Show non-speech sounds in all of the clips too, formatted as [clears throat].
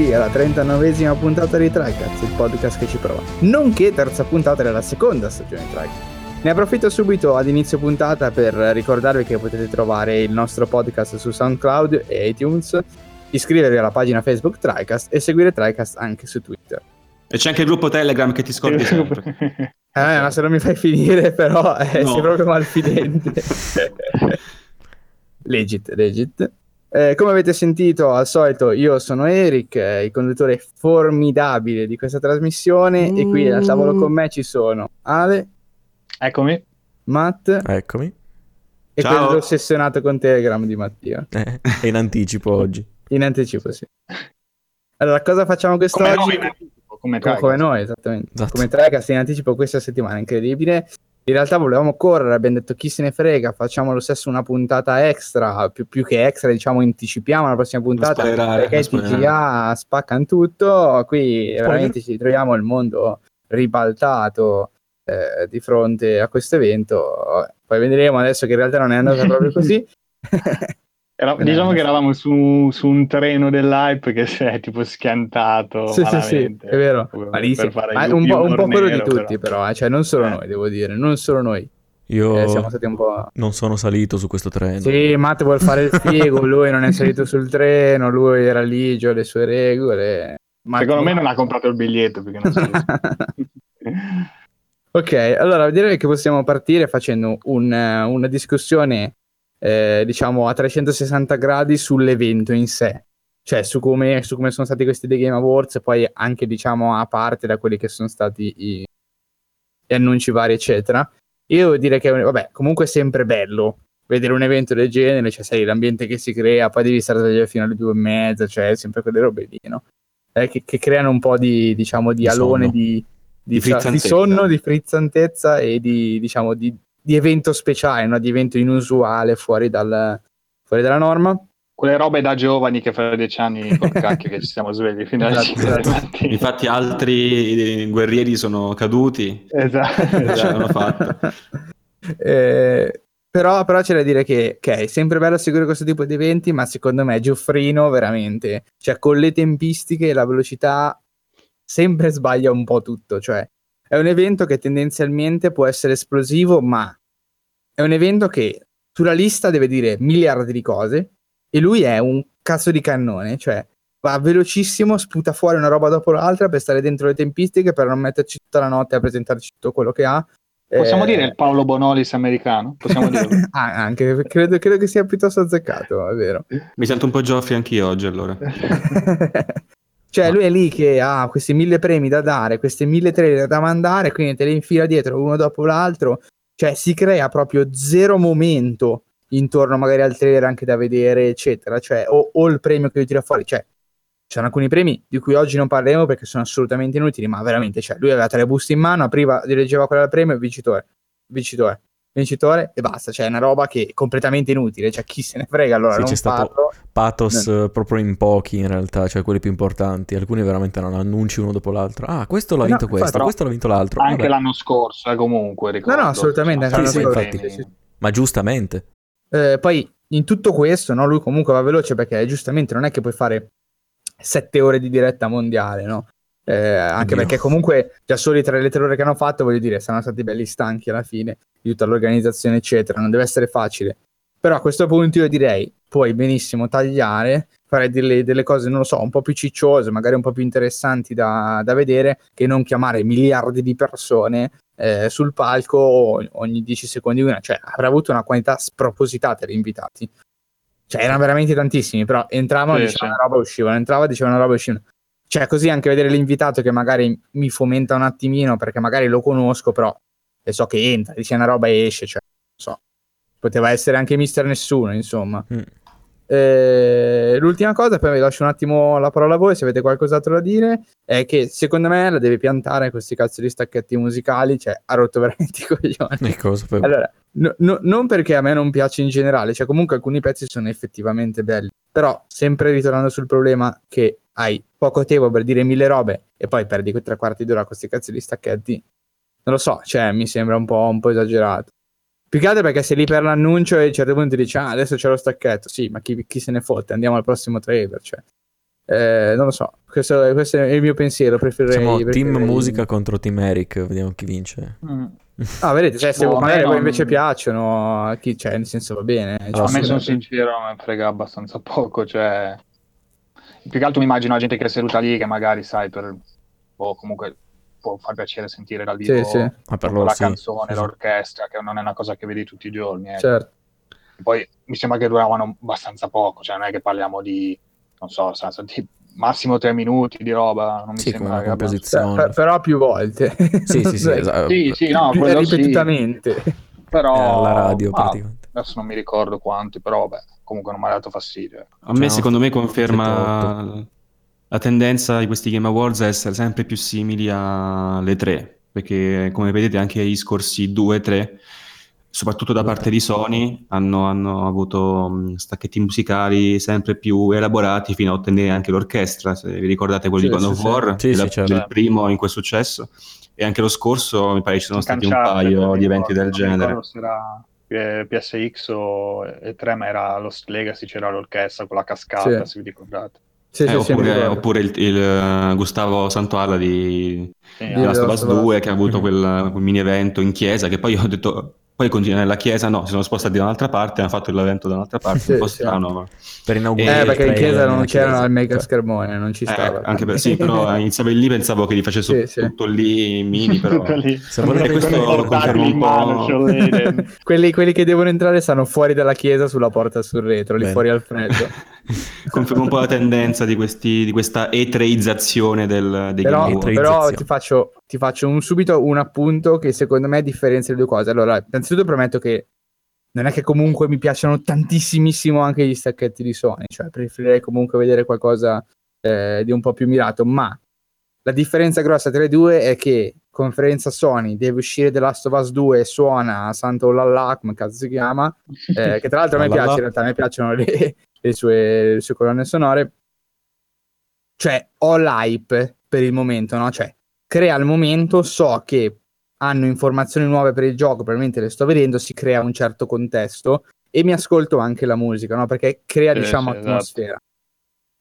benvenuti alla 39esima puntata di TriCats, il podcast che ci prova, nonché terza puntata della seconda stagione di TriCats. Ne approfitto subito ad inizio puntata per ricordarvi che potete trovare il nostro podcast su SoundCloud e iTunes, iscrivervi alla pagina Facebook TriCast e seguire TriCast anche su Twitter. E c'è anche il gruppo Telegram che ti scordi sempre. Eh, ma se non mi fai finire però eh, no. sei proprio malfidente. [laughs] legit, legit. Eh, come avete sentito, al solito, io sono Eric, eh, il conduttore formidabile di questa trasmissione, mm. e qui al tavolo con me ci sono Ale. Eccomi. Matt. Eccomi. E Ciao. quello ossessionato con Telegram di Mattia. [laughs] Eh, in anticipo oggi. In anticipo, sì. Allora, cosa facciamo quest'oggi? Come noi, come, come, come noi esattamente. Esatto. Come Tricast in anticipo questa settimana, incredibile. In realtà volevamo correre, abbiamo detto chi se ne frega, facciamo lo stesso una puntata extra, più, più che extra, diciamo, anticipiamo la prossima puntata spoilerare, perché TGA spaccano tutto, qui Spoiler. veramente ci troviamo il mondo ribaltato eh, di fronte a questo evento. Poi vedremo adesso che in realtà non è andata proprio così. [laughs] Era, diciamo che eravamo su, su, un treno dell'hype che si è tipo schiantato. Sì, sì, sì, è vero. Malissimo. Ma un, po', un po' quello di tutti, però, però eh. cioè non solo eh. noi, devo dire, non solo noi. Io eh, siamo stati un po'... non sono salito su questo treno. Sì, Matt vuole fare il figo, [laughs] lui non è salito sul treno, lui era ligio, le sue regole. Matt Secondo me non ha comprato il biglietto perché non [laughs] [laughs] Ok, allora direi che possiamo partire facendo un, una discussione eh, diciamo a 360 gradi sull'evento in sé, cioè su come, su come sono stati questi The Game Awards e poi anche diciamo a parte da quelli che sono stati i, gli annunci vari eccetera. Io direi che vabbè, comunque è sempre bello vedere un evento del genere, cioè sai l'ambiente che si crea, poi devi stare sveglio fino alle due e mezza, cioè sempre quelle robe lì, no? Eh, che, che, creano un po' di, diciamo, di, di alone, di, di, di, di sonno, di frizzantezza e di, diciamo, di di evento speciale, no? di evento inusuale fuori, dal, fuori dalla norma. Quelle robe da giovani che fra dieci anni [laughs] con cacchio che ci siamo svegli fino alle esatto, esatto. Infatti altri guerrieri sono caduti. Esatto. esatto. [laughs] eh, però, però, c'è da dire che ok, è sempre bello seguire questo tipo di eventi, ma secondo me Gioffrino veramente, cioè con le tempistiche e la velocità sempre sbaglia un po' tutto, cioè è un evento che tendenzialmente può essere esplosivo, ma è un evento che sulla lista deve dire miliardi di cose e lui è un cazzo di cannone, cioè va velocissimo, sputa fuori una roba dopo l'altra per stare dentro le tempistiche, per non metterci tutta la notte a presentarci tutto quello che ha. Possiamo eh... dire il Paolo Bonolis americano? Possiamo [laughs] dirlo? ah, anche, credo, credo, che sia piuttosto azzeccato, è vero. Mi sento un po' Geoffrey anch'io oggi allora. [laughs] Cioè, lui è lì che ha questi mille premi da dare, questi mille trailer da mandare, quindi te li infila dietro uno dopo l'altro. Cioè, si crea proprio zero momento intorno magari al trailer anche da vedere, eccetera. Cioè, o, o il premio che lui tira fuori. Cioè, ci sono alcuni premi di cui oggi non parleremo perché sono assolutamente inutili, ma veramente, cioè, lui aveva tre buste in mano, apriva, dirigeva quella del premio, vincitore, vincitore vincitore e basta, cioè è una roba che è completamente inutile, cioè chi se ne frega allora sì, c'è stato parlo. pathos no. proprio in pochi in realtà, cioè quelli più importanti, alcuni veramente non annunci uno dopo l'altro, ah questo l'ha vinto no, questo, questo l'ha vinto l'altro. Anche Vabbè. l'anno scorso, eh, comunque, ricordo. No, no, assolutamente, anche sì, sì, infatti, ma giustamente. Eh, poi in tutto questo, no, lui comunque va veloce perché giustamente non è che puoi fare sette ore di diretta mondiale, no? Eh, anche Oddio. perché comunque già solo i tre lettere che hanno fatto, voglio dire, saranno stati belli stanchi alla fine di tutta l'organizzazione, eccetera. Non deve essere facile. Però a questo punto io direi, puoi benissimo tagliare, fare delle, delle cose, non lo so, un po' più cicciose, magari un po' più interessanti da, da vedere, che non chiamare miliardi di persone eh, sul palco ogni 10 secondi una. Cioè, avrà avuto una quantità spropositata di invitati. Cioè, erano veramente tantissimi, però entravano, sì, dicevano sì. una roba, uscivano, entrava, dicevano una roba, uscivano. Cioè, così anche vedere l'invitato che magari mi fomenta un attimino, perché magari lo conosco, però e so che entra, dice una roba e esce, cioè, so. Poteva essere anche mister nessuno, insomma. Mm. Eh, l'ultima cosa, poi vi lascio un attimo la parola a voi se avete qualcos'altro da dire, è che secondo me la deve piantare questi cazzo di stacchetti musicali, cioè ha rotto veramente i coglioni. Cosa, allora, no, no, non perché a me non piace in generale, cioè comunque alcuni pezzi sono effettivamente belli, però sempre ritornando sul problema che hai poco tempo per dire mille robe e poi perdi quei tre quarti d'ora con questi cazzo di stacchetti, non lo so, cioè mi sembra un po', un po esagerato. Più che altro perché sei lì per l'annuncio e a un certo punto dici, ah, adesso c'è lo stacchetto. Sì, ma chi, chi se ne fotte? Andiamo al prossimo trailer, cioè. Eh, non lo so, questo, questo, è il mio pensiero. Preferirei, Siamo preferirei... team musica contro team Eric, vediamo chi vince. Mm. Ah, vedete, cioè, se no, magari non... invece piacciono, chi, cioè, nel senso va bene. Cioè, a me sono sincero, mi frega abbastanza poco, cioè... Più che altro mi immagino la gente che è seduta lì, che magari, sai, per... o comunque può far piacere sentire dal vivo sì, sì. Ah, per loro, la sì. canzone, l'orchestra, che non è una cosa che vedi tutti i giorni. Ecco. Certo. Poi mi sembra che duravano abbastanza poco, cioè non è che parliamo di, non so, di massimo tre minuti di roba, non mi sì, sembra che composizione. Per, però più volte. Sì, sì, [laughs] sì, esatto. sì, sì no, ripetutamente. Sì. Però alla radio ah, praticamente. Adesso non mi ricordo quanti, però vabbè, comunque non mi ha dato fastidio. A me cioè, secondo me conferma la tendenza di questi Game Awards a essere sempre più simili alle tre, perché come vedete anche gli scorsi 2-3 soprattutto da parte di Sony, hanno, hanno avuto stacchetti musicali sempre più elaborati fino a ottenere anche l'orchestra. Se vi ricordate quello sì, di God sì, of War, sì, sì, certo. il primo in cui è successo, e anche lo scorso mi pare ci sono stati un paio di eventi del genere. Se era PSX o E3, ma era Lost Legacy, c'era l'orchestra con la cascata, se vi ricordate. Sì, eh, sì, oppure, oppure il, il, uh, Gustavo Santuala di, sì, di Last of Us 2 che ha avuto quel, quel, mini evento in chiesa che poi ho detto poi continua nella chiesa, no, si sono spostati da un'altra parte, hanno fatto l'evento da un'altra parte, sì, un po' strano. Sì. Ma... Per inaugurare. Eh, perché in chiesa non c'era il mega schermone, non ci stava. Eh, anche per, sì, però [laughs] iniziava lì, pensavo che li facesse sì, tutto lì mini, però... [laughs] tutto lì. Se volete e questo lo conferma un po'... quelli, quelli, che devono entrare stanno fuori dalla chiesa sulla porta sul retro, lì Bene. fuori al freddo. [laughs] [laughs] conferma un po' la tendenza di, questi, di questa etreizzazione del, dei però, però ti faccio, ti faccio un, subito un appunto che secondo me differenzia le due cose. Allora, innanzitutto prometto che non è che comunque mi piacciono tantissimissimo anche gli stacchetti di Sony, cioè preferirei comunque vedere qualcosa eh, di un po' più mirato, ma la differenza grossa tra i due è che conferenza Sony deve uscire The Last of Us 2 e suona Santo Lalla, come cazzo si chiama, [laughs] eh, che tra l'altro a me piace, in realtà a me piacciono le, le, sue, le sue colonne sonore, cioè ho l'hype per il momento, no? Cioè crea il momento, so che hanno informazioni nuove per il gioco, probabilmente le sto vedendo, si crea un certo contesto e mi ascolto anche la musica, no? Perché crea, sì, diciamo, sì, esatto. atmosfera. Esatto.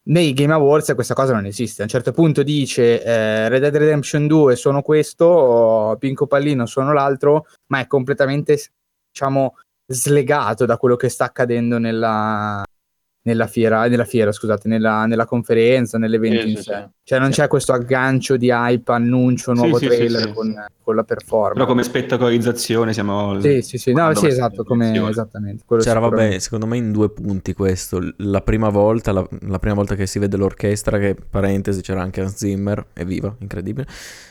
Nei Game Awards questa cosa non esiste. A un certo punto dice eh, Red Dead Redemption 2 sono questo, Pinco Pallino sono l'altro, ma è completamente, diciamo, slegato da quello che sta accadendo nella, nella fiera, nella fiera scusate, nella, nella conferenza, nell'evento sì, in sé. Sì, cioè non c'è questo aggancio di hype, annuncio, nuovo trailer con, con, la performance. Però come spettacolarizzazione siamo... Sì, sì, sì, no, sì esatto, come, esattamente. C'era, vabbè, secondo me in due punti questo. La prima volta, la, la, prima volta che si vede l'orchestra, che parentesi c'era anche Hans Zimmer, evviva, incredibile,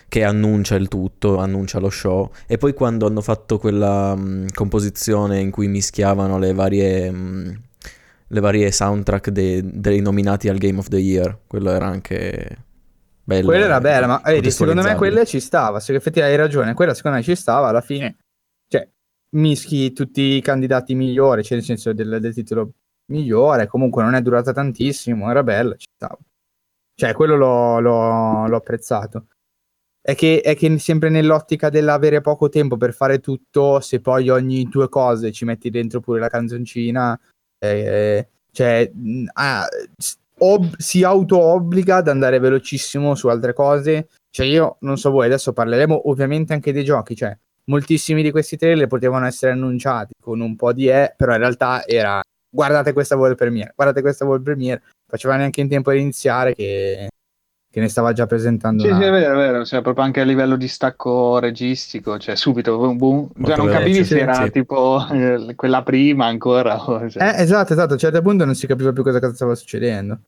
che annuncia il tutto, annuncia lo show. E poi quando hanno fatto quella mh, composizione in cui mischiavano le varie... Mh, le varie soundtrack dei, dei nominati al Game of the Year. Quello era anche bello. Quella era bella, ma vedi, secondo me quella ci stava. Se effettivamente hai ragione, quella secondo me ci stava alla fine. Cioè, mischi tutti i candidati migliori, cioè nel senso del, del titolo migliore. Comunque non è durata tantissimo, era bella, ci stava. Cioè, quello l'ho, l'ho, l'ho apprezzato. È che, è che, sempre nell'ottica dell'avere poco tempo per fare tutto, se poi ogni due cose ci metti dentro pure la canzoncina, eh, cioè, ah, ob- si auto-obbliga ad andare velocissimo su altre cose. Cioè, io non so voi, adesso parleremo ovviamente anche dei giochi, cioè, moltissimi di questi trailer potevano essere annunciati con un po' di E, però in realtà era guardate questa World Premiere, guardate questa World Premiere, faceva neanche in tempo di iniziare che che ne stava già presentando. Sì, una... sì, è vero, è vero, cioè, proprio anche a livello di stacco registico, cioè subito, boom, boom. Cioè, non capivi se era sì. tipo eh, quella prima ancora. Cioè. Eh, esatto, esatto, a un certo punto non si capiva più cosa stava succedendo.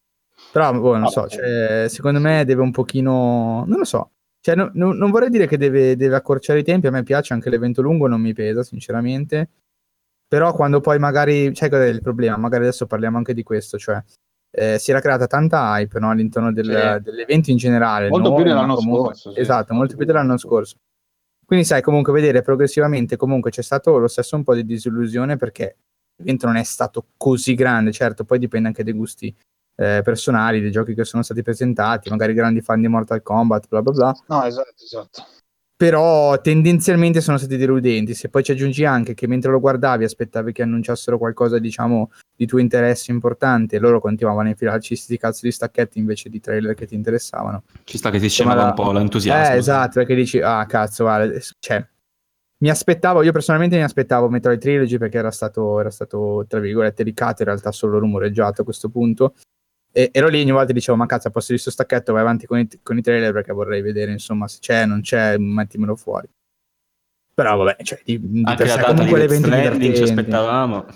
Però, boh, non oh, so, cioè, secondo me deve un pochino, non lo so, cioè, no, no, non vorrei dire che deve, deve accorciare i tempi, a me piace anche l'evento lungo, non mi pesa, sinceramente. Però quando poi magari, sai qual è il problema? Magari adesso parliamo anche di questo, cioè eh, si era creata tanta hype no, all'intorno del, sì. dell'evento in generale. Molto no? più dell'anno comunque, scorso. Sì. Esatto, molto più dell'anno scorso. Quindi sai, comunque vedere progressivamente comunque c'è stato lo stesso un po' di disillusione perché l'evento non è stato così grande, certo, poi dipende anche dai gusti eh, personali, dei giochi che sono stati presentati, magari grandi fan di Mortal Kombat, bla bla bla. No, esatto, esatto. Però tendenzialmente sono stati deludenti. Se poi ci aggiungi anche che mentre lo guardavi aspettavi che annunciassero qualcosa, diciamo, di tuo interesse importante, e loro continuavano a infilarci questi cazzo di stacchetti invece di trailer che ti interessavano. Ci sta che ti scemava un po' l'entusiasmo. Eh, esatto, perché dici, ah, cazzo, vale. Cioè, mi aspettavo, io personalmente mi aspettavo Metroid Trilogy perché era stato, era stato tra virgolette, ricato, in realtà solo rumoreggiato a questo punto. E ero lì ogni volta dicevo, ma cazzo, posto di sto stacchetto, vai avanti con i, con i trailer perché vorrei vedere, insomma, se c'è, non c'è, mettimelo fuori. Però vabbè, cioè, di, di Anche la data di Death Stranding ci aspettavamo.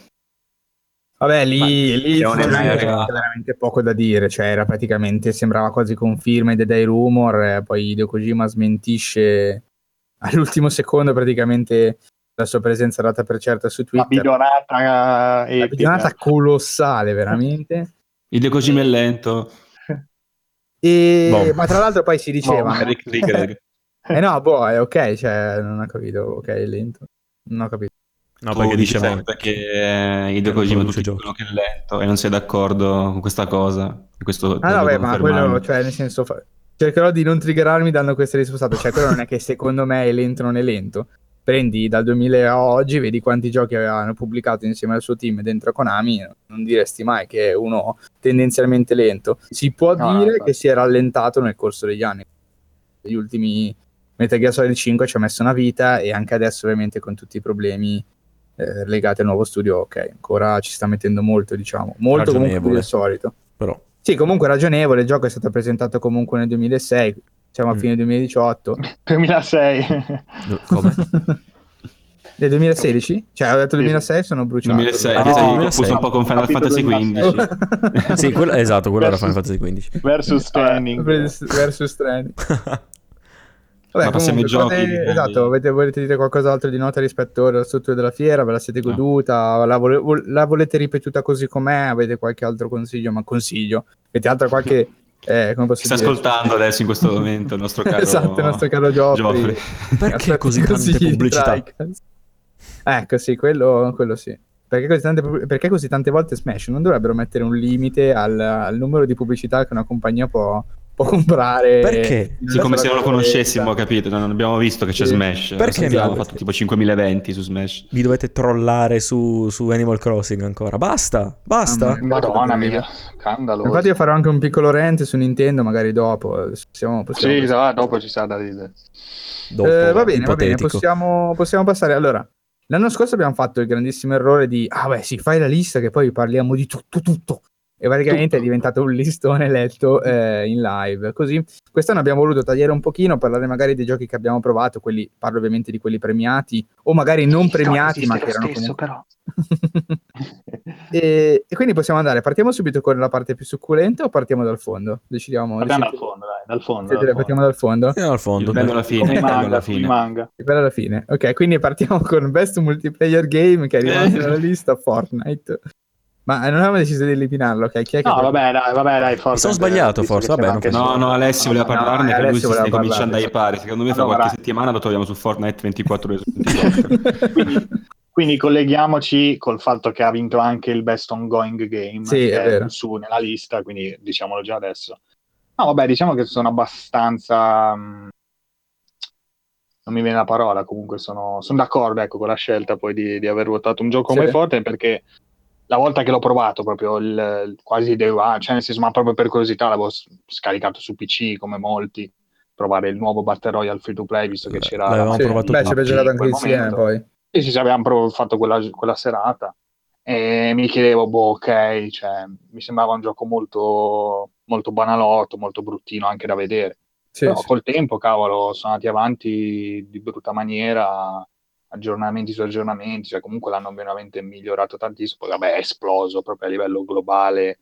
Vabbè, lì, lì veramente, veramente poco da dire, cioè era praticamente, sembrava quasi conferma dei rumor, eh, poi Hideo Kojima smentisce [laughs] all'ultimo secondo praticamente la sua presenza data per certa su Twitter. La bidonata, eh, la bidonata colossale, veramente. Il De Kojima è lento. E... Boh. Ma tra l'altro poi si diceva... Boh, [laughs] eh no, boh, è ok, cioè, non ho capito, ok, è lento. Non ho capito. No, tu perché dice sempre che Hideo Kojima tutti dicono che è lento e non sei d'accordo con questa cosa. Questo ah, no, beh, ma quello, cioè, nel senso, fa... cercherò di non triggerarmi dando queste risposte. Cioè, quello non è che secondo me è lento o non è lento prendi dal 2000 a oggi, vedi quanti giochi avevano pubblicato insieme al suo team dentro Konami, non diresti mai che è uno tendenzialmente lento. Si può no, dire no, che si è rallentato nel corso degli anni. Gli ultimi Metal Gear Solid 5 ci ha messo una vita e anche adesso ovviamente con tutti i problemi eh, legati al nuovo studio, ok, ancora ci sta mettendo molto, diciamo, molto comunque più del solito. Però. Sì, comunque ragionevole, il gioco è stato presentato comunque nel 2006, siamo a mm. fine 2018. 2006. [laughs] Come? [laughs] Del 2016? Cioè, ho detto 2006, sono bruciato. 2006, ah, no, 2006. un po' con Final Fantasy XV. [laughs] sì, quello, esatto, quello era Final Fantasy XV. Versus Stranding. Versus Stranding. Vabbè, Ma passiamo ai giochi. Fate, esatto, avete, volete dire qualcos'altro di nota rispetto alla struttura della fiera? Ve la siete goduta? No. La, vole, la, volete ripetuta così com'è? Avete qualche altro consiglio? Ma consiglio. Avete altro qualche eh, come posso sta dire? ascoltando adesso in questo momento il nostro [laughs] caro esatto, il nostro caro Geoffrey. [laughs] Perché così tante così pubblicità? Ecco, sì, quello, quello sì. Perché così, tante, perché così, tante, volte Smash non dovrebbero mettere un limite al, al numero di pubblicità che una compagnia può, può comprare. Perché? Sì, come se non lo conoscessimo, capito? Non abbiamo visto che c'è sì. Smash. Perché abbiamo fatto tipo 5000 eventi su Smash. Vi dovete trollare su, su Animal Crossing ancora. Basta, basta. Madonna mia, scandalo. Infatti io farò anche un piccolo rent su Nintendo, magari dopo. Possiamo, possiamo sì, va, dopo ci sa da dire. Dopo, eh, va bene, ipotetico. va bene, possiamo, possiamo passare. Allora, l'anno scorso abbiamo fatto il grandissimo errore di, ah beh sì, fai la lista che poi parliamo di tutto, tutto e praticamente Tutto. è diventato un listone letto eh, in live. Così quest'anno abbiamo voluto tagliare un pochino, parlare magari dei giochi che abbiamo provato, quelli, parlo ovviamente di quelli premiati o magari non premiati, ma che erano stesso, comunque... però. [laughs] e, e, quindi possiamo andare, partiamo subito con la parte più succulenta o partiamo dal fondo? Decidiamo. Partiamo dal fondo, dai, dal fondo. Dal fondo. Partiamo dal fondo? Partiamo dal fondo. Bello alla fine. Manga, alla fine. Manga. Bello alla fine. Ok, quindi partiamo con Best Multiplayer Game che è arrivato nella lista Fortnite. Ma non avevamo deciso di eliminarlo, ok? Chi è che no, vabbè, dai, vabbè, dai, forse. Sono sbagliato, forse. Vabbè, no, no, Alessio voleva parlarne, no, che lui si sta cominciando a ipare. Secondo me fra allora, qualche settimana lo troviamo su Fortnite 24 ore su 24. [laughs] quindi, quindi, colleghiamoci col fatto che ha vinto anche il Best Ongoing Game sì, è è su nella lista, quindi diciamolo già adesso. No, vabbè, diciamo che sono abbastanza... Mh, non mi viene la parola, comunque sono, sono d'accordo ecco, con la scelta poi di, di aver votato un gioco sì. come Fortnite perché la volta che l'ho provato proprio il, quasi day one, cioè nel senso, ma proprio per curiosità l'avevo scaricato su PC come molti, provare il nuovo Battle Royale free to play visto che c'era... L'avevamo sì, provato beh, ci abbiamo giocato anche insieme poi. Sì, sì, avevamo fatto quella, quella, serata e mi chiedevo, boh, ok, cioè, mi sembrava un gioco molto, molto banalotto, molto bruttino anche da vedere. Sì, Però sì. col tempo, cavolo, sono andati avanti di brutta maniera aggiornamenti su aggiornamenti, cioè comunque l'hanno veramente migliorato tantissimo, poi vabbè è esploso proprio a livello globale,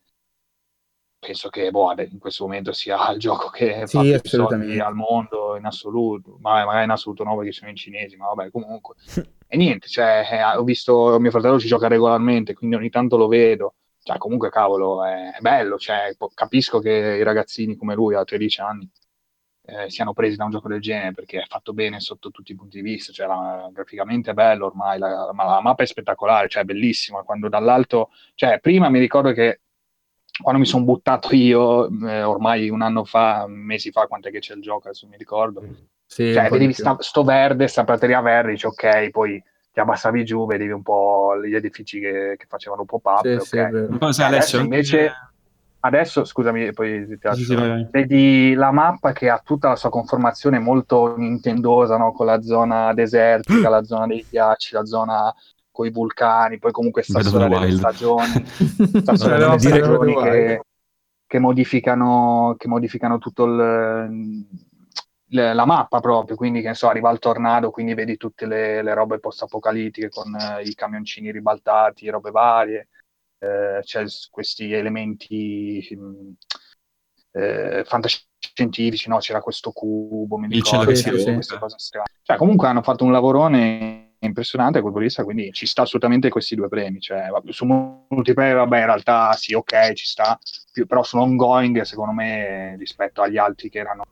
penso che boh, in questo momento sia il gioco che sì, fa più soldi al mondo in assoluto, ma magari in assoluto no perché sono in cinesi, ma vabbè comunque. [laughs] e niente, cioè, eh, ho visto mio fratello ci gioca regolarmente, quindi ogni tanto lo vedo, cioè comunque cavolo è, bello, cioè, capisco che i ragazzini come lui a 13 anni eh, siano presi da un gioco del genere perché è fatto bene sotto tutti i punti di vista, cioè la, graficamente è bello ormai, la, ma la mappa è spettacolare, cioè è bellissima, quando dall'alto, cioè prima mi ricordo che quando mi sono buttato io, eh, ormai un anno fa, mesi fa, quant'è che c'è il gioco, adesso mi ricordo. Sì, cioè, vedevi sta, sto verde, sta prateria verde, dici ok, poi ti abbassavi giù, vedevi un po' gli edifici che, che facevano pop-up. Sì, okay. sì, adesso invece, adesso, scusami, poi ti lascio, sì, vedi la mappa che ha tutta la sua conformazione molto nintendosa, no? con la zona desertica, la zona dei ghiacci, la zona con i vulcani, poi comunque sta storia delle stagioni, [laughs] sta storia delle stagioni che, che, modificano, che modificano tutto il la mappa proprio, quindi che ne so, arriva il tornado, quindi vedi tutte le, le robe post-apocalittiche con eh, i camioncini ribaltati, robe varie, eh, c'è questi elementi mh, mm, eh, fantascientifici, no? c'era questo cubo, mi ricordo, sì, sì, queste cose strane. Cioè, comunque hanno fatto un lavorone impressionante quel punto quindi ci sta assolutamente questi due premi. Cioè, su multiplayer, vabbè, in realtà sì, ok, ci sta, più, però sono ongoing, secondo me, rispetto agli altri che erano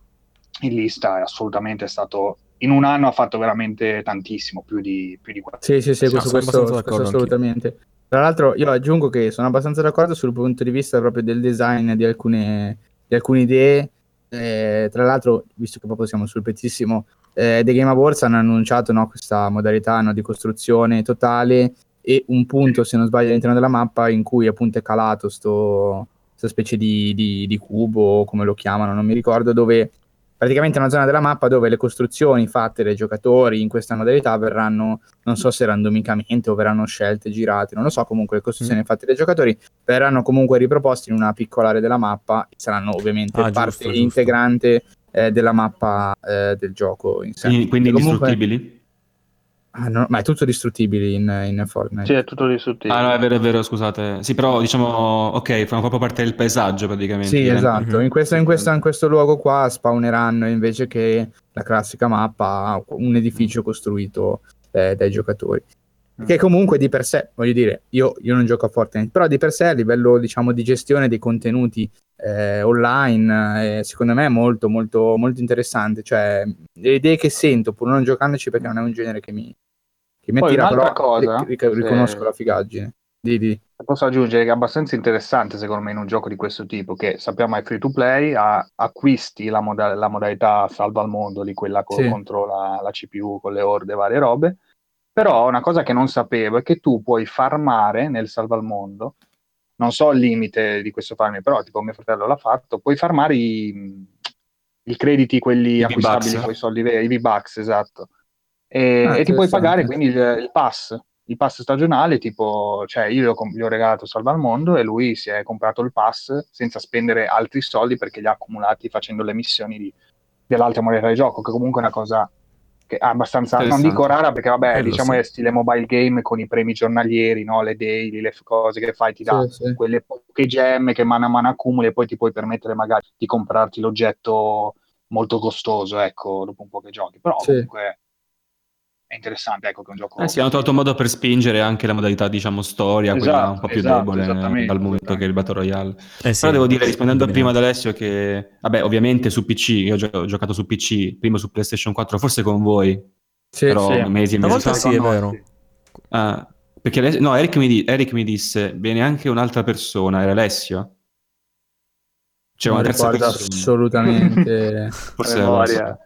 in lista è assolutamente stato in un anno ha fatto veramente tantissimo, più di, più di 4. Sì, sì, sì, questo, questo, questo assolutamente. Anch'io. Tra l'altro io aggiungo che sono abbastanza d'accordo sul punto di vista proprio del design di alcune, di alcune idee. Eh, tra l'altro, visto che proprio siamo sul pezzissimo, eh, The Game Awards hanno annunciato no, questa modalità no, di costruzione totale e un punto, se non sbaglio, all'interno della mappa in cui appunto è calato questa specie di, di, di cubo, come lo chiamano, non mi ricordo, dove praticamente una zona della mappa dove le costruzioni fatte dai giocatori in questa modalità verranno, non so se randomicamente o verranno scelte, girate, non lo so, comunque le costruzioni mm. fatte dai giocatori verranno comunque riproposte in una piccola area della mappa e saranno ovviamente ah, parte giusto, integrante eh, della mappa eh, del gioco in sé. Quindi, quindi comunque... Ah, no, ma è tutto distruttibile in, in, Fortnite. Sì, è tutto distruttibile. Ah, no, è vero, è vero, scusate. Sì, però diciamo, ok, fanno proprio parte del paesaggio praticamente. Sì, esatto. Mm-hmm. In, questo, in, questo, in, questo, luogo qua spawneranno invece che la classica mappa un edificio costruito eh, dai giocatori. Mm. Che comunque di per sé, voglio dire, io, io, non gioco a Fortnite, però di per sé a livello, diciamo, di gestione dei contenuti eh, online, eh, secondo me è molto, molto, molto interessante. Cioè, le idee che sento, pur non giocandoci, perché non è un genere che mi, che mi attira, però cosa, ric- riconosco se... la figaggine. Di, di. Posso aggiungere che è abbastanza interessante, secondo me, in un gioco di questo tipo, che sappiamo è free to play, acquisti la, moda- la, modalità salva al mondo, di quella co- sì. contro la, la CPU con le orde varie robe. Però una cosa che non sapevo è che tu puoi farmare nel salva al mondo non so il limite di questo farming, però tipo mio fratello l'ha fatto, puoi farmare i, i crediti, quelli I acquistabili con i soldi veri, i V-Bucks, esatto. E, ah, e ti puoi pagare quindi il, il, pass, il pass stagionale, tipo, cioè io gli ho, regalato Salva al Mondo e lui si è comprato il pass senza spendere altri soldi perché li ha accumulati facendo le missioni di, dell'altra moneta di gioco, che comunque è una cosa che è abbastanza, non dico rara perché vabbè, Bello, diciamo sì. è stile mobile game con i premi giornalieri, no? le daily, le cose che fai, ti dà sì, sì. quelle poche gemme che mano a mano accumuli e poi ti puoi permettere magari di comprarti l'oggetto molto costoso, ecco, dopo un po' che giochi, però comunque è interessante, ecco, che è un gioco... Eh sì, hanno trovato un modo per spingere anche la modalità, diciamo, storia, esatto, quella un po' più esatto, debole dal momento che il Battle Royale. Eh sì, Però devo dire, rispondendo prima ad Alessio, che, vabbè, ovviamente su PC, io ho, gio- ho, giocato su PC, prima su PlayStation 4, forse con voi, sì, però sì. mesi e mesi fa. sì, è vero. Ah, perché, no, Eric mi, di- Eric mi disse, viene anche un'altra persona, era Alessio? C'è una terza persona. assolutamente. [laughs] forse memoria.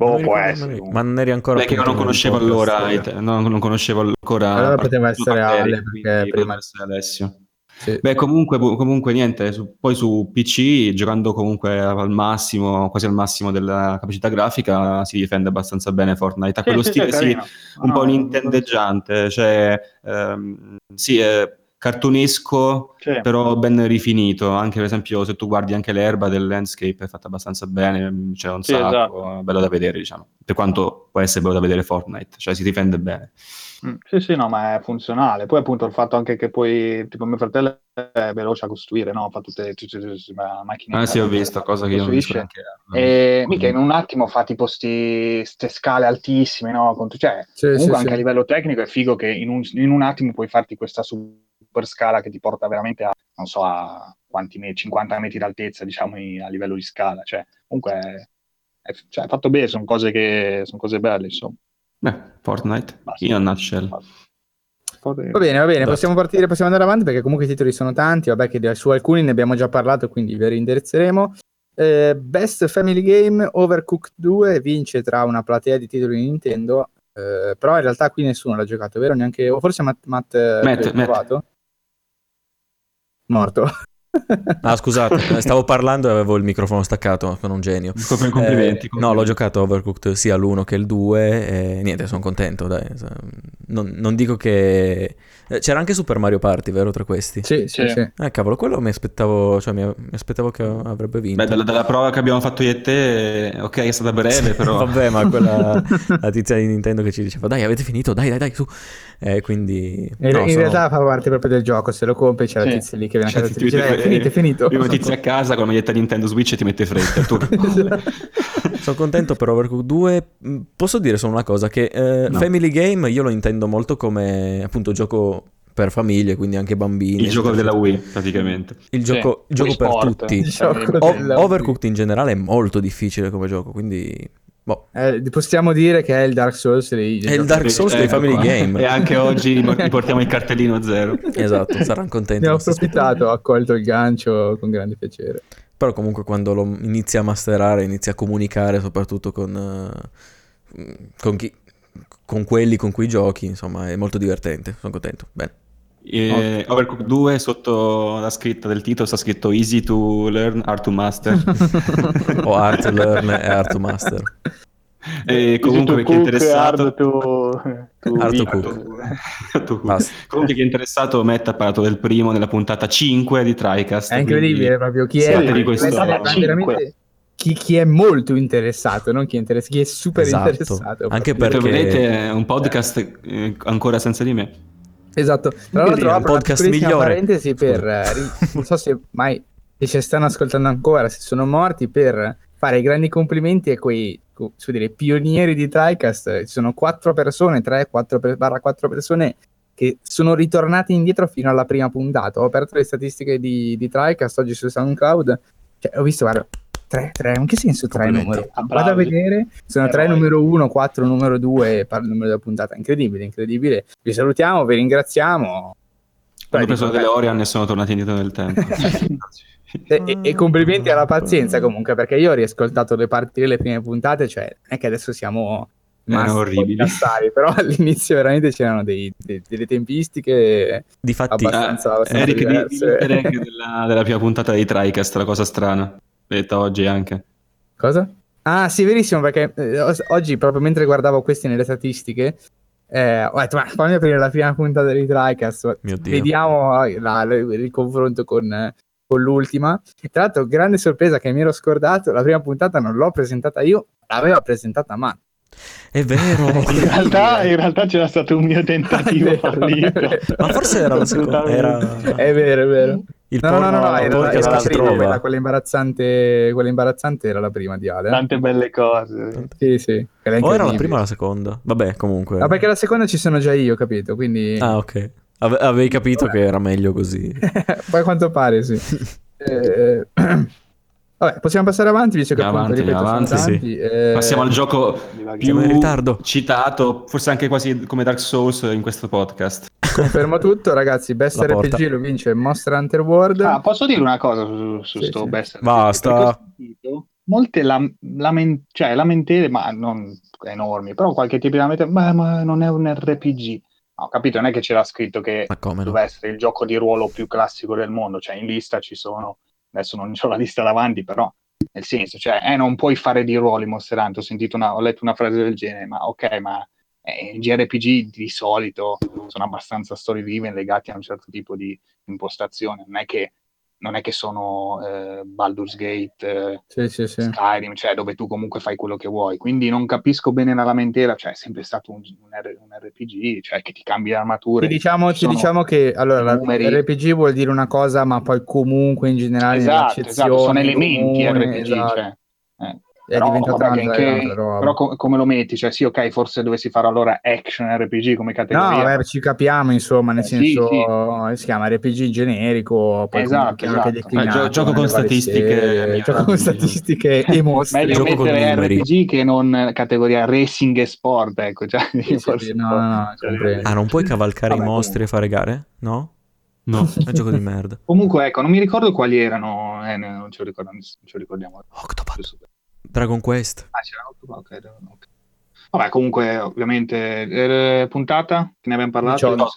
Boh, può essere. Ma non eri ancora... Perché io non conoscevo allora, non, non, conoscevo ancora... Allora poteva essere Ale, perché prima... essere Alessio. Sì. Beh, comunque, comunque niente, su, poi su PC, giocando comunque al massimo, quasi al massimo della capacità grafica, si difende abbastanza bene Fortnite. Ha quello sì, stile, sì, un no, po' nintendeggiante, cioè, ehm, sì, eh, cartunesco, sì. però ben rifinito. Anche per esempio, se tu guardi anche l'erba del landscape è fatta abbastanza bene, c'è un sì, sacco, esatto. bello da vedere, diciamo. Per quanto può essere bello da vedere Fortnite, cioè si difende bene. Mm, sì, sì, no, ma è funzionale. Poi appunto il fatto anche che poi, tipo mio fratello è veloce a costruire, no? Fa tutte, tutte, tutte, tutte le macchine. Ah sì, ho visto, cosa che io non so neanche. E mica in un attimo fa tipo queste scale altissime, no? Cioè, sì, comunque sì, anche sì. a livello tecnico è figo che in un, in un attimo puoi farti questa super scala che ti porta veramente a, non so, a quanti metri, 50 metri d'altezza, diciamo, a livello di scala. Cioè, comunque è, cioè, è fatto bene, sono cose, che, sono cose belle, insomma. Beh, Fortnite, Basta. in a nutshell. Va bene, va bene, possiamo partire, possiamo andare avanti perché comunque i titoli sono tanti, vabbè che su alcuni ne abbiamo già parlato, quindi vi rindirizzeremo. Eh, Best Family Game Overcooked 2 vince tra una platea di titoli di Nintendo, eh, però in realtà qui nessuno l'ha giocato, vero? Neanche, o forse Matt, Matt, Matt, Matt. Morto. [laughs] Ah, scusate, stavo parlando e avevo il microfono staccato, sono un genio. Complimenti, eh, complimenti. No, l'ho giocato Overcooked sia l'1 che il 2 e niente, sono contento, dai. Non, non dico che eh, c'era anche Super Mario Party, vero, tra questi? Sì, sì, sì. Eh, cavolo, quello mi aspettavo, cioè, mi, mi aspettavo che avrebbe vinto. Beh, dalla, dalla, prova che abbiamo fatto io e te, ok, è stata breve, però... Vabbè, ma quella [laughs] la tizia di Nintendo che ci diceva, dai, avete finito, dai, dai, dai, su. Eh, quindi... No, in, sono... realtà fa parte proprio del gioco, se lo compri c'è sì. la tizia lì che viene a casa e dice, è finito, è finito. Prima tizia a casa con la maglietta Nintendo Switch e ti mette fretta. Tu... [laughs] sono contento per Overcooked 2. Mm, posso dire solo una cosa, che eh, no. Family Game io lo intendo molto come appunto gioco per famiglie, quindi anche bambini. Il gioco della Wii, praticamente. Il gioco, il gioco per tutti. Il gioco o- Overcooked in generale è molto difficile come gioco, quindi... Boh. Eh, possiamo dire che è il Dark Souls dei, È il Dark Souls dei Family qua. Game. E anche oggi [laughs] riportiamo il cartellino zero. Esatto, saranno [laughs] contenti. Ne ho approfittato, ho accolto il gancio con grande piacere. Però comunque quando lo inizia a masterare, inizia a comunicare soprattutto con, uh, con, chi, con quelli con cui giochi, insomma, è molto divertente. Sono contento. Bene. Eh, Overcooked 2 sotto la scritta del titolo sta scritto Easy to learn, hard to master. [laughs] O hard to learn e hard to master. E comunque chi è interessato hard to, to hard to cook. comunque chi è interessato Matt ha parlato del primo nella puntata 5 di TriCast è incredibile proprio chi è, di questo... veramente chi, chi, è molto interessato, non chi è, interess- chi è super esatto. interessato. Anche perché vedete è un podcast eh, ancora senza di me. Esatto, tra l'altro apro podcast migliore. parentesi per, eh, [laughs] non so se mai se ci stanno ascoltando ancora, se sono morti, per fare i grandi complimenti a quei dire, pionieri di TriCast. Ci sono quattro persone, tre, quattro per, barra quattro persone che sono ritornati indietro fino alla prima puntata. Ho aperto le statistiche di, di TriCast oggi su SoundCloud. Cioè, ho visto, guarda, 3, 3, in che senso 3 numero? Vado a vedere, sono 3 numero 1, 4 numero 2, parlo del numero della puntata, incredibile, incredibile. Vi salutiamo, vi ringraziamo. Hanno preso delle Orion e sono tornati indietro nel tempo. [laughs] e, e, e, complimenti alla pazienza comunque, perché io ho riascoltato le parti delle prime puntate, cioè non è che adesso siamo orribili. però [laughs] all'inizio veramente c'erano dei, dei, delle tempistiche Difatti, abbastanza, abbastanza Eric, diverse. della, della prima puntata di TriCast, la cosa strana detta oggi anche. Cosa? Ah, sì, verissimo, perché eh, oggi, proprio mentre guardavo questi nelle statistiche, eh, ho detto, ma fammi aprire la prima puntata di TriCast, vediamo eh, la, il, il, confronto con, con, l'ultima. Tra l'altro, grande sorpresa che mi ero scordato, la prima puntata non l'ho presentata io, l'aveva presentata Matt. È vero. [laughs] in, realtà, in realtà c'era stato un mio tentativo [laughs] fallito. Ma forse era la seconda. Era... È vero, è vero. Il no, porno, no, no, no, era, era, la prima, quella, quella, imbarazzante, quella imbarazzante era la prima di Ale. Tante belle cose. Sì, sì. O era la prima o la seconda? Vabbè, comunque. Ma perché la seconda ci sono già io, capito? Quindi... Ah, ok. Ave- avevi capito Vabbè. che era meglio così. [laughs] Poi a quanto pare, sì. eh, [clears throat] Vabbè, possiamo passare avanti, visto che avanti, appunto, ripeto, avanti, sì. eh... Passiamo al gioco più citato, forse anche quasi come Dark Souls in questo podcast. Confermo tutto, ragazzi. [laughs] Best La RPG porta. lo vince Monster Hunter World. Ah, posso dire una cosa su, su sì, sto sì. Best RPG? Basta. Molte lam- lament- cioè, lamentele, ma non enormi, però qualche tipo di lamentele, ma, ma non è un RPG. Ho capito, non è che c'era scritto che doveva no? essere il gioco di ruolo più classico del mondo, cioè in lista ci sono adesso non ho la lista davanti, però nel senso, cioè, eh, non puoi fare di ruoli Monster Hunter, ho, una, ho letto una frase del genere, ma ok, ma eh, JRPG di solito sono abbastanza story driven legati a un certo tipo di impostazione, non è che non è che sono eh, Baldur's Gate, eh, sì, sì, sì. Skyrim, cioè dove tu comunque fai quello che vuoi. Quindi non capisco bene la lamentela, cioè è sempre stato un, un, R, un RPG, cioè che ti cambi l'armatura. Ti diciamo, ti diciamo che allora RPG vuol dire una cosa, ma poi comunque in generale esatto, esatto. sono elementi comune, RPG, esatto. cioè, eh. È però, diventata vabbè, un'altra, che, un'altra Però com- come lo metti? Cioè sì, ok, forse dovessi fare allora action RPG come categoria. No, vabbè, ci capiamo, insomma, nel eh, senso sì, sì. si chiama RPG generico, poi esatto, esatto. Eh, gio- gioco con statistiche, gioco con statistiche e [laughs] mostri. Meglio gioco mettere RPG che non categoria racing e sport, ecco, cioè, sì, forse no, no, cioè, Ah, non puoi cavalcare vabbè, i mostri comunque. e fare gare? No? No, [laughs] è gioco di merda. Comunque, ecco, non mi ricordo quali erano, eh, non ce lo ricordiamo. Ce lo ricordiamo. Octopath. Dragon Quest. Ah, c'era Octopath, ok. okay. Vabbè, comunque, ovviamente, eh, puntata, che ne abbiamo parlato. Non,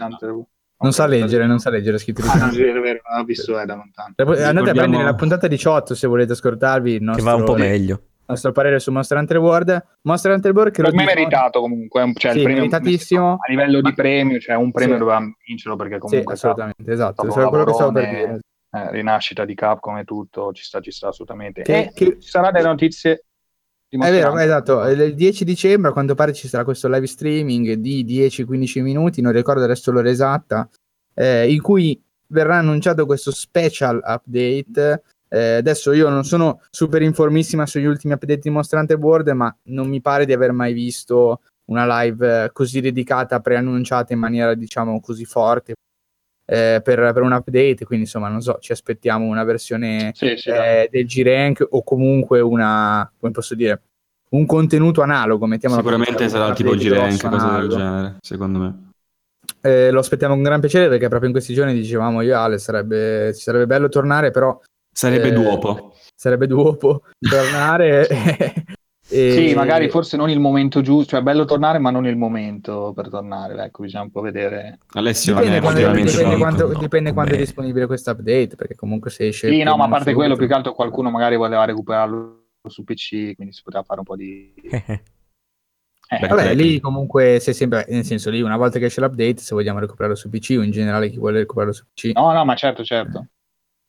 non sa leggere, non sa leggere, scritto di ah, non è vero, non ho visto eh, da lontano. Andate a prendere la puntata 18 se volete ascoltarvi. Nostro... Che va un po' meglio nostro parere su Monster Hunter World. Monster Hunter World che per me è meritato comunque, cioè sì, il premio meritatissimo. A livello di premio, cioè un premio sì. doveva vincerlo perché comunque sì, assolutamente, esatto, è quello che stavo per dire. Eh, rinascita di Capcom e tutto, ci sta, ci sta assolutamente. Che, e che... ci saranno delle notizie è vero, esatto. Il 10 dicembre, a quanto pare, ci sarà questo live streaming di 10-15 minuti, non ricordo adesso l'ora esatta, eh, in cui verrà annunciato questo special update eh, adesso io non sono super informissima sugli ultimi update di Monster Hunter World, ma non mi pare di aver mai visto una live così dedicata, preannunciata in maniera diciamo così forte eh, per, per, un update. Quindi insomma, non so, ci aspettiamo una versione sì, sì, eh, del G-Rank o comunque una, come posso dire, un contenuto analogo. Sicuramente sarà tipo G-Rank, cosa del genere, secondo me. Eh, lo aspettiamo con gran piacere perché proprio in questi giorni dicevamo io Ale sarebbe, sarebbe bello tornare però Sarebbe eh, duopo. Sarebbe duopo [laughs] tornare. [laughs] e... Sì, magari forse non il momento giusto, cioè è bello tornare ma non il momento per tornare, ecco, bisogna un po' vedere. Alessio dipende, quando, dipende, quanto, dipende quando, è disponibile questo update, perché comunque se esce... Sì, no, ma a parte subito... quello, più che altro qualcuno magari voleva recuperarlo su PC, quindi si poteva fare un po' di... [laughs] Eh, vabbè, lì comunque se sempre, nel senso lì una volta che esce l'update, se vogliamo recuperarlo su PC o in generale chi vuole recuperarlo su PC. No, no, ma certo, certo.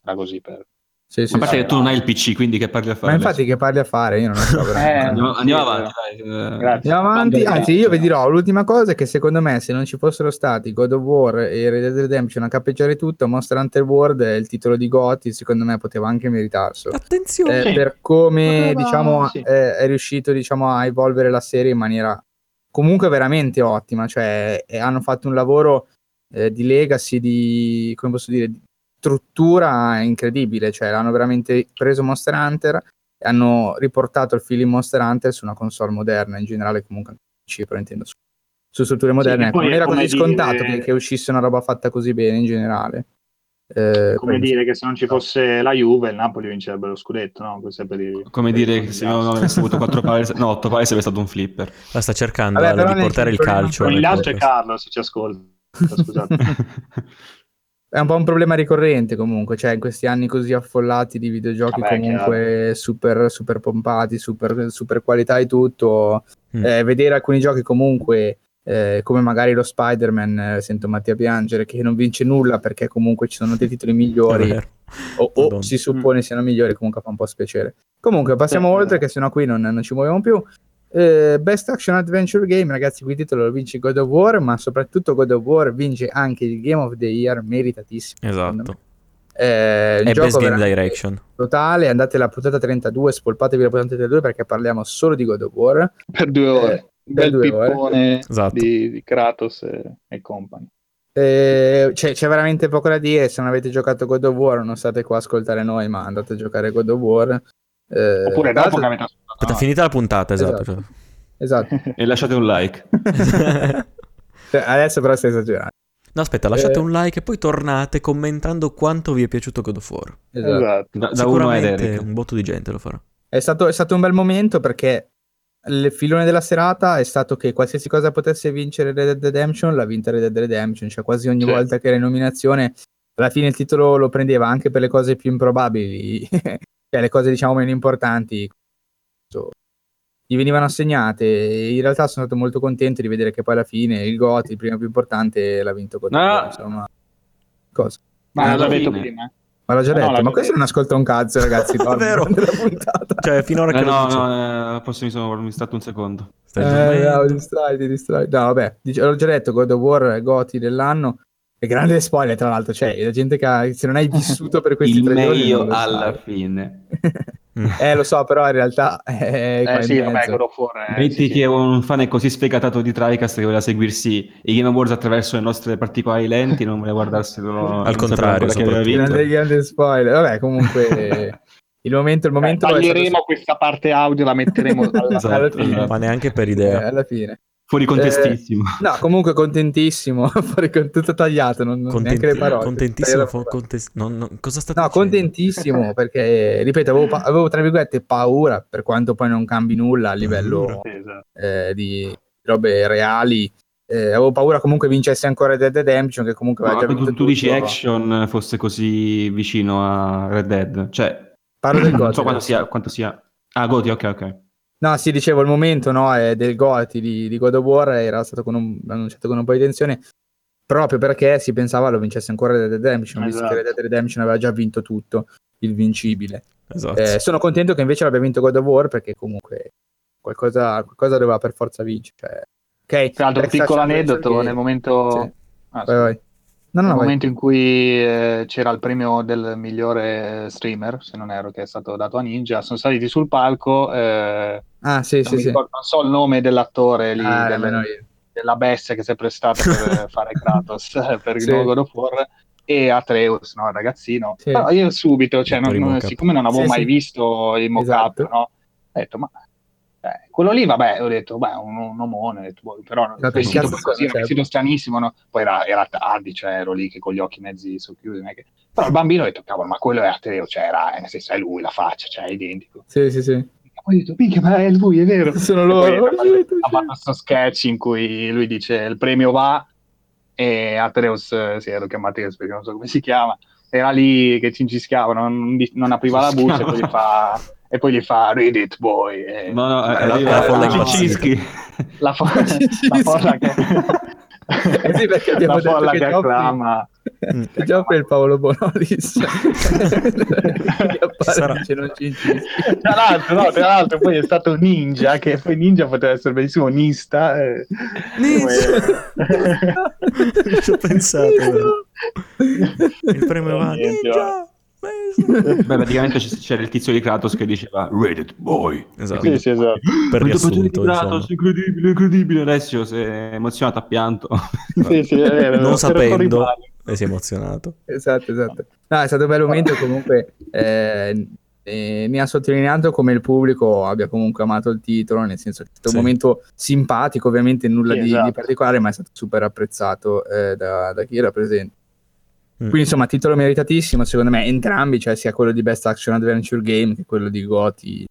Era così per... Sì, sì, a parte sì, che tu non hai il PC, quindi che parli a fare? Ma infatti che parli a fare? Io non so [laughs] eh, andiamo, andiamo avanti, dai. Andiamo avanti, anzi io vi dirò, l'ultima cosa è che secondo me se non ci fossero stati God of War e Red Dead Redemption a cappeggiare tutto, Monster Hunter World è il titolo di Gotti, secondo me poteva anche meritarselo. Attenzione! Eh, per come poteva, diciamo, sì. eh, è riuscito diciamo, a evolvere la serie in maniera comunque veramente ottima, cioè eh, hanno fatto un lavoro eh, di legacy, di, come posso dire, struttura incredibile, cioè hanno veramente preso Monster Hunter e hanno riportato il feeling Monster Hunter su una console moderna, in generale comunque Cipro intendo su, su strutture moderne, sì, non era così dire... scontato che, che, uscisse una roba fatta così bene in generale. Eh, come dire che se non ci fosse la Juve il Napoli vincerebbe lo scudetto no? per come per dire che se non avesse avuto 4 [laughs] pari no 8 pari sarebbe stato un flipper. La sta cercando Vabbè, di portare il calcio il lato è Carlo se ci ascolta [laughs] scusate [laughs] è un po' un problema ricorrente comunque, cioè in questi anni così affollati di videogiochi Vabbè, comunque super, super, pompati, super, super, qualità e tutto, mm. eh, vedere alcuni giochi comunque eh, come magari lo Spider-Man, eh, sento Mattia piangere, che non vince nulla perché comunque ci sono dei titoli migliori o, o si suppone siano migliori, comunque fa un po' spiacere. Comunque passiamo oltre che sennò qui non, non ci muoviamo più. Eh, Best Action Adventure Game, ragazzi, qui il titolo lo vince God of War, ma soprattutto God of War vince anche il Game of the Year, meritatissimo. Esatto. Eh, e Best Game Direction. Totale, andate alla puntata 32, spolpatevi la puntata 32 perché parliamo solo di God of War. Per due ore. Eh, bel due pippone esatto. di, di, Kratos e, e company. Eh, c'è, c'è, veramente poco da dire. Se non avete giocato God of War, non state qua a ascoltare noi, ma andate a giocare God of War. Eh, Oppure dopo che avete ascoltato. Aspetta, finita la puntata, esatto. Esatto. esatto. [laughs] e lasciate un like. [laughs] cioè, adesso però stai esagerando. No, aspetta, lasciate eh... un like e poi tornate commentando quanto vi è piaciuto God of War. Esatto. esatto. Da, da Sicuramente un botto di gente lo farà. È stato, è stato un bel momento perché il filone della serata è stato che qualsiasi cosa potesse vincere Red Dead Redemption l'ha vinta Red Dead Redemption, cioè quasi ogni certo. volta che era in nominazione alla fine il titolo lo prendeva anche per le cose più improbabili, [laughs] cioè le cose diciamo meno importanti gli venivano assegnate e in realtà sono stato molto contento di vedere che poi alla fine il GOT, il primo più importante, l'ha vinto con no. insomma. Cosa? Ma l'ho detto prima. Ma l'ho già detto, no, ma questo non ascolta un cazzo, ragazzi. [laughs] È vero. [laughs] Cioè, finora eh, che no, no, eh, posso, mi sono mi stato un secondo. Stai eh, no, distrai, distrai. No, vabbè, l'ho già detto, God of War Goti dell'anno. E grande spoiler, tra l'altro, cioè, la gente che ha, se non hai vissuto per questi il tre giorni... Il meglio alla sai. fine. [laughs] Eh, lo so, però in realtà è eh, sì, vabbè, God of War. Eh, Metti sì, che sì. un fan è così sfegatato di TriCast che voleva seguirsi i Game Awards attraverso le nostre particolari lenti, non voleva guardarselo [laughs] al contrario, che aveva vinto. degli grandi spoiler. Vabbè, comunque [laughs] il momento, il momento Beh, taglieremo stato... questa parte audio, la metteremo alla, esatto, alla fine. Ma neanche per idea. Eh, alla fine. Fuori contestissimo. Eh, no, comunque contentissimo. [laughs] Fuori con... tutto tagliato, non, Contenti... neanche le parole. Contentissimo. Fu... Contest... non, non... Cosa state No, dicendo? contentissimo [laughs] perché, ripeto, avevo, pa- avevo, tra virgolette paura, per quanto poi non cambi nulla a livello esatto. eh, di robe reali. Eh, avevo paura comunque vincesse ancora Red Dead Redemption, che comunque no, già vinto tu, tu dici Action fosse così vicino a Red Dead. Cioè, Parlo del Non so quanto sia, quanto sia... Ah, Goti, ok, ok. No, sì, dicevo, il momento no, del Goti di, di, God of War era stato con un, annunciato con un po' di tensione proprio perché si pensava lo vincesse ancora Red Dead Redemption, esatto. visto che Red Dead Redemption aveva già vinto tutto, il vincibile. Esatto. Eh, sono contento che invece l'abbia vinto God of War perché comunque qualcosa, qualcosa doveva per forza vincere. Cioè, ok, Tra l'altro, un piccolo aneddoto, nel momento... Sì. Ah, vai, vai. No, no, Nel momento in cui eh, c'era il premio del migliore streamer, se non ero, che è stato dato a Ninja, sono saliti sul palco. Eh, ah, sì, sì, sì. non so il nome dell'attore lì, ah, del, della bestia che si è prestata per [laughs] fare Kratos per il sì. God of War e Atreus, no, ragazzino. Sì. Però io subito, cioè, non, non, siccome non avevo sì, mai visto il mock-up, esatto. no, ho detto, ma eh, quello lì, vabbè, ho detto, beh, un, un omone, detto, boh, però il vestito così, era un vestito stranissimo, no? poi era, era, tardi, cioè ero lì che con gli occhi mezzi socchiusi, che... però il bambino ha detto, cavolo, ma quello è Ateo, cioè era, nel senso, è lui, la faccia, cioè è identico. Sì, sì, sì. Poi ho detto, minchia, ma è lui, è vero. Sono loro. Ha [laughs] fatto questo sketch in cui lui dice, il premio va, e Atreus, sì, ero chiamato perché non so come si chiama, era lì che cincischiava, non, non apriva la buccia e poi fa e poi gli fa read it boy. E... no no è la, la, folla Cicischi [laughs] la, fo- la folla che [laughs] eh sì perché abbiamo la folla che, che acclama. È già per Paolo Bonolis. [laughs] Sarà... non ci tra l'altro no, tra l'altro poi è stato Ninja che poi Ninja poteva essere benissimo Nista eh. Ninja ci ho pensato. Il premio va Ninja [laughs] Beh, praticamente c'era il tizio di Kratos che diceva Reddit boy. Esatto. Quindi, sì, sì, esatto. Per riassunto, Kratos, incredibile, incredibile. Alessio si è emozionato, ha pianto. [laughs] sì, sì, è vero, non sapendo e si è emozionato. Esatto, esatto. No, è stato un bel momento comunque eh, eh, mi ha sottolineato come il pubblico abbia comunque amato il titolo, nel senso che è stato sì. un momento simpatico, ovviamente nulla sì, di, esatto. di, particolare, ma è stato super apprezzato eh, da, da chi era presente. Mm. Quindi insomma, titolo meritatissimo, secondo me, entrambi, cioè sia quello di Best Action Adventure Game che quello di Goti,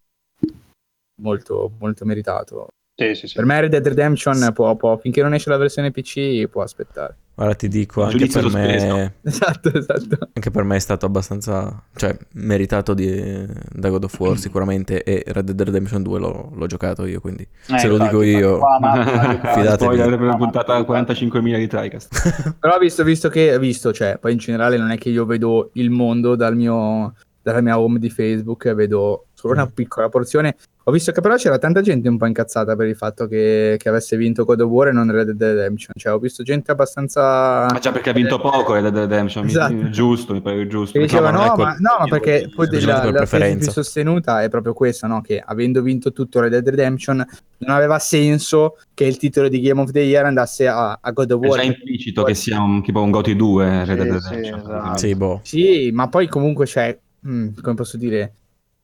molto, molto meritato. Sì, sì, sì. Per me Red Dead Redemption può, può, finché non esce la versione PC può aspettare. Ora ti dico, anche per me... [laughs] Esatto, esatto. Anche per me è stato abbastanza... Cioè, meritato di, da God of War sicuramente e Red Dead Redemption 2 l'ho, l'ho giocato io, quindi eh, se lo dico io... [laughs] Fidatevi. Per una puntata 45.000 di TriCast. [laughs] Però visto, visto che... Visto, cioè, poi in generale non è che io vedo il mondo dal mio, dalla mia home di Facebook, vedo solo una mm. piccola porzione ho visto che però c'era tanta gente un po' incazzata per il fatto che, che avesse vinto God of War e non Red Dead Redemption. Cioè, ho visto gente abbastanza. Ma già perché ha vinto poco Red Dead Redemption. Esatto. Mi, giusto, mi pare giusto. Diceva, no, ma, no, ma perché poi la, la tesi più sostenuta è proprio questa, no? Che avendo vinto tutto Red Dead Redemption, non aveva senso che il titolo di Game of the Year andasse a, a God of War. È già implicito che sia un, tipo un GOTY 2 Red Dead Redemption. Sì, esatto. sì, boh. sì, ma poi comunque c'è. Mh, come posso dire?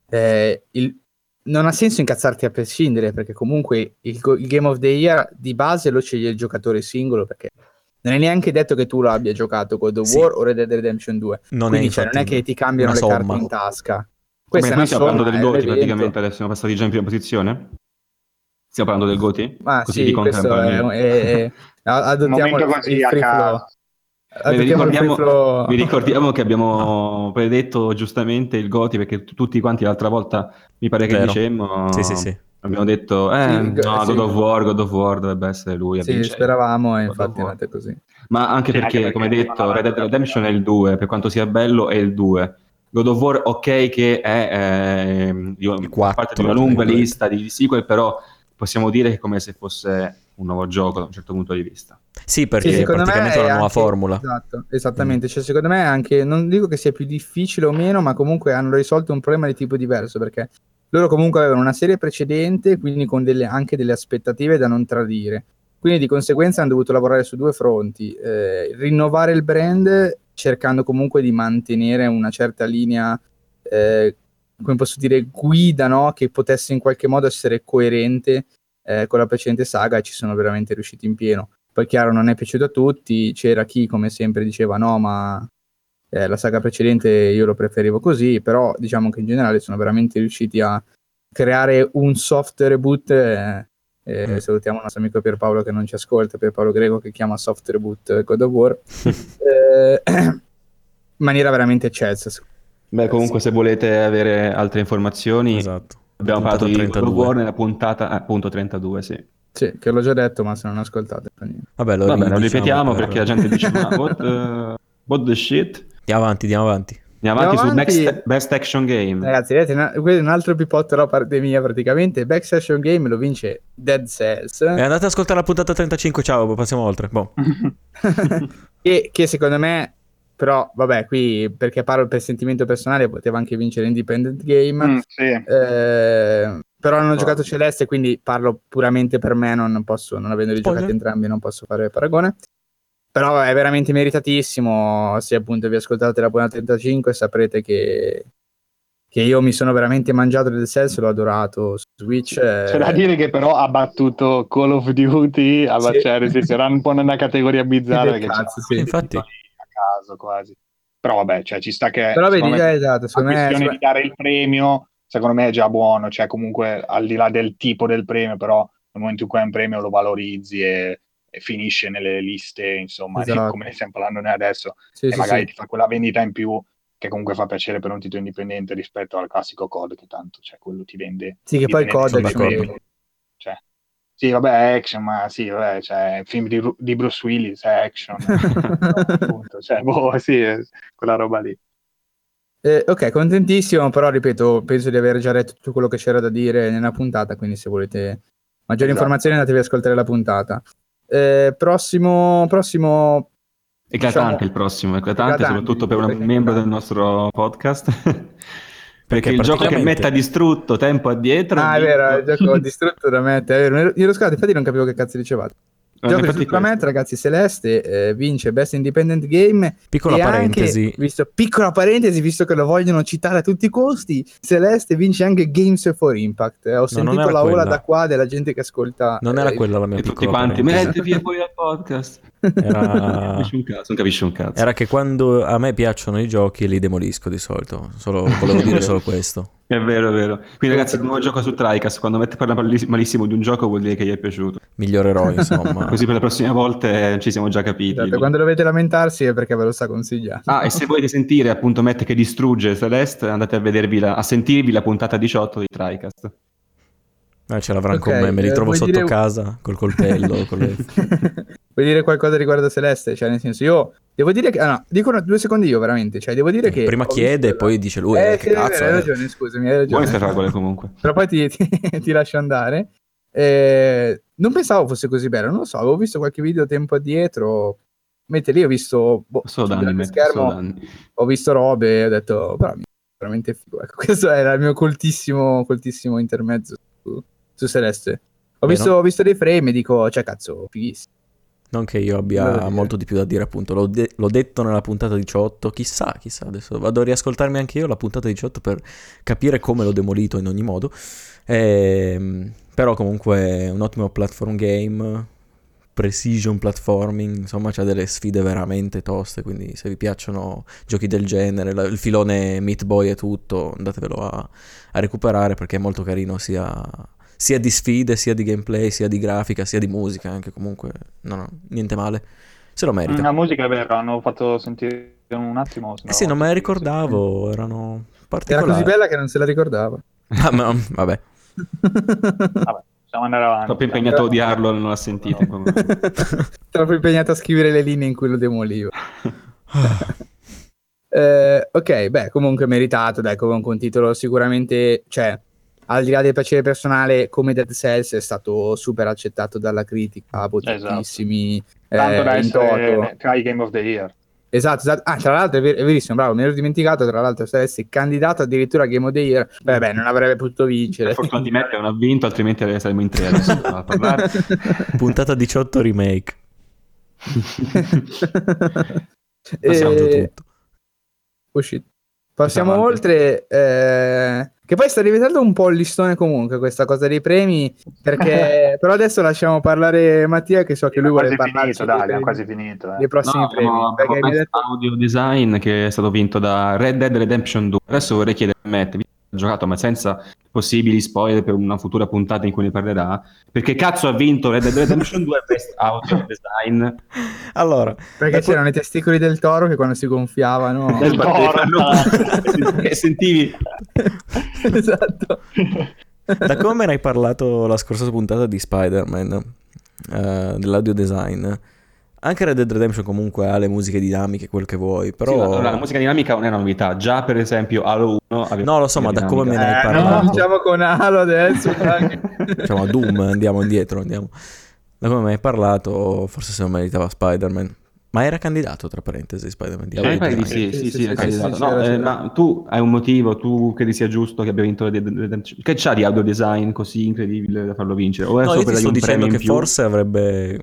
Eh, il, non ha senso incazzarti a prescindere perché comunque il, il, Game of the Year di base lo sceglie il giocatore singolo perché non è neanche detto che tu l'abbia giocato God of sì. War o Red Dead Redemption 2 non Quindi, è, cioè, non è che ti cambiano le carte in tasca. Questa Come è stiamo parlando del Goti praticamente adesso siamo passati già in prima posizione? Stiamo parlando del Goti? ma Così sì questo è, è, è, [laughs] adottiamo il, il free flow vi ricordiamo, vi ricordiamo, che abbiamo [laughs] predetto giustamente il Goti perché t- tutti quanti l'altra volta mi pare che Vero. dicemmo sì, sì, sì. abbiamo detto eh, sì, no, God of War God of War dovrebbe essere lui sì, speravamo e infatti è andata così. Ma anche perché, anche perché come detto Red Dead Redemption è il 2 per quanto sia bello è il 2 God of War ok che è eh, il 4, parte di una lunga lista di sequel però possiamo dire che è come se fosse un nuovo gioco da un certo punto di vista Sì, perché sì, è praticamente è una nuova anche, formula. Esatto, esattamente. Mm. Cioè, secondo me anche, non dico che sia più difficile o meno, ma comunque hanno risolto un problema di tipo diverso, perché loro comunque avevano una serie precedente, quindi con delle, anche delle aspettative da non tradire. Quindi di conseguenza hanno dovuto lavorare su due fronti, eh, rinnovare il brand cercando comunque di mantenere una certa linea, eh, come posso dire, guida, no? che potesse in qualche modo essere coerente eh, con la precedente saga e ci sono veramente riusciti in pieno. Poi chiaro non è piaciuto a tutti, c'era chi come sempre diceva no ma eh, la saga precedente io lo preferivo così, però diciamo che in generale sono veramente riusciti a creare un soft reboot. Eh, eh, mm. Salutiamo il nostro amico Pierpaolo che non ci ascolta, Pierpaolo Greco che chiama soft reboot God of War, [laughs] eh, in maniera veramente eccelsa. Beh, comunque se volete avere altre informazioni, esatto. abbiamo parlato di God of War nella puntata appunto 32, sì. Sì, che l'ho già detto, ma se non ascoltate. Vabbè, lo, Vabbè, lo ripetiamo per... perché la gente dice: Ma what, uh, what the shit? Andiamo avanti, andiamo avanti. Andiamo avanti, avanti sul next, Best Action Game. Ragazzi, vedete, una, questo è un altro pipotto da parte mia praticamente. Best Action Game lo vince Dead Cells. E andate ad ascoltare la puntata 35, ciao, passiamo oltre. Boh. [laughs] e che secondo me, però, vabbè, qui perché parlo per sentimento personale, poteva anche vincere Independent Game. Mm, sì. eh, però non ho giocato Celeste, quindi parlo puramente per me, non posso, non avendoli Spoiler. giocati entrambi, non posso fare paragone. Però è veramente meritatissimo. Se appunto vi ascoltate la buona 35, saprete che, che io mi sono veramente mangiato del senso, l'ho adorato su Switch. C'è da dire che però ha battuto Call of Duty, a sì. cioè, sì, era un po' nella categoria bizzarra perché cazzo, sì. infatti a caso quasi. Però vabbè, cioè, ci sta che però vedi, me, esatto, secondo me, di dare il premio secondo me è già buono, cioè comunque al di là del tipo del premio, però nel momento in cui hai un premio lo valorizzi e, e finisce nelle liste, insomma, esatto. come ne stiamo parlando noi adesso, sì, e sì, magari sì. ti fa quella vendita in più che comunque fa piacere per un titolo indipendente rispetto al classico COD che tanto, cioè quello ti vende. Sì, che poi il COD è premio. Cioè, sì, vabbè, è action, ma sì, vabbè, cioè, film di, di Bruce Willis è action. [laughs] appunto, cioè, boh, sì, quella roba lì. Eh, ok, contentissimo, però ripeto, penso di aver già detto tutto quello che c'era da dire nella puntata, quindi se volete maggiori esatto. informazioni andatevi ad ascoltare la puntata. Eh, prossimo, prossimo... Eclatante diciamo, il prossimo, eclatante, eclatante soprattutto per un membro del nostro podcast. [laughs] Perché, perché il gioco che mette ha distrutto tempo addietro. Ah, è vero, il gioco [laughs] distrutto da me. È vero, ero scato, infatti non capivo che cazzo dicevate. Gioco di Superman, ragazzi, Celeste eh, vince Best Independent Game. Piccola parentesi. Anche, visto, piccola parentesi, visto che lo vogliono citare a tutti i costi, Celeste vince anche Games for Impact. Eh, ho no, sentito la ola da qua della gente che ascolta. Non era eh, quella la mia piccola tutti quanti, metti via poi al podcast. [laughs] Era... [laughs] non capisci un cazzo. Era che quando a me piacciono i giochi li demolisco di solito. Solo, volevo dire solo questo. È vero, è vero. Quindi ragazzi, il nuovo gioco su Tricast, quando Matt parla malissimo di un gioco vuol dire che gli è piaciuto. Migliorerò, [laughs] insomma. Così per le prossime volte ci siamo già capiti. Esatto, quando dovete lamentarsi è perché ve lo sta consigliando. Ah, e se volete sentire appunto Matt che distrugge Celeste, andate a, vedervi la, a sentirvi la puntata 18 di Tricast. Eh, ce l'avranno okay, con me, me li eh, trovo sotto dire... casa col coltello. con le... [laughs] [laughs] Vuoi dire qualcosa riguardo Celeste? Cioè, nel senso, io devo dire che. Ah, no, dico una, due secondi io, veramente. Cioè, devo dire che. Prima chiede e poi dice lui. Eh, eh che cazzo. Hai ragione, scusami. Hai ragione. Buone fragole comunque. [laughs] Però poi ti, ti, ti lascio andare. Eh, non pensavo fosse così bello, non lo so. Avevo visto qualche video tempo addietro. Mentre lì ho visto. Boh, so danni, schermo, so ho visto robe e ho detto. Però veramente figo. Ecco, [laughs] questo era il mio coltissimo, coltissimo intermezzo su, su Celeste. Ho visto, ho visto, dei frame e dico, cioè cazzo, fighissimo. Non che io abbia molto di più da dire, appunto, l'ho, de- l'ho, detto nella puntata 18, chissà, chissà, adesso vado a riascoltarmi anche io la puntata 18 per capire come l'ho demolito in ogni modo. Ehm, però comunque è un ottimo platform game, precision platforming, insomma c'ha delle sfide veramente toste, quindi se vi piacciono giochi del genere, la- il filone Meat Boy e tutto, andatevelo a, a recuperare perché è molto carino sia sia di sfide, sia di gameplay, sia di grafica, sia di musica, anche comunque, no, no, niente male. Se lo merita. La musica è vera, hanno fatto sentire un attimo. Eh sì, non me la ricordavo, erano particolari. Era così bella che non se la ricordava. [laughs] ah, ma, vabbè. vabbè. Possiamo andare avanti. Troppo impegnato a odiarlo, non l'ha sentito. No. [laughs] [laughs] Troppo impegnato a scrivere le linee in cui lo demolivo. eh, ok, beh, comunque meritato, dai, comunque un titolo sicuramente, cioè, al di là del piacere personale, come Dead Cells è stato super accettato dalla critica, votatissimi. Esatto. Eh, Tanto da essere Try Game of the Year. Esatto, esatto. Ah, tra l'altro è, ver- è, verissimo, bravo, mi ero dimenticato, tra l'altro se avessi candidato addirittura a Game of the Year, beh, non avrebbe potuto vincere. Fortunatamente non ha vinto, altrimenti saremmo in tre adesso a parlare. [laughs] Puntata 18 remake. [laughs] Passiamo e... tutto. Uscito. Passiamo oltre, eh, che poi sta diventando un po' il listone comunque questa cosa dei premi, perché [laughs] però adesso lasciamo parlare Mattia che so che lui vuole parlare finito, dai, abbiamo quasi finito. Eh. Dei prossimi no, premi. No, perché detto... audio design che è stato vinto da Red Dead Redemption 2. Adesso vorrei chiedere a Matt, giocato ma senza possibili spoiler per una futura puntata in cui ne parlerà. Perché cazzo ha vinto Red Dead Redemption 2 [laughs] Best Audio Design? Allora perché c'erano i testicoli del toro che quando si gonfiavano [laughs] del toro [laughs] che sentivi? Esatto. Da come me ne hai parlato la scorsa puntata di Spider-Man uh, dell'audio design anche Red Dead Redemption comunque ha le musiche dinamiche, quel che vuoi, però... Sì, allora, la musica dinamica non è una novità, già per esempio Halo 1 aveva No, lo so, ma da come me ne hai eh, parlato... No, [laughs] diciamo con Halo adesso. [laughs] diciamo Doom, andiamo indietro, andiamo. Da come me hai parlato, forse se non meritava Spider-Man. Ma era candidato, tra parentesi, Spider-Man? Di eh, sì, sì, sì, sì, candidato. Sì, no, eh, ma tu hai un motivo, tu credi sia giusto che abbia vinto Redemption? Che c'ha di audio design così incredibile da farlo vincere? O è no, io ti sto dicendo che forse avrebbe,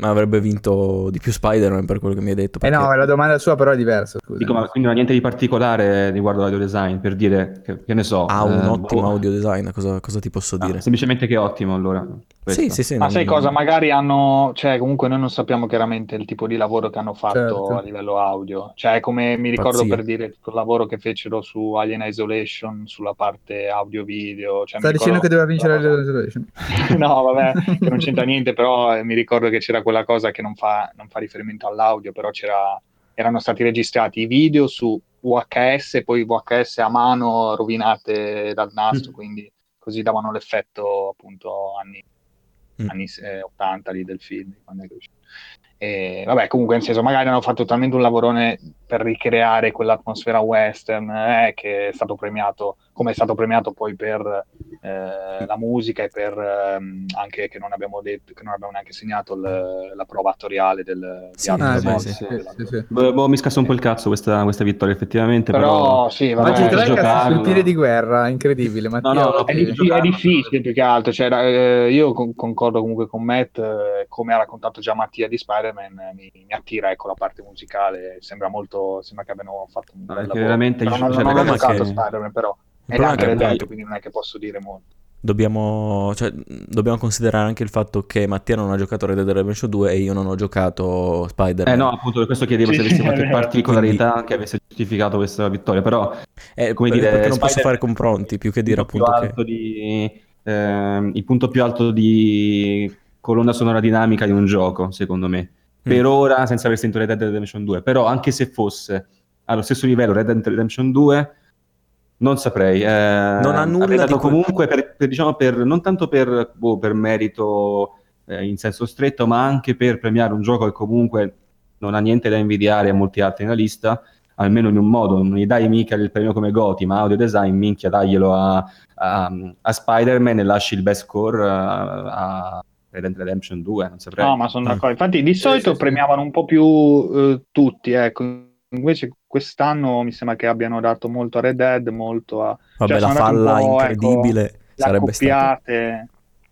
avrebbe vinto di più Spider-Man per quello che mi hai detto. Perché... Eh no, la domanda sua però è diversa, scusa. Dico, ma quindi non ha niente di particolare riguardo l'audio design, per dire, che, che ne so. Ha un eh, ottimo boh. audio design, cosa, cosa ti posso ah, dire? semplicemente che è ottimo allora. Questo. Sì, sì, sì. Ma sai cosa, magari hanno, cioè comunque noi non sappiamo chiaramente il tipo di lavoro che hanno fatto certo a livello audio. Cioè, come mi ricordo Pazzia. per dire tutto il lavoro che fecero su Alien Isolation, sulla parte audio-video. Cioè, Sta dicendo che doveva vincere Alien Isolation? [laughs] no, vabbè, che non c'entra [laughs] niente, però eh, mi ricordo che c'era quella cosa che non fa, non fa riferimento all'audio, però c'era, erano stati registrati i video su VHS, poi VHS a mano rovinate dal nastro, mm. quindi così davano l'effetto appunto anni, mm. anni eh, 80 lì del film, quando è uscito. E, vabbè, comunque, nel senso, magari hanno fatto talmente un lavorone per ricreare quell'atmosfera western eh, che è stato premiato, come è stato premiato poi per eh, la musica e per ehm, anche che non abbiamo detto, che non abbiamo neanche segnato l- la prova attoriale del sì, ah, sì, sì, sì, sì, sì. Boh, mi scassa un po' il cazzo questa, questa vittoria, effettivamente. Però, però sì, vabbè, Oggi tre sul tiro di guerra, incredibile. No, no, no, è, difficile, è, difficile più che altro. Cioè, eh, io con- concordo comunque con Matt, eh, come ha raccontato già Mattia di Spider-Man, mi, mi attira ecco, la parte musicale, sembra molto, sembra che abbiano fatto un bel lavoro. Veramente, però non, cioè, non ho giocato che... Spider-Man, però è anche Red quindi non è che posso dire molto. Dobbiamo, cioè, dobbiamo, considerare anche il fatto che Mattia non ha giocato Red Dead Redemption 2 e io non ho giocato Spider-Man. Eh no, appunto per questo chiedevo sì, se avessi qualche particolarità quindi... che avesse giustificato questa vittoria, però eh, come dire, perché non posso fare confronti più che dire appunto che... Di, eh, il punto più alto di colonna sonora dinamica di un gioco, secondo me. Per mm. ora, senza aver sentito Red Dead Redemption 2, però anche se fosse allo stesso livello Red Dead Redemption 2 non saprei. Eh, non ha nulla di comunque per, per, diciamo, per, non tanto per, boh, per merito eh, in senso stretto, ma anche per premiare un gioco che comunque non ha niente da invidiare a molti altri nella lista, almeno in un modo. Non gli dai mica il premio come Goti, ma audio design, minchia, daglielo a, a, a Spider-Man e lasci il best score a, a Red Dead Redemption 2, non saprei. No, ma sono d'accordo. Infatti di solito premiavano un po' più uh, tutti, ecco. Invece quest'anno mi sembra che abbiano dato molto a Red Dead, molto a... Vabbè, cioè, la falla incredibile ecco, sarebbe stata...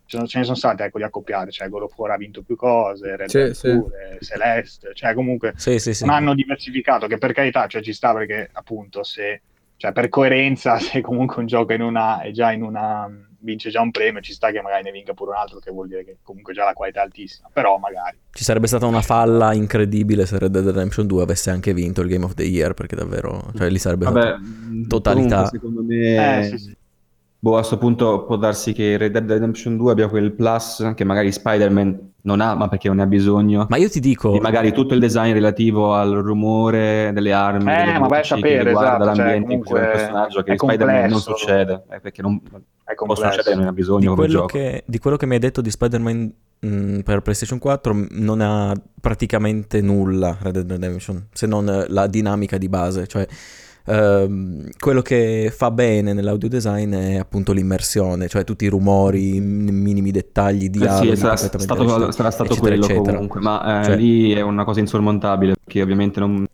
Ce ne sono state, ecco, gli accoppiate, cioè God of War ha vinto più cose, Red Dead sì, pure, sì. Celeste, cioè comunque sì, sì, non hanno diversificato, che per carità, cioè ci sta perché appunto se, cioè per coerenza, [laughs] se comunque un gioco in una, è già in una vince già un premio, ci sta che magari ne vinca pure un altro, che vuol dire che comunque già la qualità è altissima, però magari. Ci sarebbe stata una falla incredibile se Red Dead Redemption 2 avesse anche vinto il Game of the Year, perché davvero, cioè lì sarebbe Vabbè, totalità. Comunque, secondo me... Eh, sì, sì. Boh, a questo punto può darsi che Red Dead Redemption 2 abbia quel plus che magari Spider-Man non ha, ma perché non ne ha bisogno. Ma io ti dico... E magari tutto il design relativo al rumore delle armi, eh, ma vai a sapere, esatto, cioè, l'ambiente in cui personaggio, che Spider-Man non succede, eh, perché non è possono succedere, non ha bisogno di quello, che, di quello che mi hai detto di Spider-Man mh, mm, per PlayStation 4 non ha praticamente nulla Red Dead Redemption, se non la dinamica di base, cioè Uh, quello che fa bene nell'audio design è appunto l'immersione, cioè tutti i rumori, i minimi dettagli, dialoghi. Eh sì, sarà stato, sarà stato eccetera, quello eccetera. comunque, ma eh, cioè... lì è una cosa insormontabile perché ovviamente non,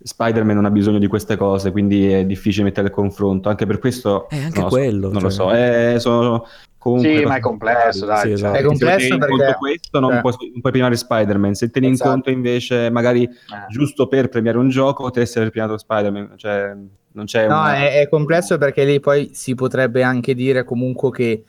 Spider-Man non ha bisogno di queste cose, quindi è difficile mettere il confronto. Anche per questo. È anche quello. So, non cioè... lo so. È, sono comunque. Sì, ma è complesso, dai. Sì, esatto. È complesso perché. In questo non, eh. puoi, non puoi premiare Spider-Man. Se tieni esatto. in conto invece, magari eh. giusto per premiare un gioco, potresti aver premiato Spider-Man. Cioè, non c'è. No, una... è, è, complesso perché lì poi si potrebbe anche dire comunque che.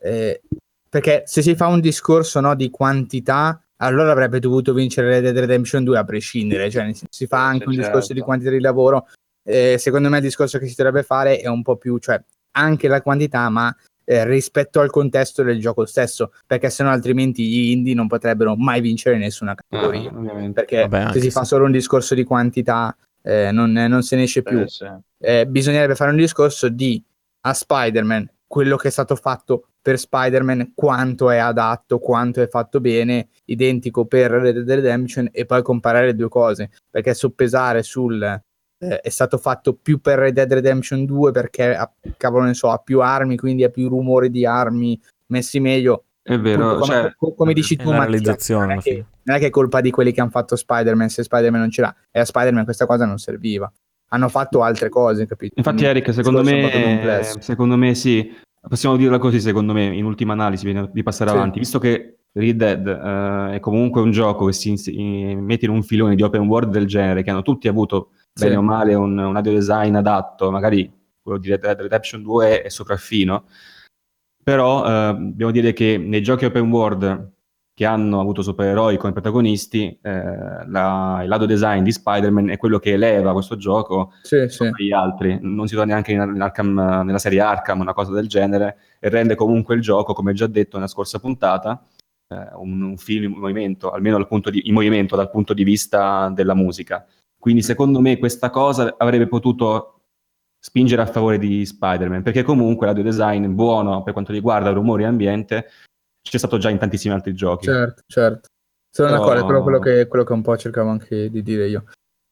Eh, perché se si fa un discorso no, di quantità allora avrebbe dovuto vincere Red Dead Redemption 2 a prescindere, cioè si fa anche un certo. discorso di quantità di lavoro. Eh, secondo me il discorso che si dovrebbe fare è un po' più, cioè anche la quantità, ma eh, rispetto al contesto del gioco stesso, perché sennò altrimenti gli indie non potrebbero mai vincere nessuna categoria. Ah, perché Vabbè, se si fa solo un discorso di quantità eh, non, non, se ne esce più. Eh, sì. Eh, bisognerebbe fare un discorso di a Spider-Man quello che è stato fatto per Spider-Man, quanto è adatto, quanto è fatto bene, identico per Red Dead Redemption e poi comparare le due cose, perché soppesare sul eh, è stato fatto più per Red Dead Redemption 2 perché ha, cavolo ne so, ha più armi, quindi ha più rumore di armi messi meglio. È vero, come, cioè, come, come dici tu, Mattia, non, è che, non è che è colpa di quelli che hanno fatto Spider-Man se Spider-Man non ce l'ha, e a Spider-Man questa cosa non serviva hanno fatto altre cose, capito? Infatti, Eric, secondo me, secondo me sì. Possiamo dirla così, secondo me, in ultima analisi, di passare sì. avanti. Visto che Red Dead uh, è comunque un gioco che si in, mette in un filone di open world del genere, che hanno tutti avuto, sì. bene o male, un, un audio design adatto, magari quello di Red Dead Redemption 2 è sopraffino, però uh, dobbiamo dire che nei giochi open world che hanno avuto supereroi come protagonisti, eh, la, il lato design di Spider-Man è quello che eleva questo gioco sì, sì. gli altri. Non si trova neanche in, in Arkham, nella serie Arkham, una cosa del genere, e rende comunque il gioco, come già detto nella scorsa puntata, eh, un, un, film in movimento, almeno dal punto di, in movimento dal punto di vista della musica. Quindi secondo me questa cosa avrebbe potuto spingere a favore di Spider-Man, perché comunque l'audio design buono per quanto riguarda rumori e ambiente c'è stato già in tantissimi altri giochi. Certo, certo. Sono Però... d'accordo, è quello, quello, che, quello che un po' cercavo anche di dire io.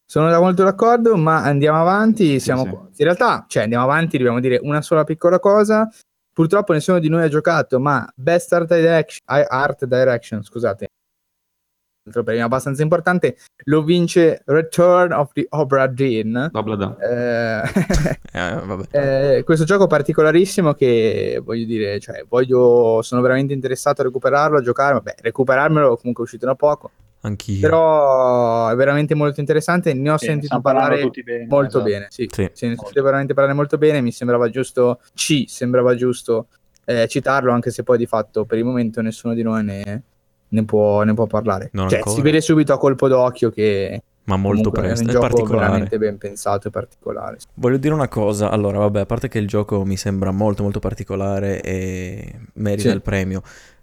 Sono molto d'accordo, ma andiamo avanti. Siamo... Sì, sì. In realtà, cioè, andiamo avanti, dobbiamo dire una sola piccola cosa. Purtroppo nessuno di noi ha giocato, ma Best Art Direction, Art Direction scusate, altro premio abbastanza importante, lo vince Return of the Obra Dinn. Eh, [laughs] eh, eh, questo gioco particolarissimo che voglio dire, cioè, voglio, sono veramente interessato a recuperarlo, a giocare, vabbè, recuperarmelo comunque è uscito da poco. Anch'io. Però è veramente molto interessante, ne ho sì, sentito parlare bene, molto esatto. bene, sì, sì. sì ne ho sentito veramente parlare molto bene, mi sembrava giusto, ci sembrava giusto eh, citarlo, anche se poi di fatto per il momento nessuno di noi ne ne può, ne può parlare. Non cioè, ancora. si vede subito a colpo d'occhio che ma molto presto, è, un è particolare. veramente ben pensato e particolare. Voglio dire una cosa, allora vabbè, a parte che il gioco mi sembra molto molto particolare e merita sì. il premio,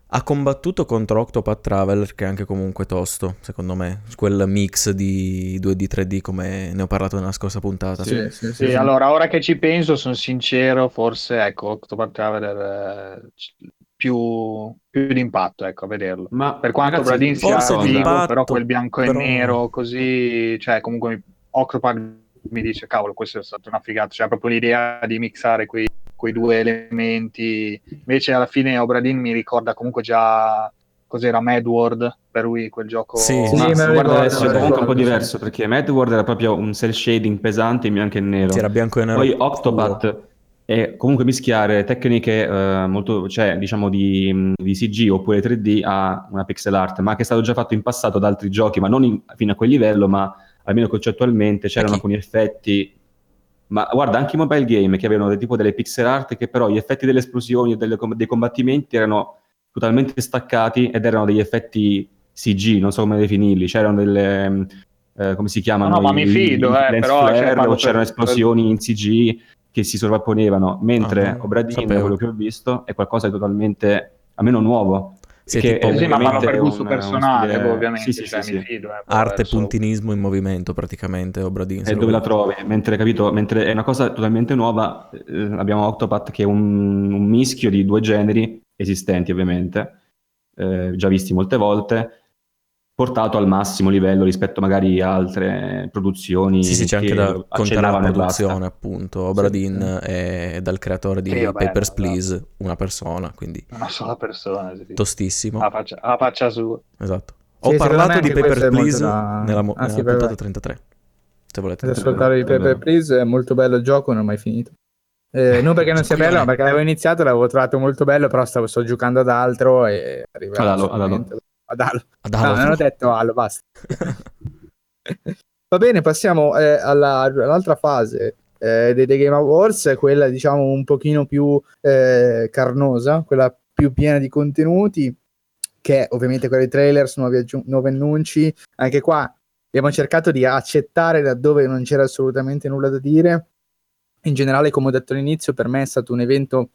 ha combattuto contro Octopath Traveler che è anche comunque tosto, secondo me, quel mix di 2D 3D come ne ho parlato nella scorsa puntata. Sì, sì, sì, sì allora ora che ci penso, sono sincero, forse ecco, Octopath Traveler eh, più, più d'impatto ecco, a vederlo. Ma per quanto ragazzi, Bradin sia figo, però quel bianco però... e nero così, cioè comunque Octopad mi dice cavolo, questa è stata una figata, cioè proprio l'idea di mixare quei, quei due elementi. Invece alla fine Obradin mi ricorda comunque già cos'era Mad World per lui quel gioco sì, sì ma guarda adesso è comunque un po' diverso perché Mad World era proprio un cell shading pesante in bianco e nero. Sì, era bianco e nero. Poi Octopath e comunque mischiare tecniche eh, molto, cioè, diciamo di, di, CG oppure 3D a una pixel art, ma che è stato già fatto in passato da altri giochi, ma non in, fino a quel livello, ma almeno concettualmente c'erano alcuni effetti. Ma guarda, anche i mobile game che avevano del tipo delle pixel art, che però gli effetti delle esplosioni e delle, dei combattimenti erano totalmente staccati ed erano degli effetti CG, non so come definirli, c'erano delle... Eh, come si chiamano? No, no ma mi fido, eh, però... Flare, o c'erano esplosioni in CG che si sovrapponevano, mentre uh-huh, Obradin, da quello che ho visto, è qualcosa di totalmente, almeno nuovo. Sì, che tipo, sì, ma parlo per gusto un, personale, stile... ovviamente, sì, sì, cioè, sì, fido, eh, Arte adesso... puntinismo in movimento praticamente, Obradin. E dove la trovi? Mentre, capito, mentre è una cosa totalmente nuova, eh, abbiamo Octopath che è un, un, mischio di due generi esistenti ovviamente, eh, già visti molte volte, portato al massimo livello rispetto magari a altre produzioni. Sì, sì, c'è anche da contare la produzione, appunto. Obradin sì. è dal creatore di sì, vabbè, Papers, Please, no. una persona, quindi... Una sola persona, sì. Tostissimo. La faccia, la faccia sua. Esatto. Ho parlato di Papers, Please da... nella, mo- ah, nella puntata 33. Se volete. Per ascoltare di Paper Please è molto bello il gioco, non è mai finito. Eh, non perché non sia bello, ma perché l'avevo iniziato, l'avevo trovato molto bello, però stavo, sto giocando ad altro e arriva ad Halo, ad Halo. Ad Halo. No, non ho detto Halo, basta. Va bene, passiamo eh, alla, all'altra fase eh, dei, dei, Game Awards, quella diciamo un pochino più eh, carnosa, quella più piena di contenuti, che è ovviamente quella dei trailers, nuovi, aggiun- nuovi annunci. Anche qua abbiamo cercato di accettare laddove non c'era assolutamente nulla da dire in generale, come ho detto all'inizio, per me è stato un evento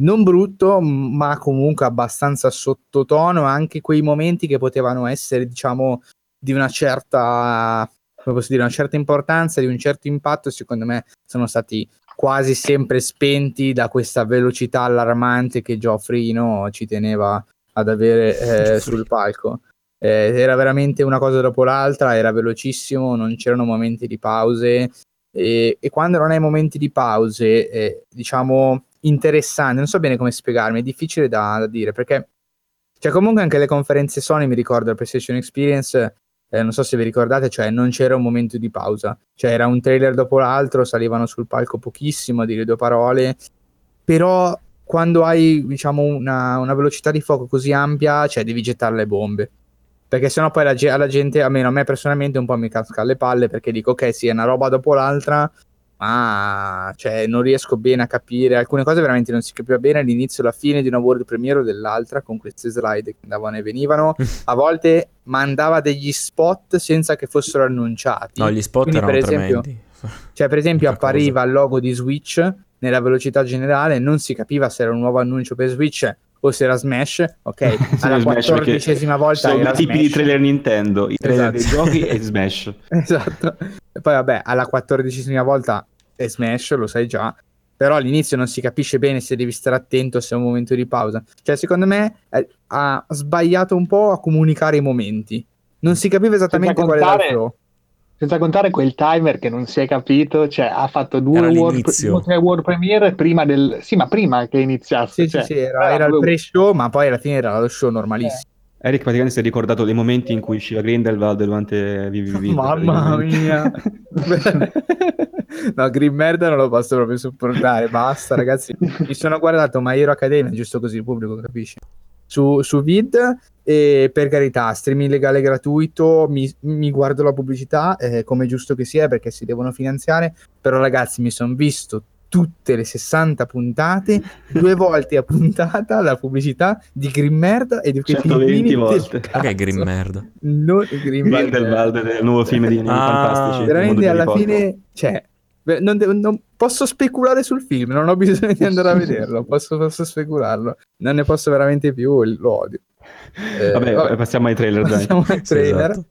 non brutto, ma comunque abbastanza sottotono, anche quei momenti che potevano essere, diciamo, di una certa, come posso dire, una certa importanza, di un certo impatto, secondo me sono stati quasi sempre spenti da questa velocità allarmante che Geoffrino ci teneva ad avere eh, sul palco. Eh, era veramente una cosa dopo l'altra, era velocissimo, non c'erano momenti di pause e, e quando non hai momenti di pause, eh, diciamo, interessanti, non so bene come spiegarmi, è difficile da, da, dire perché, cioè comunque anche le conferenze Sony, mi ricordo la PlayStation Experience, eh, non so se vi ricordate, cioè non c'era un momento di pausa, cioè era un trailer dopo l'altro, salivano sul palco pochissimo a dire due parole, però quando hai diciamo una, una velocità di fuoco così ampia, cioè devi gettare le bombe. Perché sennò poi la, alla gente, almeno a me personalmente, un po' mi casca alle palle perché dico ok, sì, è una roba dopo l'altra, ma cioè, non riesco bene a capire alcune cose, veramente non si capiva bene all'inizio e alla fine di una world premiere o dell'altra con queste slide che andavano e venivano. [laughs] A volte mandava degli spot senza che fossero annunciati. No, gli spot Quindi, erano per esempio, tremendi. Cioè, per esempio, appariva il logo di Switch nella velocità generale, non si capiva se era un nuovo annuncio per Switch o se era Smash, ok? [laughs] Alla quattordicesima volta sono i tipi Smash. di trailer Nintendo, i trailer esatto. dei giochi e [laughs] Smash. esatto. E poi vabbè, alla quattordicesima volta è Smash, lo sai già, però all'inizio non si capisce bene se devi stare attento se è un momento di pausa. Cioè, secondo me eh, ha sbagliato un po' a comunicare i momenti. Non si capiva esattamente qual era il flow. Senza contare quel timer che non si è capito, cioè ha fatto due world, tre world premiere prima del... Sì, ma prima che iniziasse. Sì, cioè, sì, sì, era, era il pre-show, ma poi alla fine era lo show normalissimo. Eh. Eric praticamente si è ricordato dei momenti in cui usciva Grindelwald durante VVV. Mamma mia! no, Green Merda non lo posso proprio sopportare, basta ragazzi. Mi sono guardato My Hero Academia, giusto così il pubblico capisce su, su Vid e per carità, streaming legale gratuito, mi, mi guardo la pubblicità eh, come giusto che sia perché si devono finanziare, però ragazzi mi sono visto tutte le 60 puntate, [laughs] due volte a puntata la pubblicità di Grimmerda e di quei 120 volte. Che è Grimmerda? No, Grindelwald, del nuovo film di Animali ah, Fantastici. Veramente alla fine, cioè, non, devo, non, posso speculare sul film, non ho bisogno di andare a [laughs] vederlo, posso, posso specularlo. Non ne posso veramente più, lo odio. Eh, vabbè, vabbè, passiamo ai trailer. Passiamo ai trailer. Esatto.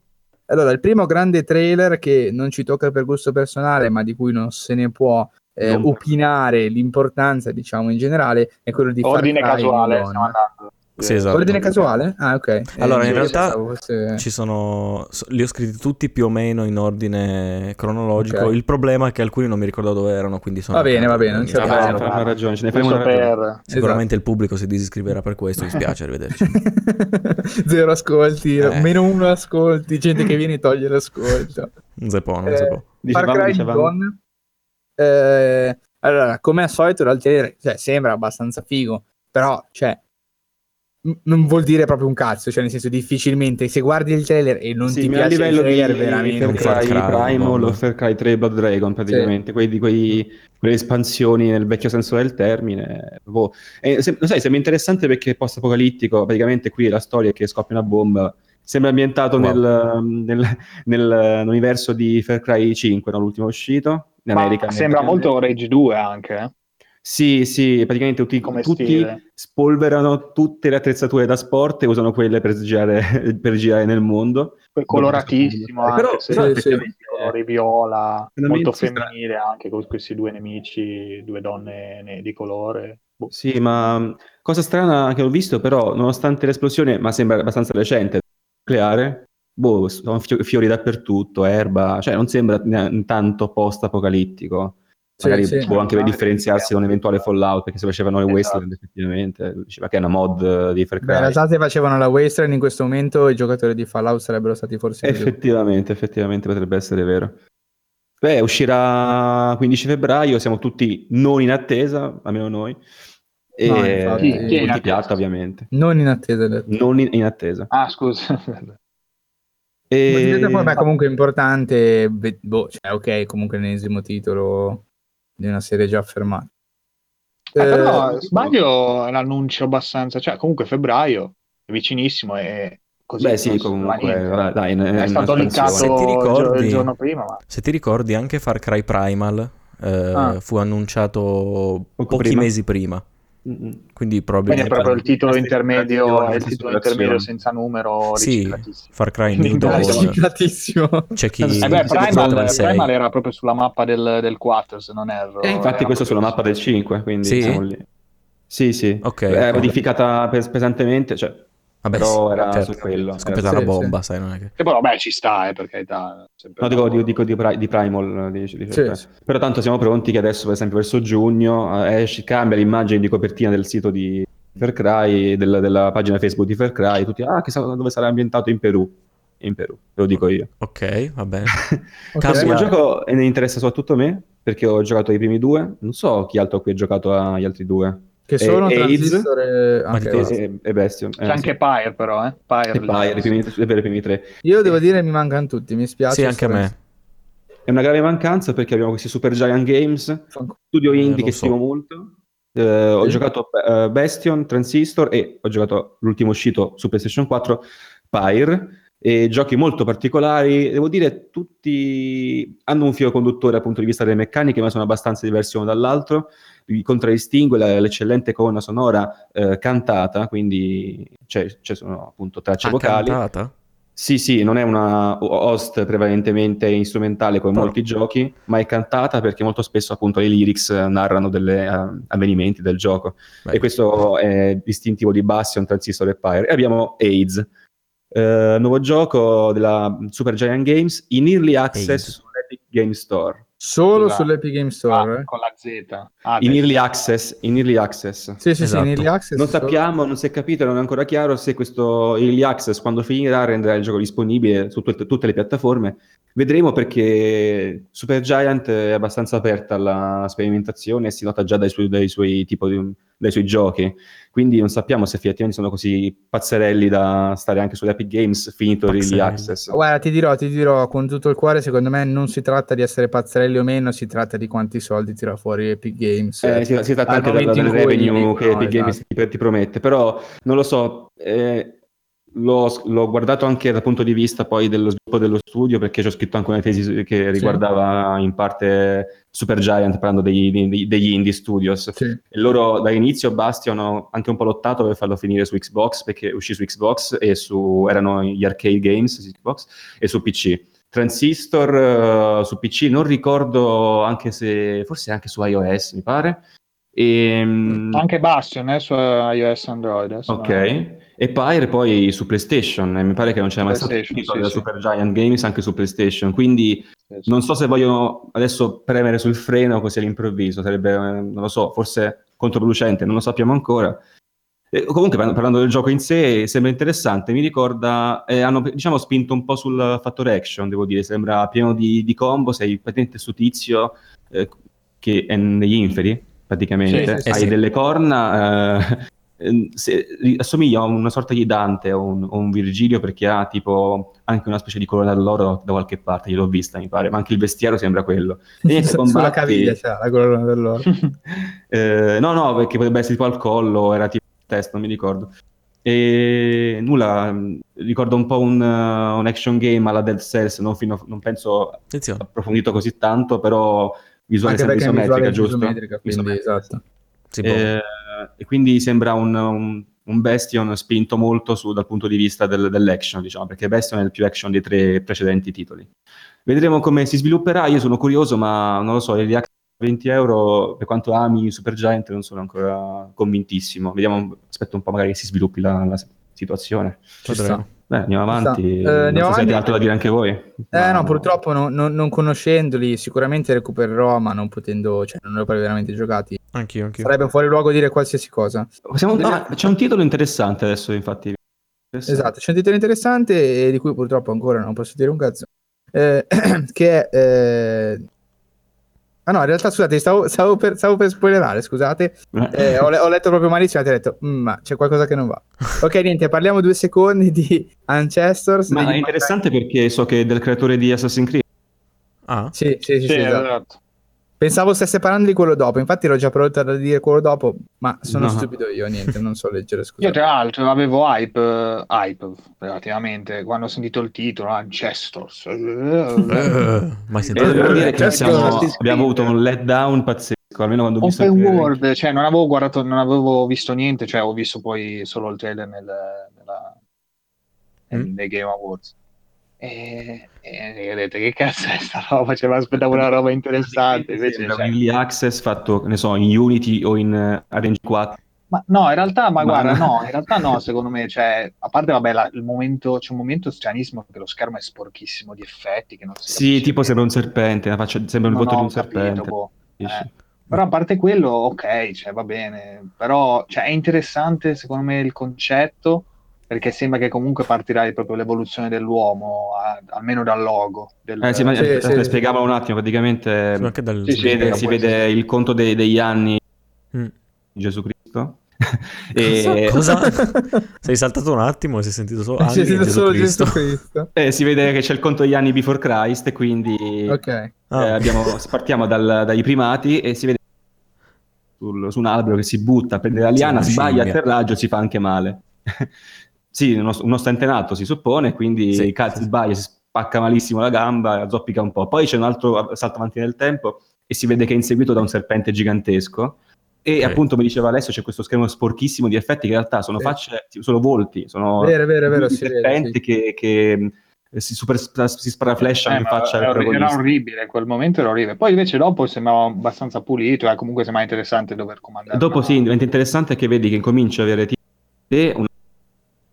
Allora, il primo grande trailer che non ci tocca per gusto personale, ma di cui non se ne può eh, opinare l'importanza, diciamo, in generale, è quello di Ordine casuale, stiamo andando. Sì, esatto. Ordine casuale? Ah, ok. Allora, eh, in realtà fosse... ci sono. Li ho scritti tutti più o meno in ordine cronologico. Okay. Il problema è che alcuni non mi ricordo dove erano. Quindi sono va bene, va bene. Non c'è problema. Fa ragione. Ce ne faremo una per... Sicuramente esatto. il pubblico si disiscriverà per questo. Mi spiace, arrivederci. [laughs] Zero ascolti, eh. meno uno ascolti. Gente che viene e toglie l'ascolto. Un zepone, eh, zepone. Dicevamo, Far Cry dicevamo. Eh, allora, come al solito, cioè, sembra abbastanza figo. Però, cioè non vuol dire proprio un cazzo, cioè nel senso difficilmente se guardi il trailer e non sì, ti piace il trailer di, veramente Far Cry, Cry Primal o Far Cry 3 Blood Dragon praticamente, sì. quei, quei, quelle espansioni nel vecchio senso del termine. Boh. E, se, lo sai, sembra interessante perché è post-apocalittico, praticamente qui la storia è che scoppia una bomba, sembra ambientato wow. nel, nel, nel, nell'universo di Far Cry 5, no? l'ultimo uscito, in America. Ma sembra molto Rage 2 anche, eh? Sì, sì, praticamente tutti, tutti spolverano tutte le attrezzature da sport e usano quelle per girare, [laughs] per girare nel mondo. Poi coloratissimo, anche, però, se però, sì, colori viola, molto femminile strano. anche con questi due nemici, due donne di colore. Boh. Sì, ma cosa strana che ho visto però, nonostante l'esplosione, ma sembra abbastanza recente, nucleare, boh, sono fiori dappertutto, erba, cioè non sembra tanto post-apocalittico. Sì, Magari sì, può anche per differenziarsi da un eventuale Fallout, perché se facevano le esatto. Wasteland effettivamente, diceva che è una mod di Far Cry. Beh, in realtà se facevano la Wasteland in questo momento i giocatori di Fallout sarebbero stati forse... Effettivamente, effettivamente potrebbe essere vero. Beh, uscirà 15 febbraio, siamo tutti non in attesa, almeno noi. E no, infatti, multipiatta ovviamente. Non in attesa. Non in, in attesa. Ah, scusa. [laughs] E... Poi, beh, comunque importante, boh, cioè, ok, comunque l'ennesimo titolo di una serie già affermata. Eh, però eh, sbaglio è l'annuncio abbastanza, cioè comunque febbraio è vicinissimo e così. Beh sì, comunque dai, è, è stato linkato ricordi, il giorno prima. Ma... Se ti ricordi anche Far Cry Primal eh, ah. fu annunciato Poco pochi prima. mesi prima. Quindi, Quindi è proprio il titolo intermedio, il titolo intermedio senza numero sì, Far Cry New [laughs] Dawn. C'è chi eh beh, Primal, Primal era proprio sulla mappa del, del 4 se non erro. E infatti questo sulla mappa del 5 quindi sì, siamo lì. Sì sì. Okay, è modificata pesantemente cioè Vabbè, però era certo, su quello. È scoppiata una bomba, sì. sai, non è che... E però, beh, ci sta, eh, per carità. No, dico, dico, dico di, di, Primal, dice, dice sì. però tanto siamo pronti che adesso, per esempio, verso giugno eh, esce, cambia l'immagine di copertina del sito di Far Cry, del, della pagina Facebook di Far Cry, tutti, ah, chissà dove sarà ambientato in Perù. In Perù, ve lo dico io. Ok, va bene. [laughs] okay. Questo gioco ne interessa soprattutto a me, perché ho giocato i primi due, non so chi altro qui ha giocato agli altri due. Che sono e, Transistor e, e, e Bastion. C'è eh, anche sì. Pyre però, eh? Pyre, e Pyre, i primi, i primi tre. Io devo dire mi mancano tutti, mi spiace. Sì, anche a me. È una grave mancanza perché abbiamo questi Super Giant Games, studio eh, indie che so. stimo molto. Eh, ho giocato uh, Bastion, Transistor e ho giocato l'ultimo uscito su PlayStation 4, Pyre e giochi molto particolari, devo dire tutti hanno un filo conduttore dal punto di vista delle meccaniche, ma sono abbastanza diversi uno dall'altro contraddistingue l'eccellente colonna sonora eh, cantata, quindi c'è, c'è sono appunto tracce ah, vocali. Cantata? Sì, sì, non è una host prevalentemente strumentale come Però... molti giochi, ma è cantata perché molto spesso appunto le lyrics narrano degli uh, eh, avvenimenti del gioco. Beh. E questo è distintivo di Bastion, Transistor e Pyre. E abbiamo AIDS, uh, nuovo gioco della Super Giant Games in early access AIDS. sull'Epic Game Store. Solo Scusa. sull'Epic Game Store? Ah, con la Z. Ah, in, early access, in early access. Sì, sì, esatto. sì, in esatto. early access. Non sappiamo, non si è capito, non è ancora chiaro se questo early access, quando finirà, renderà il gioco disponibile su t- tutte le piattaforme. Vedremo perché Super Giant è abbastanza aperta alla sperimentazione e si nota già dai suoi, dai suoi, di, dai suoi giochi. Quindi non sappiamo se effettivamente sono così pazzerelli da stare anche sull'Epic Games finito l'early access. Guarda, ti dirò, ti dirò con tutto il cuore, secondo me non si tratta di essere pazzerelli o meno, si tratta di quanti soldi tira fuori Epic Games. Eh, si, si tratta anche del, del revenue che Epic Games esatto. ti, promette, però non lo so. Eh, L'ho, l'ho, guardato anche dal punto di vista poi dello sviluppo dello studio perché ci ho scritto anche una tesi che riguardava sì. in parte Supergiant parlando degli, degli, degli indie studios sì. e loro dall'inizio Bastion hanno anche un po' lottato per farlo finire su Xbox perché uscì su Xbox e su, erano gli arcade games su Xbox e su PC Transistor uh, su PC non ricordo anche se forse anche su iOS mi pare e, ehm, anche Bastion eh, su iOS Android eh, ok no. E Pyre poi su PlayStation, e mi pare che non c'è mai stato un titolo sì, della sì. Super Giant Games anche su PlayStation, quindi sì, non so se voglio adesso premere sul freno così all'improvviso, sarebbe, eh, non lo so, forse controproducente, non lo sappiamo ancora. E comunque parlando del gioco in sé sembra interessante, mi ricorda, eh, hanno diciamo spinto un po' sul fattore action, devo dire, sembra pieno di, di combo, sei patente su tizio eh, che è negli inferi praticamente, hai delle corna, eh, Ehm, se, assomiglia a una sorta di Dante o un, un, Virgilio perché ha tipo anche una specie di colonna d'oro da qualche parte, gliel'ho vista mi pare, ma anche il vestiario sembra quello. E niente, [laughs] combatti... Sulla caviglia c'è la colonna dell'oro. [laughs] eh, no, no, perché potrebbe essere tipo al collo, era tipo test, non mi ricordo. E nulla, ricordo un po' un, uh, un action game alla Dead Cells, non, fino, non penso Attenzione. approfondito così tanto, però visuale sempre isometrica, giusto? Isometrica, quindi, isometrica. esatto. Sì, eh, e quindi sembra un, un, un, Bastion spinto molto su, dal punto di vista del, dell'action, diciamo, perché Bastion è il più action dei tre precedenti titoli. Vedremo come si svilupperà, io sono curioso, ma non lo so, il React 20 euro, per quanto ami Supergiant, non sono ancora convintissimo. Vediamo, aspetto un po' magari che si sviluppi la, la situazione. Ci sta. Beh, andiamo avanti. Uh, andiamo so avanti. altro da dire anche voi. Eh, no, purtroppo no, no, non conoscendoli, sicuramente recupererò, ma non potendo, cioè, non li ho poi veramente giocati. Anch'io, anch'io. Sarebbe fuori luogo dire qualsiasi cosa. Siamo... Ah, c'è un titolo interessante adesso, infatti. Esatto, c'è un titolo interessante e di cui purtroppo ancora non posso dire un cazzo. Eh, [clears throat] che è eh, Ah no, in realtà scusate, stavo, stavo, per, stavo per spoilerare, scusate. Eh, ho, ho, letto proprio malissimo e ho detto, mm, ma c'è qualcosa che non va. Ok, niente, parliamo due secondi di Ancestors. Ma è interessante perché so che è del creatore di Assassin's Creed. Ah? Sì, sì, sì, sì, sì esatto. esatto. Pensavo stesse parlando di quello dopo, infatti ero già pronto a dire quello dopo, ma sono no. stupido io, niente, non so leggere, scusa. Io tra l'altro avevo hype, uh, hype relativamente, quando ho sentito il titolo, Ancestors. Uh, ma sentite, devo dire che siamo, abbiamo avuto un letdown pazzesco, almeno quando ho visto Open World, cioè non avevo guardato, non avevo visto niente, cioè ho visto poi solo il trailer nel, nella, mm? nei Game Awards. E, e detto che cazzo è sta roba? Cioè, aspettavo una roba interessante. Invece, cioè... Early access fatto, ne so, in Unity o in uh, Arrange 4. Ma no, in realtà, ma, ma guarda, no, in realtà no, secondo me, cioè, a parte, vabbè, la, il momento, c'è un momento stranissimo che lo schermo è sporchissimo di effetti, che non si Sì, tipo sembra un serpente, faccia, sembra il volto di un capito, serpente. Boh. Eh. Però a parte quello, ok, cioè, va bene, però cioè, è interessante, secondo me, il concetto, perché sembra che comunque partirai proprio l'evoluzione dell'uomo, a, almeno dal logo. Del... Eh sì, ma sì, sì, spiegavo un attimo, praticamente dal... si, vede, si vede il conto dei, degli anni mm. di Gesù Cristo. [laughs] e... Cosa? [laughs] sei saltato un attimo e sei sentito solo anni Gesù solo Cristo. Gesù Cristo. [laughs] Eh, si vede che c'è il conto degli anni before Christ e quindi okay. ah. eh, abbiamo, partiamo dal, dai primati e si vede sul, su un albero che si butta a prendere la liana, sbaglia atterraggio, si fa anche male. Sì, uno, uno stentenato si suppone, quindi sì, cazzo, sì. sbaglia, si spacca malissimo la gamba, zoppica un po'. Poi c'è un altro salto avanti nel tempo e si vede che è inseguito da un serpente gigantesco. E okay. appunto mi diceva Alessio c'è questo schermo sporchissimo di effetti che in realtà sono facce, sono volti, sono vero, vero, vero, serpenti che, che si, super, si sparaflashano eh, in faccia era, era orribile in quel momento era orribile poi invece dopo sembrava abbastanza pulito e eh, comunque sembra interessante dover comandare dopo sì diventa interessante che vedi che incomincia a avere tipo una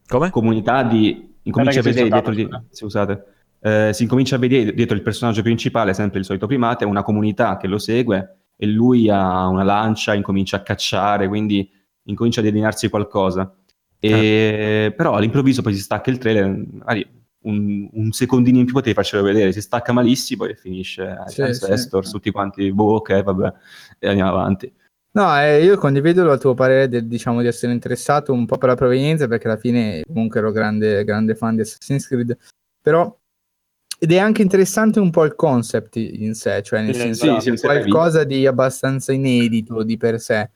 come? comunità di... Incomincia a vedere dietro di... Scusate. Eh, si incomincia a vedere dietro il personaggio principale, sempre il solito primate, una comunità che lo segue e lui ha una lancia, incomincia a cacciare, quindi incomincia a delinearsi qualcosa. E, ah. Però all'improvviso poi si stacca il trailer, magari un, un, secondino in più potevi farcelo vedere, si stacca malissimo e finisce sì, Ancestors, sì. tutti quanti, boh, ok, vabbè, e andiamo avanti. No, eh, io condivido il tuo parere del, diciamo, di essere interessato un po' per la provenienza, perché alla fine comunque ero grande, grande fan di Assassin's Creed, però ed è anche interessante un po' il concept in sé, cioè nel eh, senso sì, qualcosa di abbastanza inedito di per sé.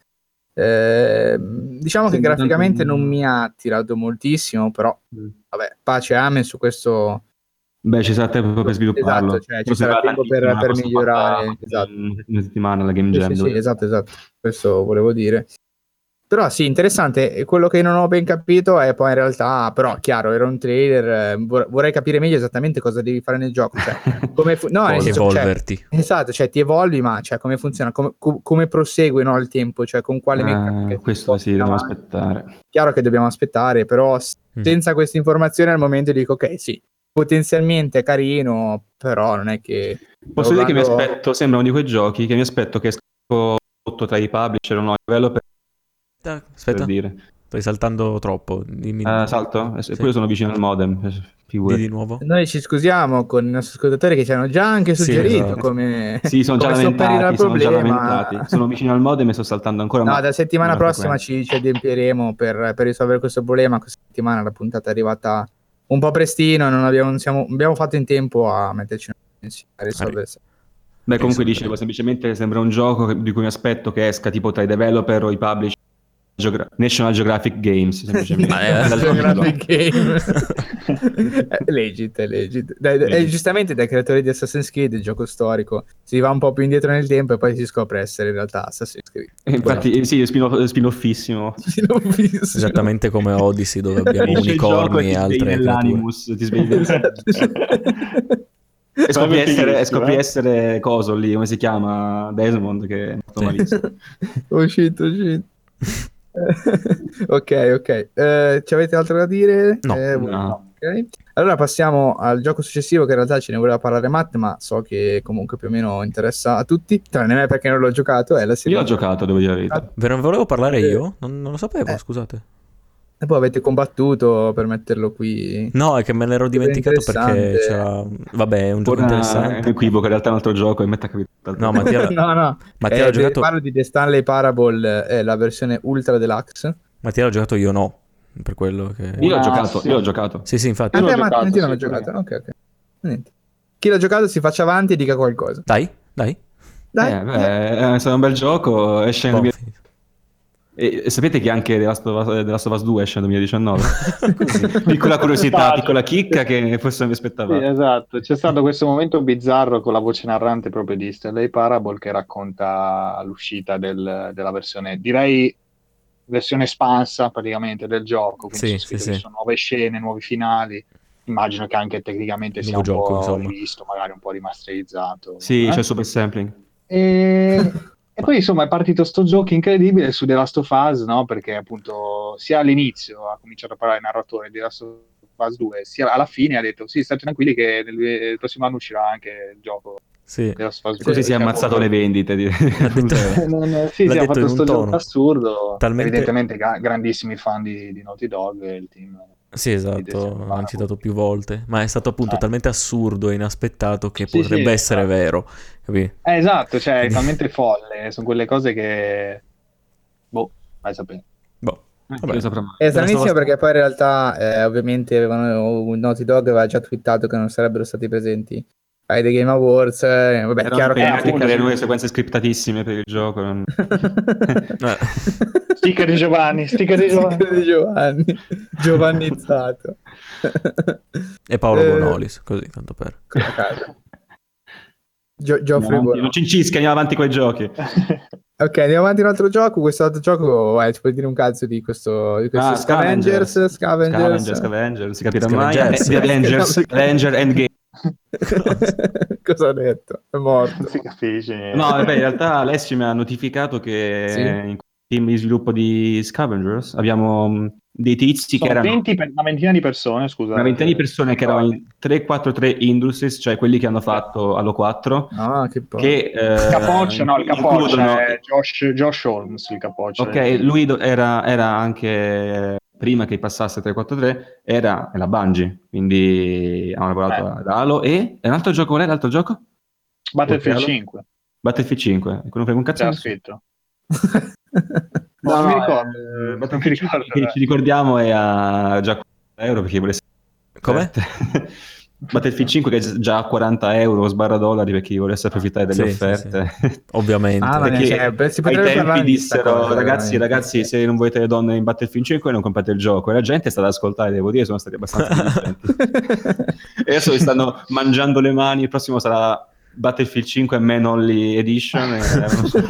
Eh, diciamo che graficamente tanto... non mi ha attirato moltissimo, però mm. vabbè, pace amen su questo Beh, ci sarà tempo per svilupparlo. Esatto, cioè, ci sarà tempo per, per migliorare. Esatto. Una settimana la Game Jam. Sì, sì, esatto, esatto. Questo volevo dire. Però sì, interessante. Quello che non ho ben capito è poi in realtà, però chiaro, era un trailer, eh, vorrei capire meglio esattamente cosa devi fare nel gioco. Cioè, [laughs] come fu- no, nel senso, cioè, esatto, cioè ti evolvi, ma cioè, come funziona, come, com- come prosegue no, il tempo, cioè con quale meccanica. questo sì, dobbiamo aspettare. Chiaro che dobbiamo aspettare, però mm. senza queste informazioni al momento dico ok, sì, potenzialmente carino, però non è che... Posso dire che mi aspetto, sembra uno di quei giochi che mi aspetto che esca sotto tra i publisher o no, a livello per... Aspetta, per dire. stai saltando troppo. Dimmi... Uh, salto? Eh, sì. Poi sono vicino al modem. Eh, Di, nuovo? Noi ci scusiamo con i nostri ascoltatori che ci hanno già anche suggerito sì, esatto. come... Sì, sono già lamentati, sono già lamentati. Sono vicino al modem e sto saltando ancora. No, da settimana prossima ci, ci adempieremo per, per risolvere questo problema. Questa settimana la puntata è arrivata un po' prestino, non abbiamo, non siamo, abbiamo fatto in tempo a metterci a risolvere. Beh, comunque dicevo, semplicemente sembra un gioco di cui mi aspetto che esca tipo tra i developer o i publisher Geogra- National Geographic Games semplicemente [laughs] Geographic Game [laughs] legit, legit. Legit. giustamente dai creatori di Assassin's Creed il gioco storico si va un po' più indietro nel tempo e poi si scopre essere in realtà Assassin's Creed infatti esatto. sì spin-off, spin-offissimo. spin-offissimo esattamente come Odyssey dove abbiamo unicorni e altre nell'animus ti svegli [laughs] esatto. e scopri essere, scopri eh? essere coso lì come si chiama Desmond che è molto malissimo oh shit oh shit [laughs] ok, ok. Uh, ci avete altro da dire? No. Eh, no. Okay. Allora passiamo al gioco successivo che in realtà ce ne voleva parlare Matt, ma so che comunque più o meno interessa a tutti, tranne me perché non l'ho giocato. È la serie Io l'ho giocato, devo dire la verità. Ve ne volevo parlare io? Non, non lo sapevo, eh. scusate. E poi avete combattuto per metterlo qui. No, è che me l'ero dimenticato perché c'era... Vabbè, è un gioco Ora interessante. È un equivoco, in realtà è un altro gioco e metta capito. No, Mattia... [laughs] no, no. Mattia eh, giocato... Parlo di The Stanley Parable, è la versione Ultra Deluxe. Mattia l'ho giocato io no, per quello che... Io l'ho ah, giocato, sì. io l'ho giocato. Sì, sì, infatti. Ah, l'ho giocato, sì, l'ho giocato. Ok, ok. Niente. Chi l'ha giocato si faccia avanti e dica qualcosa. Dai, dai. Dai. Eh, beh, è stato un bel gioco, esce nel e, e, sapete che anche The Last, of Us, The Last of Us 2 esce nel 2019? [laughs] piccola curiosità, piccola chicca che forse non vi aspettavate. Sì, esatto, c'è stato questo momento bizzarro con la voce narrante proprio di Stanley Parable che racconta l'uscita del, della versione, direi versione espansa praticamente del gioco, quindi sì, sì, sì. sono nuove scene, nuovi finali. Immagino che anche tecnicamente sia un gioco, po' insomma. rivisto, magari un po' rimasterizzato. Sì, eh? c'è super sampling. E... [laughs] E poi insomma è partito sto gioco incredibile su The Last of Us, no? Perché appunto sia all'inizio ha cominciato a parlare il narratore di The Last of Us 2, sia alla fine ha detto sì, state tranquilli che nel, prossimo anno uscirà anche il gioco. Sì. Così si è ammazzato poi... le vendite. Di... [laughs] [laughs] [laughs] non, sì, sì, ha fatto questo gioco assurdo. Talmente... Evidentemente grandissimi fan di, di Naughty Dog e il team sì, esatto, l'hanno citato più volte, ma è stato appunto eh. talmente assurdo e inaspettato che sì, potrebbe sì, essere esatto. vero, capì? Eh, esatto, cioè è talmente folle, sono quelle cose che... Boh, vai a sapere. Boh. Eh, vabbè. È stranissimo perché poi in realtà eh, ovviamente avevano, Naughty Dog aveva già twittato che non sarebbero stati presenti ai The Game Awards. Eh, vabbè, è chiaro che cliccare nuove sequenze scriptatissime per il gioco. Non... [laughs] sticker di Giovanni, sticker di Giovanni. Sticker di Giovanni. Giovannizzato. e Paolo eh... Bonolis, così, tanto per... Gio- Geoffrey no, Non ci incischi, andiamo avanti con i giochi. [laughs] ok, andiamo avanti un altro gioco. Questo altro gioco, eh, ci puoi dire un cazzo di questo, di questo ah, Scavengers, Scavengers, Scavengers, Scavengers, si capirà mai. Avengers, [laughs] Avenger Endgame. [laughs] Cosa ha detto? È morto. Non si capisce niente. No, vabbè, in realtà Alessio mi ha notificato che sì. in team di sviluppo di Scavengers abbiamo mm, dei tizi Sono che erano 20 per, una ventina di persone scusa una ventina di persone che erano in 343 Industries cioè quelli che hanno fatto Halo 4 ah che poi che eh, capoccia no il capoccia includono... è Josh, Josh Holmes il capoccia ok lui era, era anche prima che passasse 343 era la Bungie, quindi hanno lavorato eh. ad Halo e un altro gioco qual è l'altro gioco? Battlefield 5. Battlefield 5, non fai un cazzo? C'era scritto. [laughs] no, no, mi ricordo. Eh, Battlefield 5 che ci ricordiamo è a già euro perché volesse come? [laughs] Battlefield 5 che è già a 40 euro sbarra dollari per chi volesse approfittare delle sì, offerte. Sì, sì. Ovviamente. Ah, perché cioè, beh, ai tempi dissero cosa, ragazzi, ragazzi se non volete le donne in Battlefield 5 non comprate il gioco. E la gente è stata ad ascoltare, devo dire, sono stati abbastanza [laughs] E adesso vi stanno mangiando le mani, il prossimo sarà Battlefield 5 Man Only Edition e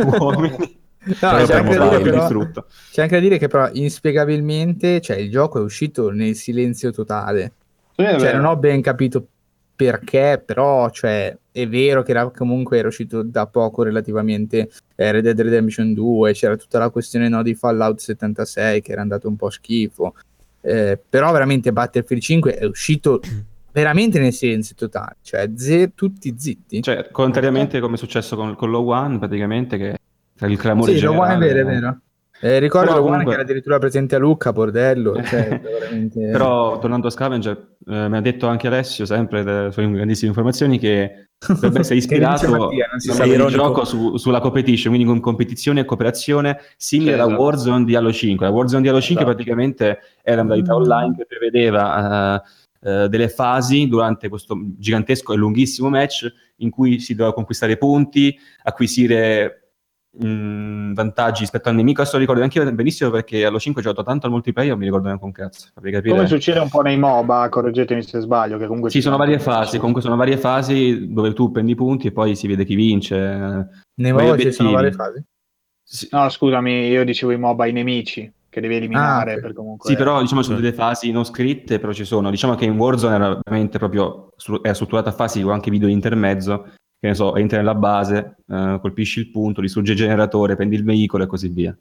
[laughs] uomini. No, c'è, anche però, c'è, anche da dire che però inspiegabilmente cioè, il gioco è uscito nel silenzio totale cioè, non ho ben capito perché, però cioè, è vero che era, comunque era uscito da poco relativamente eh, Red Dead Redemption 2, c'era tutta la questione no, di Fallout 76 che era andato un po' schifo, eh, però veramente Battlefield 5 è uscito veramente nel silenzio totale, cioè ze- tutti zitti. Cioè, contrariamente come è successo con, con Low One, praticamente che tra il clamore sì, generale... Sì, Low One è vero, è vero. Eh, ricordo Però, comunque... che era addirittura presente a Lucca, bordello. [laughs] Cioè, veramente... Però tornando a Scavenger, eh, mi ha detto anche Alessio, sempre delle sue grandissime informazioni, che dovrebbe essere [laughs] ispirato al gioco su, sulla competition, quindi con competizione e cooperazione simile alla esatto. Warzone di Halo 5. La Warzone di Halo 5 esatto. praticamente era una modalità online che prevedeva uh, uh, delle fasi durante questo gigantesco e lunghissimo match in cui si doveva conquistare punti, acquisire mh, vantaggi rispetto al nemico. Adesso lo ricordo anche io benissimo perché allo 5 ho giocato tanto al multiplayer, non mi ricordo neanche un cazzo. Come succede un po' nei MOBA, correggetemi se sbaglio. Che comunque sì, sono varie fasi. Comunque sono varie fasi dove tu prendi punti e poi si vede chi vince. Nei MOBA ci sono varie fasi? Sì. No, scusami, io dicevo i MOBA i nemici che devi eliminare. Ah, per comunque... Sì, però diciamo sono delle fasi non scritte, però ci sono. Diciamo che in Warzone era veramente proprio era strutturata a fasi con anche video di intermezzo che ne so, entri nella base, eh, colpisci il punto, distruggi il generatore, prendi il veicolo e così via.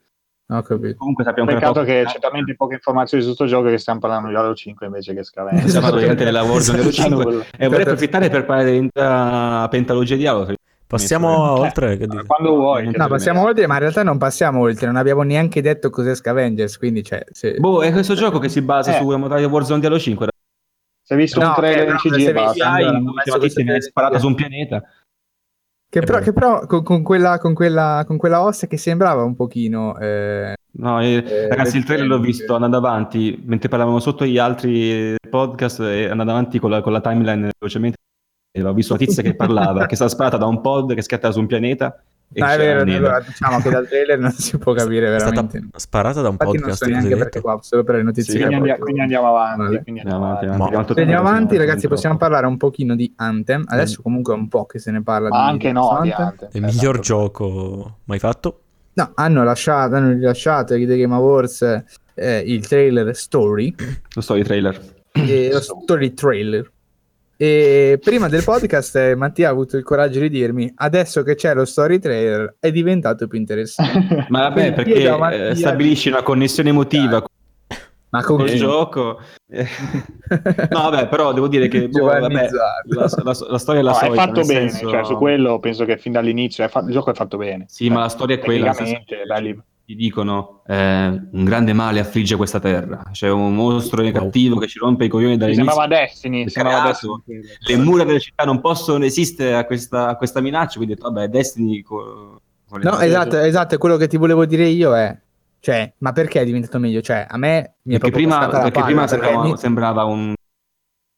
Ho capito. Comunque sappiamo Peccato che c'è talmente poche informazioni su questo gioco che stiamo parlando di Halo 5 invece che Scavenger. Stiamo parlando della Warzone Halo 5 [laughs] e vorrei approfittare per parlare dell'intera pentalogia di Halo. Passiamo eh, oltre. Che quando vuoi. No, passiamo oltre, ma in realtà non passiamo oltre. Non abbiamo neanche detto cos'è Scavengers. Quindi, cioè, se... Boh, è questo gioco che si basa eh. su modalità Warzone di Halo 5. Si è visto no, un trailer in CG e basta. Viene sparato su un pianeta. Che però, che però con, con, quella, con, quella, con quella ossa che sembrava un pochino... Eh, no, eh, eh, ragazzi, il trailer l'ho visto andando avanti, mentre parlavamo sotto gli altri podcast e andando avanti con la, con la timeline velocemente. E ho visto una tizia che parlava, che sta sparata da un pod che scatta su un pianeta No, è vero, allora, diciamo che dal trailer non si può capire veramente. È stata sparata da un Infatti podcast. Non so neanche perché qua, solo per le notizie. Sì, quindi, andiamo, quindi, andiamo, avanti. Vale. Quindi andiamo avanti, avanti, avanti. andiamo avanti ragazzi, possiamo parlare un pochino di Anthem. Adesso comunque è un po' che se ne parla. Ma di anche no, Anthem. Di Anthem. Il miglior esatto. gioco mai fatto? No, hanno lasciato, hanno rilasciato ai The Game Awards eh, il trailer Story. Lo story trailer. E lo story trailer e prima del podcast eh, Mattia ha avuto il coraggio di dirmi adesso che c'è lo story trailer è diventato più interessante. [laughs] Ma vabbè, perché Mattia... stabilisci una connessione emotiva ma con il gioco. [laughs] No vabbè però devo dire che boh, vabbè, la, la, la, storia è la no, solita è fatto bene senso... cioè, su quello penso che fin dall'inizio fa... il gioco è fatto bene. Sì ma la storia è quella senso ti dicono eh, un grande male affligge questa terra, c'è un mostro wow. cattivo che ci rompe i coglioni dall'inizio. Sembrava Destiny, sembrava Destiny. Le mura della città non possono resistere a questa, a questa minaccia, quindi ho detto, vabbè, Destiny... Co- no, esatto, esatto, quello che ti volevo dire io è, cioè, ma perché è diventato meglio? Cioè, a me mi è perché prima, perché prima sembrava, mi... sembrava un,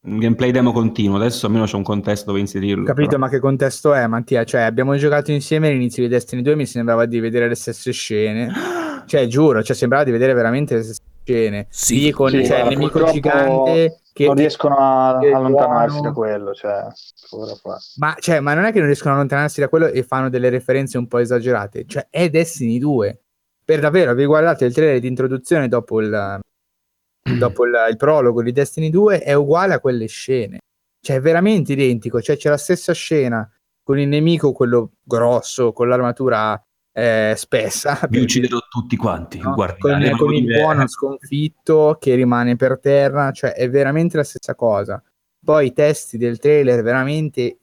un gameplay demo continuo, adesso almeno c'è un contesto dove inserirlo. Capito, però. ma che contesto è, Mattia? Cioè, abbiamo giocato insieme all'inizio di Destiny 2 mi sembrava di vedere le stesse scene. [gasps] cioè, giuro, cioè, sembrava di vedere veramente le stesse scene. Sì, Lì con sì, cioè, il nemico gigante che non riescono a allontanarsi buono. da quello, cioè, ma, cioè, ma non è che non riescono a allontanarsi da quello e fanno delle referenze un po' esagerate, cioè è Destiny 2. Per davvero, vi guardate il trailer di introduzione dopo il, [clears throat] dopo il, il, prologo di Destiny 2 è uguale a quelle scene. Cioè, è veramente identico. Cioè, c'è la stessa scena con il nemico, quello grosso, con l'armatura eh, spessa. Vi ucciderò tutti quanti. No? Con, con il buono sconfitto che rimane per terra. Cioè, è veramente la stessa cosa. Poi i testi del trailer veramente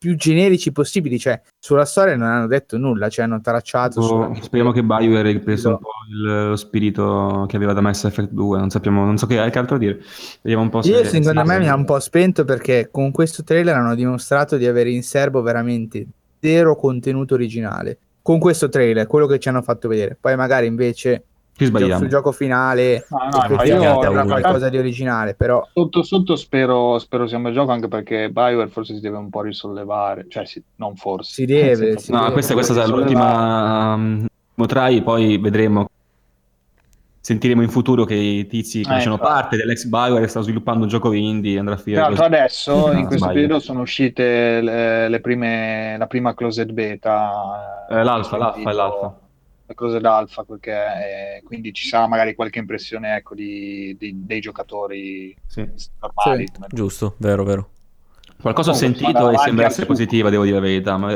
più generici possibili, cioè sulla storia non hanno detto nulla, cioè hanno tracciato. Oh, speriamo che BioWare abbia ripreso un po' il, lo spirito che aveva da Mass Effect 2, non sappiamo, non so che, che altro dire. Vediamo un po' se Io secondo me mi ha un po' spento perché con questo trailer hanno dimostrato di avere in serbo veramente zero contenuto originale. Con questo trailer, quello che ci hanno fatto vedere. Poi magari invece ci sbagliamo. Sul gioco finale no, no, io avrà qualcosa di originale, però... Sotto sotto spero, spero sia un bel gioco anche perché Bioware forse si deve un po' risollevare, cioè si, non forse. Si deve. Si no, deve, questa, questa sarà l'ultima um, Motrai, poi vedremo. Sentiremo in futuro che i tizi che eh, facciano parte dell'ex Bioware sta sviluppando un gioco indie andrà a finire. Tra adesso, in questo periodo, sono uscite le, le prime, la prima closed beta. Eh, l'alfa, l'alfa l'alfa le cose d'alfa, perché eh, quindi ci sarà magari qualche impressione ecco, di, di, dei giocatori sì. normali. Sì. Giusto, vero, vero. Qualcosa ho sentito e sembra essere positiva, devo dire la verità, ma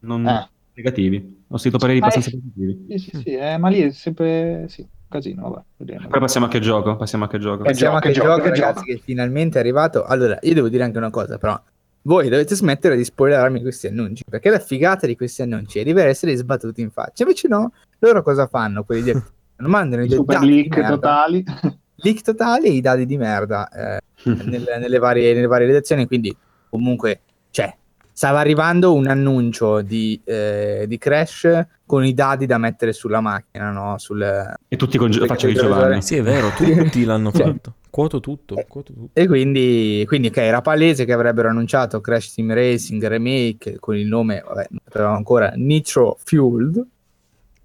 non eh. negativi. Ho sentito pareri abbastanza positivi. Sì, sì, sì, eh, ma lì è sempre sì, casino, vabbè. Vediamo. Poi passiamo a che gioco? Passiamo a che gioco? Passiamo a che, che gioco, gioco ragazzi, che finalmente è arrivato. Allora, io devo dire anche una cosa, però voi dovete smettere di spoilerarmi questi annunci, perché la figata di questi annunci è di essere sbattuti in faccia. Invece no, loro cosa fanno? Quelli di... non [laughs] mandano i super leak totali. [laughs] Leak totali e i dati di merda eh, [laughs] nelle, nelle, varie, nelle varie redazioni, quindi comunque, cioè, stava arrivando un annuncio di, eh, di, Crash con i dati da mettere sulla macchina, no? Sul, e tutti con faccia di Giovanni. Sì, è vero, tutti l'hanno fatto. Quoto tutto, quoto tutto. E quindi, quindi okay, era palese che avrebbero annunciato Crash Team Racing Remake con il nome, vabbè, però ancora Nitro Fueled.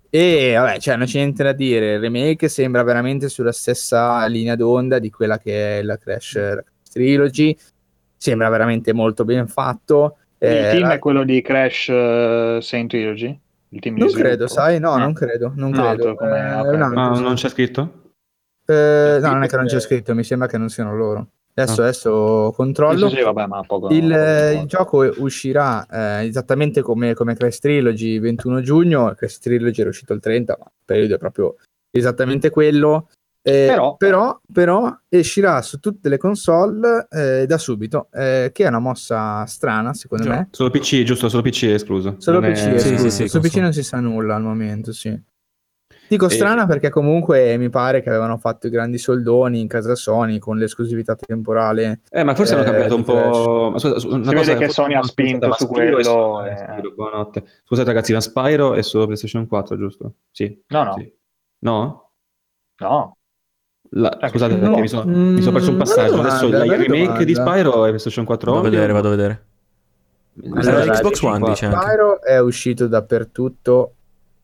E vabbè, cioè, non c'è niente da dire. Il remake sembra veramente sulla stessa linea d'onda di quella che è la Crash Trilogy. Sembra veramente molto ben fatto. Il eh, team la... è quello di Crash uh, Saint Trilogy? Il team non credo, sai? No, no, non credo. Non, credo. Eh, okay. no, non c'è scritto? Eh, no, non è che non c'è scritto, mi sembra che non siano loro. Adesso, ah. adesso controllo. Sì, sì, vabbè, poco, il, poco il, gioco uscirà eh, esattamente come, come Crest Trilogy 21 giugno. Crest Trilogy era uscito il 30, ma il periodo è proprio esattamente quello. Eh, però, però, però, uscirà su tutte le console eh, da subito, eh, che è una mossa strana secondo Gio- me. Solo PC, giusto? Solo PC è escluso. Solo non PC è escluso. Sì, sì, sì, su PC non si sa nulla al momento, sì. Dico e... strana perché comunque mi pare che avevano fatto i grandi soldoni in casa Sony con l'esclusività temporale. Eh, ma forse eh, hanno cambiato un po'. Ma scusa, una si cosa, vede che Sony ha spinto su quello. E... Spiro, buonanotte. Scusate ragazzi, ma Spyro è solo PlayStation 4, giusto? Sì. No, no. Sì. No? No. La, eh, scusate, no. mi sono, mm, mi sono perso un passaggio. Domanda, Adesso il remake domanda. di Spyro è PlayStation 4 Vado a vedere, vado a vedere. Allora, Xbox One dice Spyro è uscito dappertutto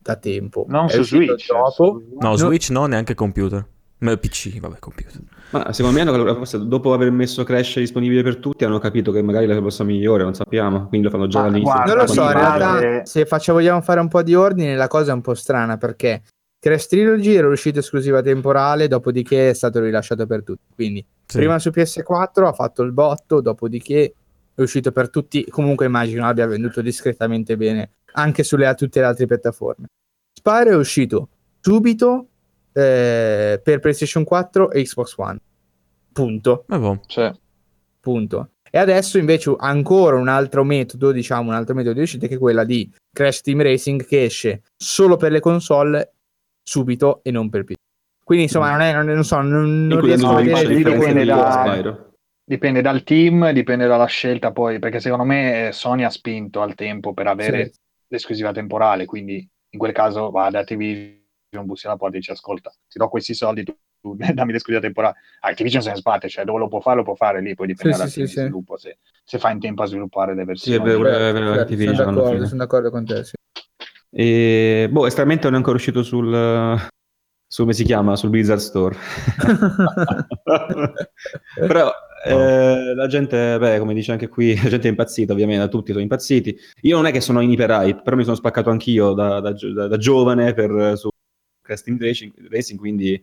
da tempo. Non è su Switch. Dopo. No, no, Switch no, neanche computer. Ma PC, vabbè, computer. Ma secondo me hanno, dopo aver messo Crash disponibile per tutti hanno capito che magari la cosa migliore, non sappiamo, quindi lo fanno già dall'inizio. Non lo so, in realtà se faccia, vogliamo fare un po' di ordine la cosa è un po' strana perché Crash Trilogy era uscito esclusiva temporale, dopodiché è stato rilasciato per tutti. Quindi sì. prima su PS4 ha fatto il botto, dopodiché è uscito per tutti. Comunque immagino abbia venduto discretamente bene anche sulle tutte le altre piattaforme. Spyro è uscito subito eh, per PlayStation 4 e Xbox One. Punto. Ah, boh. cioè. Punto. E adesso invece ancora un altro metodo, diciamo, un altro metodo di uscita che è quella di Crash Team Racing che esce solo per le console subito e non per PC. Quindi insomma non, è, non, non so, non, non riesco a vedere... Dipende, da, dipende dal team, dipende dalla scelta poi, perché secondo me Sony ha spinto al tempo per avere sì. l'esclusiva temporale, quindi in quel caso va da Activision, bussi alla porta e dice ascolta, ti do questi soldi, tu, tu [laughs] dammi l'esclusiva temporale. Activision se ne sbatte, cioè dove lo può fare lo può fare lì, poi dipende sì, dal sì, sì, sviluppo, se, se, fa in tempo a sviluppare le versioni. Sì, è vero, è vero, Activision. Sono d'accordo, sono d'accordo con te, sì. E, boh, estremamente non è ancora uscito sul, su come si chiama, sul Blizzard Store. [laughs] [laughs] Però eh, la gente, beh, come dice anche qui, [laughs] la gente è impazzita, ovviamente, tutti sono impazziti. Io non è che sono in iper però mi sono spaccato anch'io da, da, da, da giovane per, su Casting Racing, Racing, quindi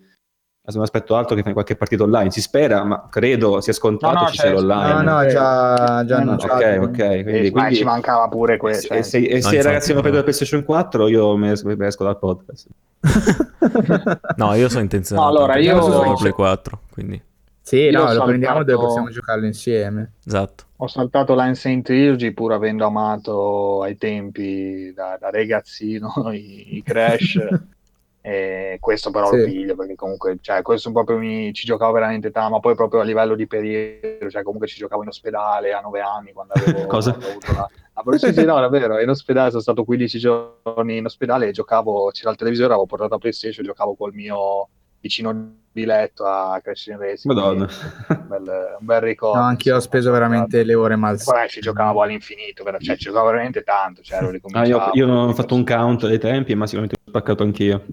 se non aspetto altro che fai qualche partita online. Si spera, ma credo sia scontato no, no, ci sia l'online. No, no, già, già no, Ok, ok. Quindi, quindi, ci mancava pure questo. E se, e se i ragazzi hanno preso la PlayStation 4, io mi esco dal podcast. [laughs] no, io sono intenzionato. No, allora, io sono Play 4, quindi... Sì, io no, lo saltato... prendiamo dove possiamo giocarlo insieme. Esatto. Ho saltato Line Saint Trilogy pur avendo amato ai tempi da, da ragazzino [laughs] i, i Crash. [laughs] E questo però sì. lo piglio perché comunque cioè, questo proprio mi, ci giocavo veramente tanto ma poi proprio a livello di periodo cioè comunque ci giocavo in ospedale a nove anni quando avevo, [laughs] Cosa? Quando avuto la... ah, sì, sì, no davvero in ospedale sono stato 15 giorni in ospedale e giocavo c'era il televisore avevo portato a PlayStation giocavo col mio vicino di letto a Crash Racing. Madonna. Un bel, un bel ricordo. No, anch'io ho speso veramente le ore mal. Poi ci giocavo all'infinito, però, cioè ci giocavo veramente tanto. Cioè, ah, io, io, non ho fatto un count dei tempi, ma sicuramente ho spaccato anch'io.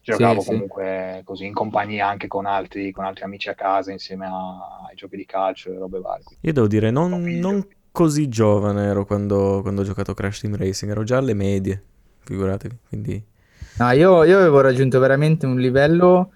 Giocavo sì, comunque sì. così in compagnia anche con altri, con altri amici a casa insieme a, ai giochi di calcio e robe varie. Io devo dire, non, non così giovane ero quando, quando ho giocato Crash Team Racing, ero già alle medie, figuratevi. Quindi... No, io, io avevo raggiunto veramente un livello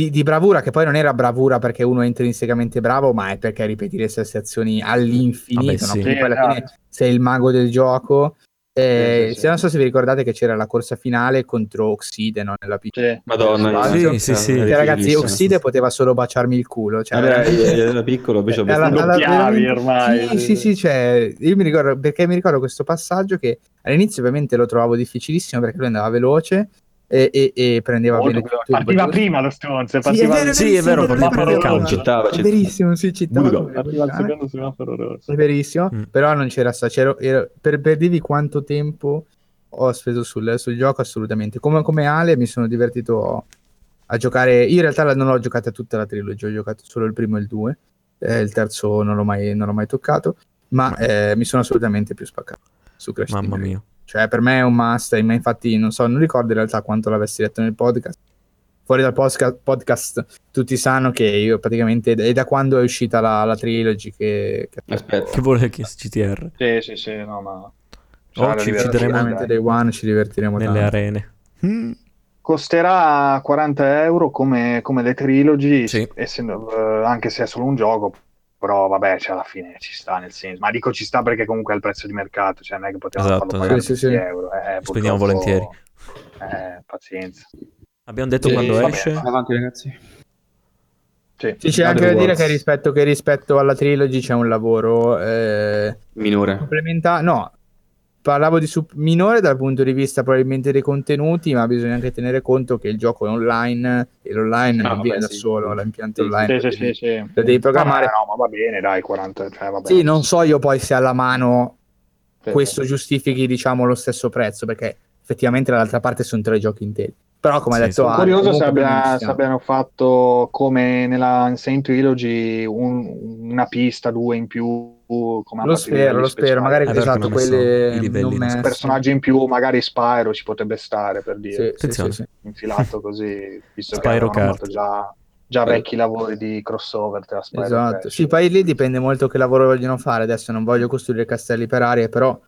di, di, bravura, che poi non era bravura perché uno è intrinsecamente bravo, ma è perché ripeti le stesse azioni all'infinito. Vabbè, no? sì. Quindi alla fine esatto. sei il mago del gioco. Eh, sì, sì, non so se vi ricordate che c'era la corsa finale contro Oxide no? nella piccola Madonna, sì, sì, sì. Cioè, ragazzi, Oxide poteva solo baciarmi il culo. Cioè, Vabbè, era piccolo, invece alla, alla, alla, ormai. Sì, sì, sì, cioè, io mi ricordo perché mi ricordo questo passaggio che all'inizio ovviamente lo trovavo difficilissimo perché lui andava veloce e, e, e prendeva Molto bene tutto partiva prima lo stronzo sì, è vero, sì, è vero partiva cittava, è verissimo sì cittava arriva al secondo semaforo è verissimo mm. però non c'era sta c'era, era, per, per dirvi quanto tempo ho speso sul, sul gioco assolutamente. Come, come Ale mi sono divertito a giocare io in realtà non l'ho giocata tutta la trilogia ho giocato solo il primo e il due eh, il terzo non l'ho mai, non l'ho mai toccato ma eh, mi sono assolutamente più spaccato su Crash mamma mia cioè, per me è un must. Ma infatti, non so, non ricordo in realtà quanto l'avessi letto nel podcast. Fuori dal podcast, podcast tutti sanno che io praticamente è da quando è uscita la, la trilogy che, che, Aspetta. che vuole che CTR. Sì, sì, sì, no, ma... Oh, ci uccideremo Day One, ci divertiremo nelle tanto. arene. Mm. costerà 40 euro come, come le trilogy, sì. essendo, uh, anche se è solo un gioco, però vabbè, cioè, alla fine ci sta nel senso, ma dico ci sta perché comunque è il prezzo di mercato, cioè non è che potevamo esatto, farlo pagare sì, sì, euro. Eh, Spendiamo volentieri. Eh, pazienza. Abbiamo detto sì, quando vabbè, esce? Avanti ragazzi. Sì, sì c'è anche da dire che rispetto, che rispetto, alla trilogy c'è un lavoro eh, minore. Complementare, no, parlavo di sub- minore dal punto di vista probabilmente dei contenuti, ma bisogna anche tenere conto che il gioco è online e l'online ah, non viene da solo, l'impianto sì, online sì, sì, sì, lo devi programmare. Vabbè, no, ma va bene, dai, 40, cioè, vabbè. Sì, non so io poi se alla mano questo giustifichi, diciamo, lo stesso prezzo, perché effettivamente dall'altra parte sono tre giochi interi. Però, come ha detto, sono curioso se, abbia, se, abbiano fatto come nella Insane Trilogy un, una pista, due in più. Come lo spero, lo spero. Magari eh, esatto, quelle so, personaggi in più, magari Spyro ci potrebbe stare per dire. Sì, sì, sì, Infilato [laughs] così, visto Spyro che hanno fatto già già vecchi lavori di crossover tra Spyro esatto. Sì, poi lì dipende molto che lavoro vogliono fare. Adesso non voglio costruire castelli per aria, però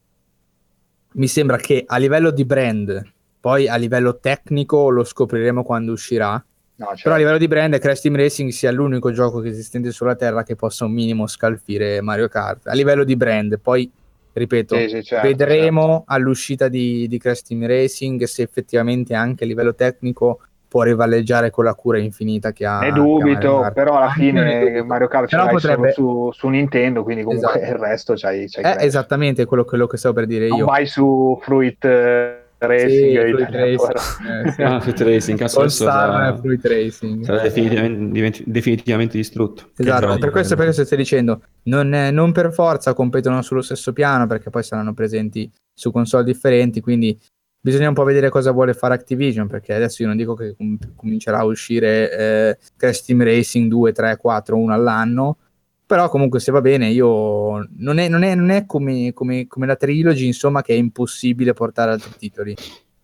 mi sembra che a livello di brand poi a livello tecnico lo scopriremo quando uscirà. No, certo. Però a livello di brand, Crash Team Racing sia l'unico gioco esistente sulla Terra che possa un minimo scalfire Mario Kart. A livello di brand, poi ripeto, sì, sì, certo, vedremo certo. all'uscita di, di Crash Team Racing se effettivamente anche a livello tecnico può rivaleggiare con la cura infinita che ha. Ne dubito, però alla [laughs] fine Mario Kart ce l'hai potrebbe... su, su, Nintendo, quindi comunque esatto. il resto c'hai, c'hai eh, Esattamente quello, quello, che stavo per dire io. Non vai su Fruit Racing, sì, Racing. Eh, sì. [laughs] ah, Fruit Racing All Star Fruit Racing. sarà definitivamente, definitivamente distrutto. Esatto per questo, per questo stai dicendo non, è, non, per forza competono sullo stesso piano perché poi saranno presenti su console differenti quindi bisogna un po' vedere cosa vuole fare Activision perché adesso io non dico che com- comincerà a uscire eh, Crash Team Racing 2, 3, 4, 1 all'anno però comunque se va bene io non è, non è, non è come, come, come, la trilogy insomma che è impossibile portare altri titoli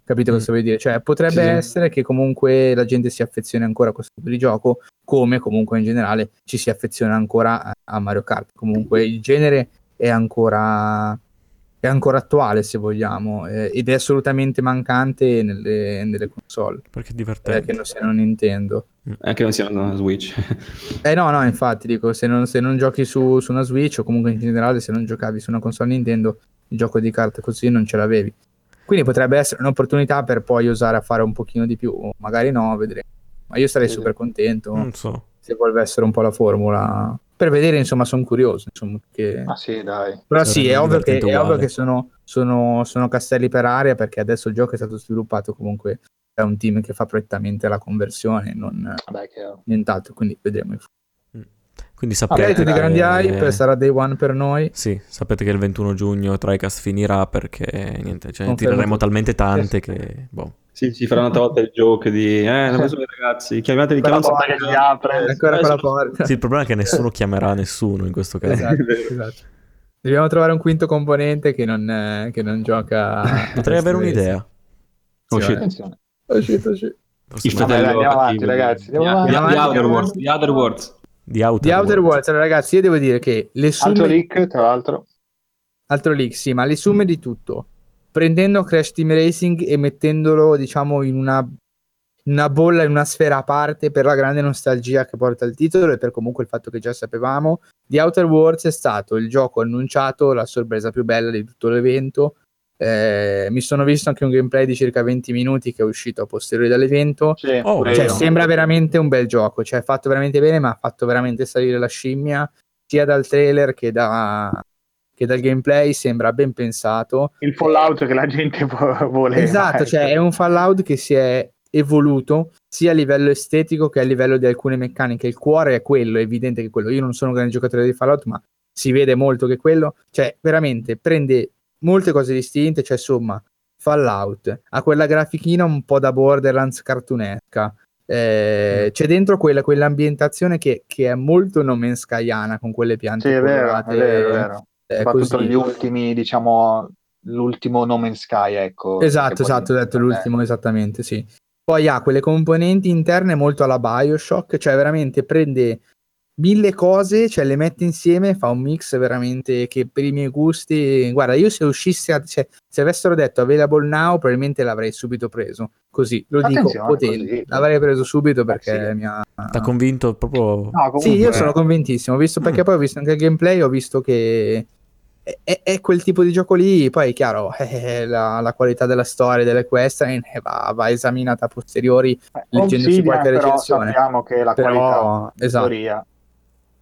capite cosa mm. vuol dire? Cioè potrebbe sì. essere che comunque la gente si affezioni ancora a questo tipo di gioco come comunque in generale ci si affeziona ancora a, Mario Kart comunque il genere è ancora è ancora attuale se vogliamo eh, ed è assolutamente mancante nelle, nelle console perché è divertente perché non sia non Nintendo anche non sia una Switch [laughs] eh no no infatti dico se non, se non giochi su, su, una Switch o comunque in generale se non giocavi su una console Nintendo il gioco di carte così non ce l'avevi quindi potrebbe essere un'opportunità per poi usare a fare un pochino di più o magari no vedremo ma io sarei super contento non so se essere un po' la formula per vedere, insomma, sono curioso. Insomma, che... Ah sì, dai. Però sì, è ovvio che, è ovvio che sono, sono, sono, castelli per aria perché adesso il gioco è stato sviluppato comunque da un team che fa prettamente la conversione, non Vabbè, nient'altro, quindi vedremo. Mm. Quindi sapete che... di grandi hype, eh... sarà day one per noi. Sì, sapete che il 21 giugno TriCast finirà perché niente, cioè, ne tireremo talmente tante che... Boh. Sì, si farà un'altra volta il joke di eh, non [laughs] so ragazzi, chiamateli che porta che si apre. Ancora con la porta. Sì, il problema è che nessuno chiamerà nessuno in questo caso. Esatto, esatto. Dobbiamo trovare un quinto componente che non, che non gioca. [laughs] Potrei avere un'idea. Oh shit. Shit, oh shit. Il fratello andiamo avanti, ragazzi. Andiamo avanti. The Outer Worlds. The Outer Worlds. The Outer, The Outer Worlds. Allora, ragazzi, io devo dire che le summe... Altro leak, tra l'altro. Altro leak, sì, ma le summe di tutto prendendo Crash Team Racing e mettendolo, diciamo, in una, una, bolla, in una sfera a parte per la grande nostalgia che porta il titolo e per comunque il fatto che già sapevamo. The Outer Worlds è stato il gioco annunciato, la sorpresa più bella di tutto l'evento. Eh, mi sono visto anche un gameplay di circa 20 minuti che è uscito a posteriori dall'evento. Sì, oh, cioè, sembra veramente un bel gioco, cioè fatto veramente bene, ma ha fatto veramente salire la scimmia sia dal trailer che da, che dal gameplay sembra ben pensato. Il Fallout che la gente vuole. Esatto, cioè è un Fallout che si è evoluto sia a livello estetico che a livello di alcune meccaniche. Il cuore è quello, è evidente che quello. Io non sono un grande giocatore di Fallout, ma si vede molto che quello, cioè veramente prende molte cose distinte, cioè insomma, Fallout ha quella grafichina un po' da Borderlands cartunesca. Eh, mm. c'è dentro quella, quell'ambientazione che, che, è molto No Man's Skyana con quelle piante sì, è vero, è vero, è vero soprattutto gli ultimi, diciamo, l'ultimo No Man's Sky, ecco. Esatto, esatto, ho detto l'ultimo, esattamente, sì. Poi ha quelle componenti interne molto alla Bioshock, cioè veramente prende mille cose, cioè le mette insieme, fa un mix veramente che per i miei gusti, guarda, io se uscissi, a, cioè, se avessero detto available now, probabilmente l'avrei subito preso. Così, lo Attenzione, dico, potente. L'avrei preso subito perché eh sì. mi ha... T'ha convinto proprio... No, comunque... Sì, io sono convintissimo, visto perché mm. poi ho visto anche il gameplay, ho visto che è, è, quel tipo di gioco lì, poi è chiaro, [laughs] eh, la, la, qualità della storia delle quest eh, va, va, esaminata a posteriori, eh, leggendosi qualche recensione. sappiamo che la però, qualità esatto. teoria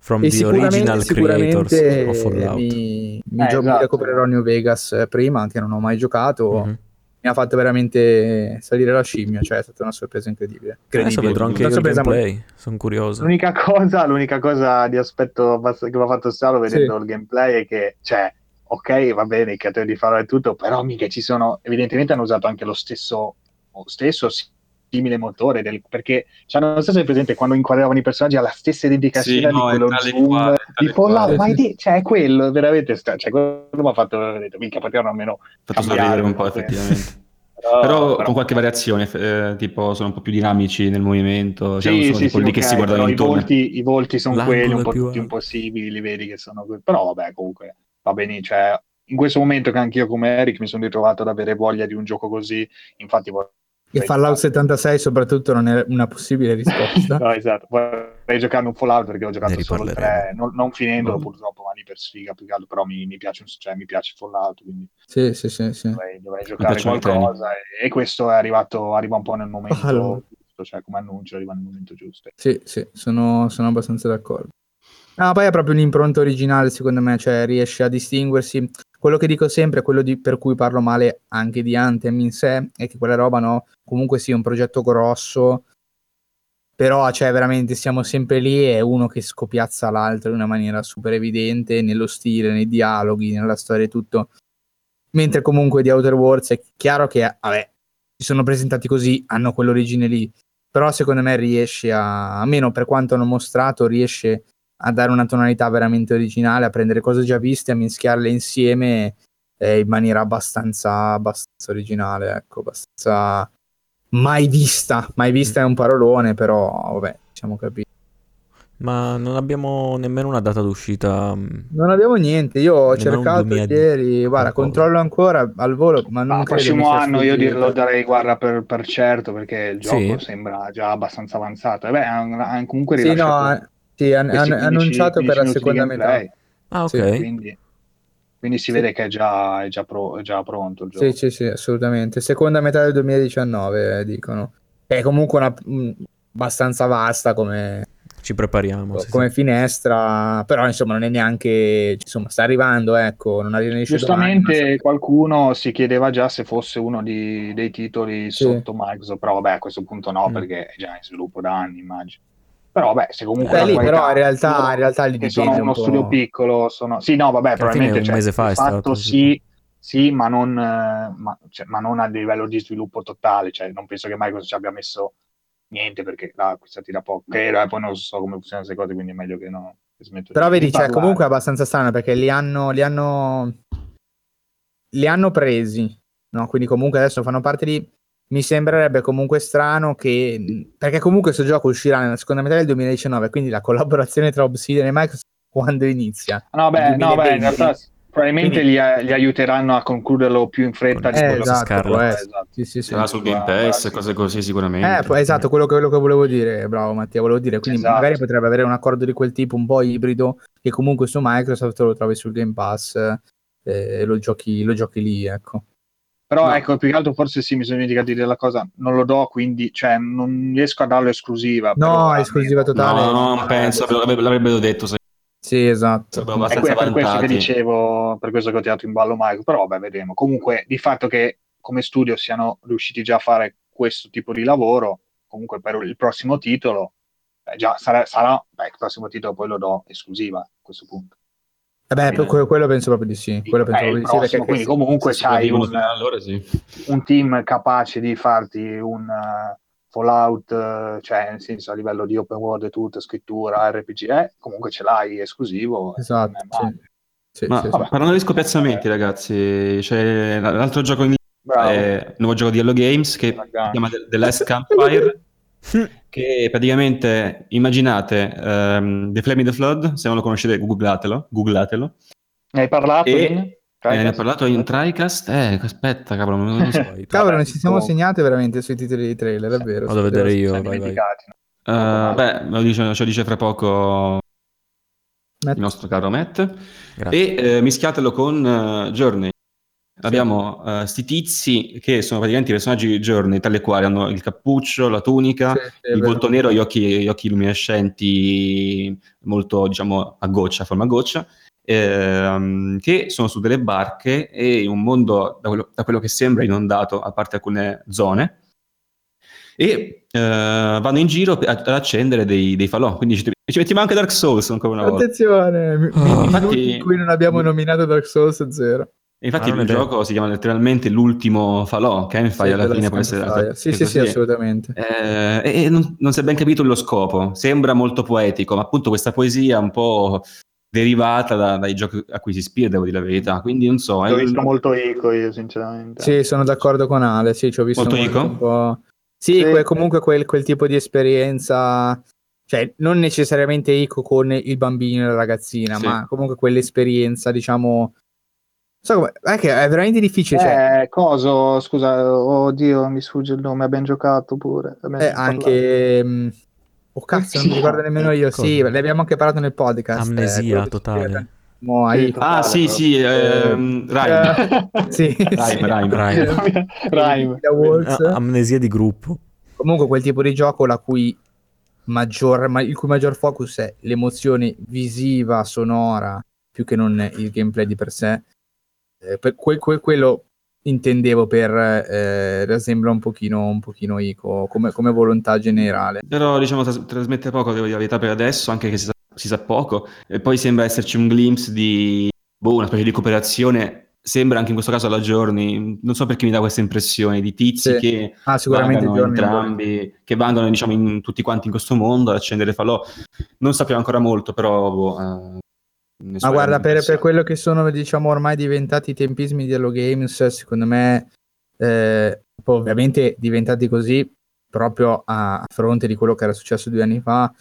From e the original creators of Fallout. Mi, mi, eh, gio- esatto. mi recupererò New Vegas eh, prima, che non ho mai giocato. Mm-hmm. Mi ha fatto veramente salire la scimmia, cioè è stata una sorpresa incredibile. Adesso vedrò anche il gameplay, sono curioso. L'unica cosa, l'unica cosa di aspetto che mi ha fatto strano vedendo sì. il gameplay è che, cioè, ok, va bene, i creatori di Fallout e tutto, però mica ci sono, evidentemente hanno usato anche lo stesso, stesso simile motore del, perché cioè, non so se è presente quando inquadravano i personaggi alla stessa identica sì, scena no, di quello zoom qua, di Fallout ma è, cioè, è quello veramente cioè, quello mi ha fatto vedere mica potevano almeno fatto sorridere un po' effettivamente. [laughs] Però, però, con qualche variazione, eh, tipo sono un po' più dinamici nel movimento, cioè, sì, sono sì, sì, okay, che si guardano intorno. I volti, i volti sono quelli un po' tutti impossibili, li vedi che sono quelli, però vabbè comunque va bene, cioè in questo momento che anch'io come Eric mi sono ritrovato ad avere voglia di un gioco così, infatti e Fallout 76 soprattutto non è una possibile risposta. [laughs] no, esatto. Vorrei giocare un Fallout perché ho giocato solo il 3, non, non finendolo mm. purtroppo, ma lì per sfiga più che altro, però mi, mi, piace, cioè, mi piace Fallout, quindi sì, sì, sì, sì. Dovrei, dovrei giocare qualcosa e, e, questo è arrivato, arriva un po' nel momento allora. giusto, cioè come annuncio arriva nel momento giusto. Sì, sì, sono, sono abbastanza d'accordo. No, poi è proprio un'impronta originale, secondo me, cioè riesce a distinguersi. Quello che dico sempre, quello di, per cui parlo male anche di Anthem in sé, è che quella roba, no, comunque sì, è un progetto grosso, però cioè veramente siamo sempre lì e uno che scopiazza l'altro in una maniera super evidente nello stile, nei dialoghi, nella storia e tutto. Mentre comunque di Outer Worlds è chiaro che, vabbè, si sono presentati così, hanno quell'origine lì, però secondo me riesce a, almeno per quanto hanno mostrato, riesce a dare una tonalità veramente originale, a prendere cose già viste, a mischiarle insieme eh, in maniera abbastanza, abbastanza originale, ecco, abbastanza mai vista. Mai vista è un parolone, però vabbè, siamo capiti. Ma non abbiamo nemmeno una data d'uscita. Mm, non abbiamo niente. Io ho cercato ieri, guarda, controllo ancora al volo, ma non Il prossimo anno io lo darei, guarda, per, per, certo, perché il gioco sì. sembra già abbastanza avanzato. E beh, hanno comunque rilasciato... Sì, no, sì, han, han annunciato per la seconda metà. Ah, ok. Sì, quindi, quindi, si sì. vede che è già, è, già pro, è già, pronto il gioco. Sì, sì, sì, assolutamente. Seconda metà del 2019, dicono. È comunque una, mh, abbastanza vasta come... Ci prepariamo. Come sì, finestra, però insomma non è neanche... Insomma, sta arrivando, ecco, non arriva Giustamente domani, qualcuno si chiedeva già se fosse uno di, dei titoli sotto Microsoft, però vabbè a questo punto no, mm. perché è già in sviluppo da anni, immagino. Però beh, se comunque... Beh, lì però in realtà, in realtà lì sono uno un studio piccolo, sono... Sì, no, vabbè, probabilmente... Un cioè, mese fa è stato... Sì, sì, ma non, ma, cioè, ma non, a livello di sviluppo totale, cioè non penso che Microsoft ci abbia messo niente perché l'ha acquistati da poco, che era, poi non so come funzionano queste cose, quindi è meglio che no. Però vedi, cioè, comunque è abbastanza strano perché li hanno, li hanno, li hanno presi, no? Quindi comunque adesso fanno parte di mi sembrerebbe comunque strano che perché comunque questo gioco uscirà nella seconda metà del 2019 quindi la collaborazione tra Obsidian e Microsoft quando inizia? No beh, no, beh in realtà probabilmente quindi... li, li, aiuteranno a concluderlo più in fretta di eh, quello esatto, eh, esatto. Sì, sì, sì. sarà sul Game Pass cose così sicuramente. Eh, esatto quello che, quello che, volevo dire bravo Mattia volevo dire quindi esatto. magari potrebbe avere un accordo di quel tipo un po' ibrido che comunque su Microsoft lo trovi sul Game Pass eh, e lo giochi, lo giochi lì ecco però no. ecco, più che altro forse sì, mi sono dimenticato di dire la cosa, non lo do, quindi cioè, non riesco a darlo esclusiva. No, è esclusiva totale. No, no, non penso, l'avrebbero detto. Se... Sì, esatto. È per questo che dicevo, per questo che ho tirato in ballo Mike, però vabbè, vedremo. Comunque, di fatto che come studio siano riusciti già a fare questo tipo di lavoro, comunque per il prossimo titolo, eh, già sarà, sarà beh, il prossimo titolo poi lo do esclusiva a questo punto. Vabbè, eh, quello penso proprio di sì. Quello penso eh, proprio di sì quindi comunque c'hai un, allora sì. un, team capace di farti un uh, Fallout, uh, cioè nel senso a livello di open world e tutto, scrittura, RPG, eh, comunque ce l'hai esclusivo. Esatto. Sì. Ma, sì, sì, parlando di scopiazzamenti, ragazzi, c'è l'altro gioco in è il nuovo gioco di Hello Games che si chiama The Last Campfire [laughs] [laughs] che praticamente immaginate um, The Flame in the Flood, se non lo conoscete googlatelo, googlatelo. Ne hai parlato? E... Eh, ne hai parlato in TriCast? Eh, aspetta, cavolo, non lo so. [laughs] cavolo, non ci siamo segnati veramente sui titoli di trailer, è vero. Vado a vedere io, vai, vai. Uh, beh, lo dice, ce lo dice fra poco Matt. il nostro caro Matt. Grazie. E eh, mischiatelo con uh, Journey. Abbiamo uh, sti tizi che sono praticamente i personaggi di Journey, tali quali hanno il cappuccio, la tunica, sì, il volto nero e gli occhi, gli occhi luminescenti molto, diciamo, a goccia, a forma a goccia, ehm, che sono su delle barche e in un mondo, da quello, da quello che sembra, inondato, a parte alcune zone, e eh, vanno in giro ad accendere dei, dei falò. Quindi ci, ci mettiamo anche Dark Souls ancora una volta. Attenzione, oh. infatti, in cui non abbiamo nominato Dark Souls 0. Infatti il gioco si chiama letteralmente l'ultimo falò, Campfire sì, alla fine può essere... Sì, sì, sì, assolutamente. Eh, e non, non si è ben capito lo scopo, sembra molto poetico, ma appunto questa poesia un po' derivata da, dai giochi a cui si ispira, devo dire la verità, quindi non so... Ho visto molto Ico io, sinceramente. Sì, sono d'accordo con Ale, sì, ci ho visto molto, molto un po'... Sì, sì. comunque quel, quel tipo di esperienza cioè non necessariamente Ico con il bambino e la ragazzina, sì. ma comunque quell'esperienza, diciamo, So è che è veramente difficile. Cioè... Eh, coso, scusa, oddio, mi sfugge il nome, abbiamo giocato pure. Abbiamo eh, anche... Mh... Oh cazzo, non mi ricordo nemmeno io. Cosa? Sì, ne abbiamo anche parlato nel podcast. Amnesia eh, totale. Mo, sì, ah, sì, sì, ehm, Rime. sì, Rime, Rime, Rime. Rime. Amnesia di gruppo. Comunque quel tipo di gioco la cui maggior, ma, il cui maggior focus è l'emozione visiva, sonora, più che non il gameplay di per sé eh, per que- que- quello intendevo per eh, sembra un pochino, un pochino Ico come, come, volontà generale. Però diciamo tras- trasmette poco, devo dire la verità per adesso, anche che si sa, si sa poco, e poi sembra esserci un glimpse di boh, una specie di cooperazione sembra anche in questo caso la Journey, non so perché mi dà questa impressione di tizi sì. che ah, vangano entrambi, che vanno diciamo in, tutti quanti in questo mondo ad accendere falò. Non sappiamo ancora molto, però boh, uh, ma guarda, per, per, quello che sono, diciamo, ormai diventati i tempismi di Hello Games, secondo me, eh, ovviamente diventati così proprio a, fronte di quello che era successo due anni fa.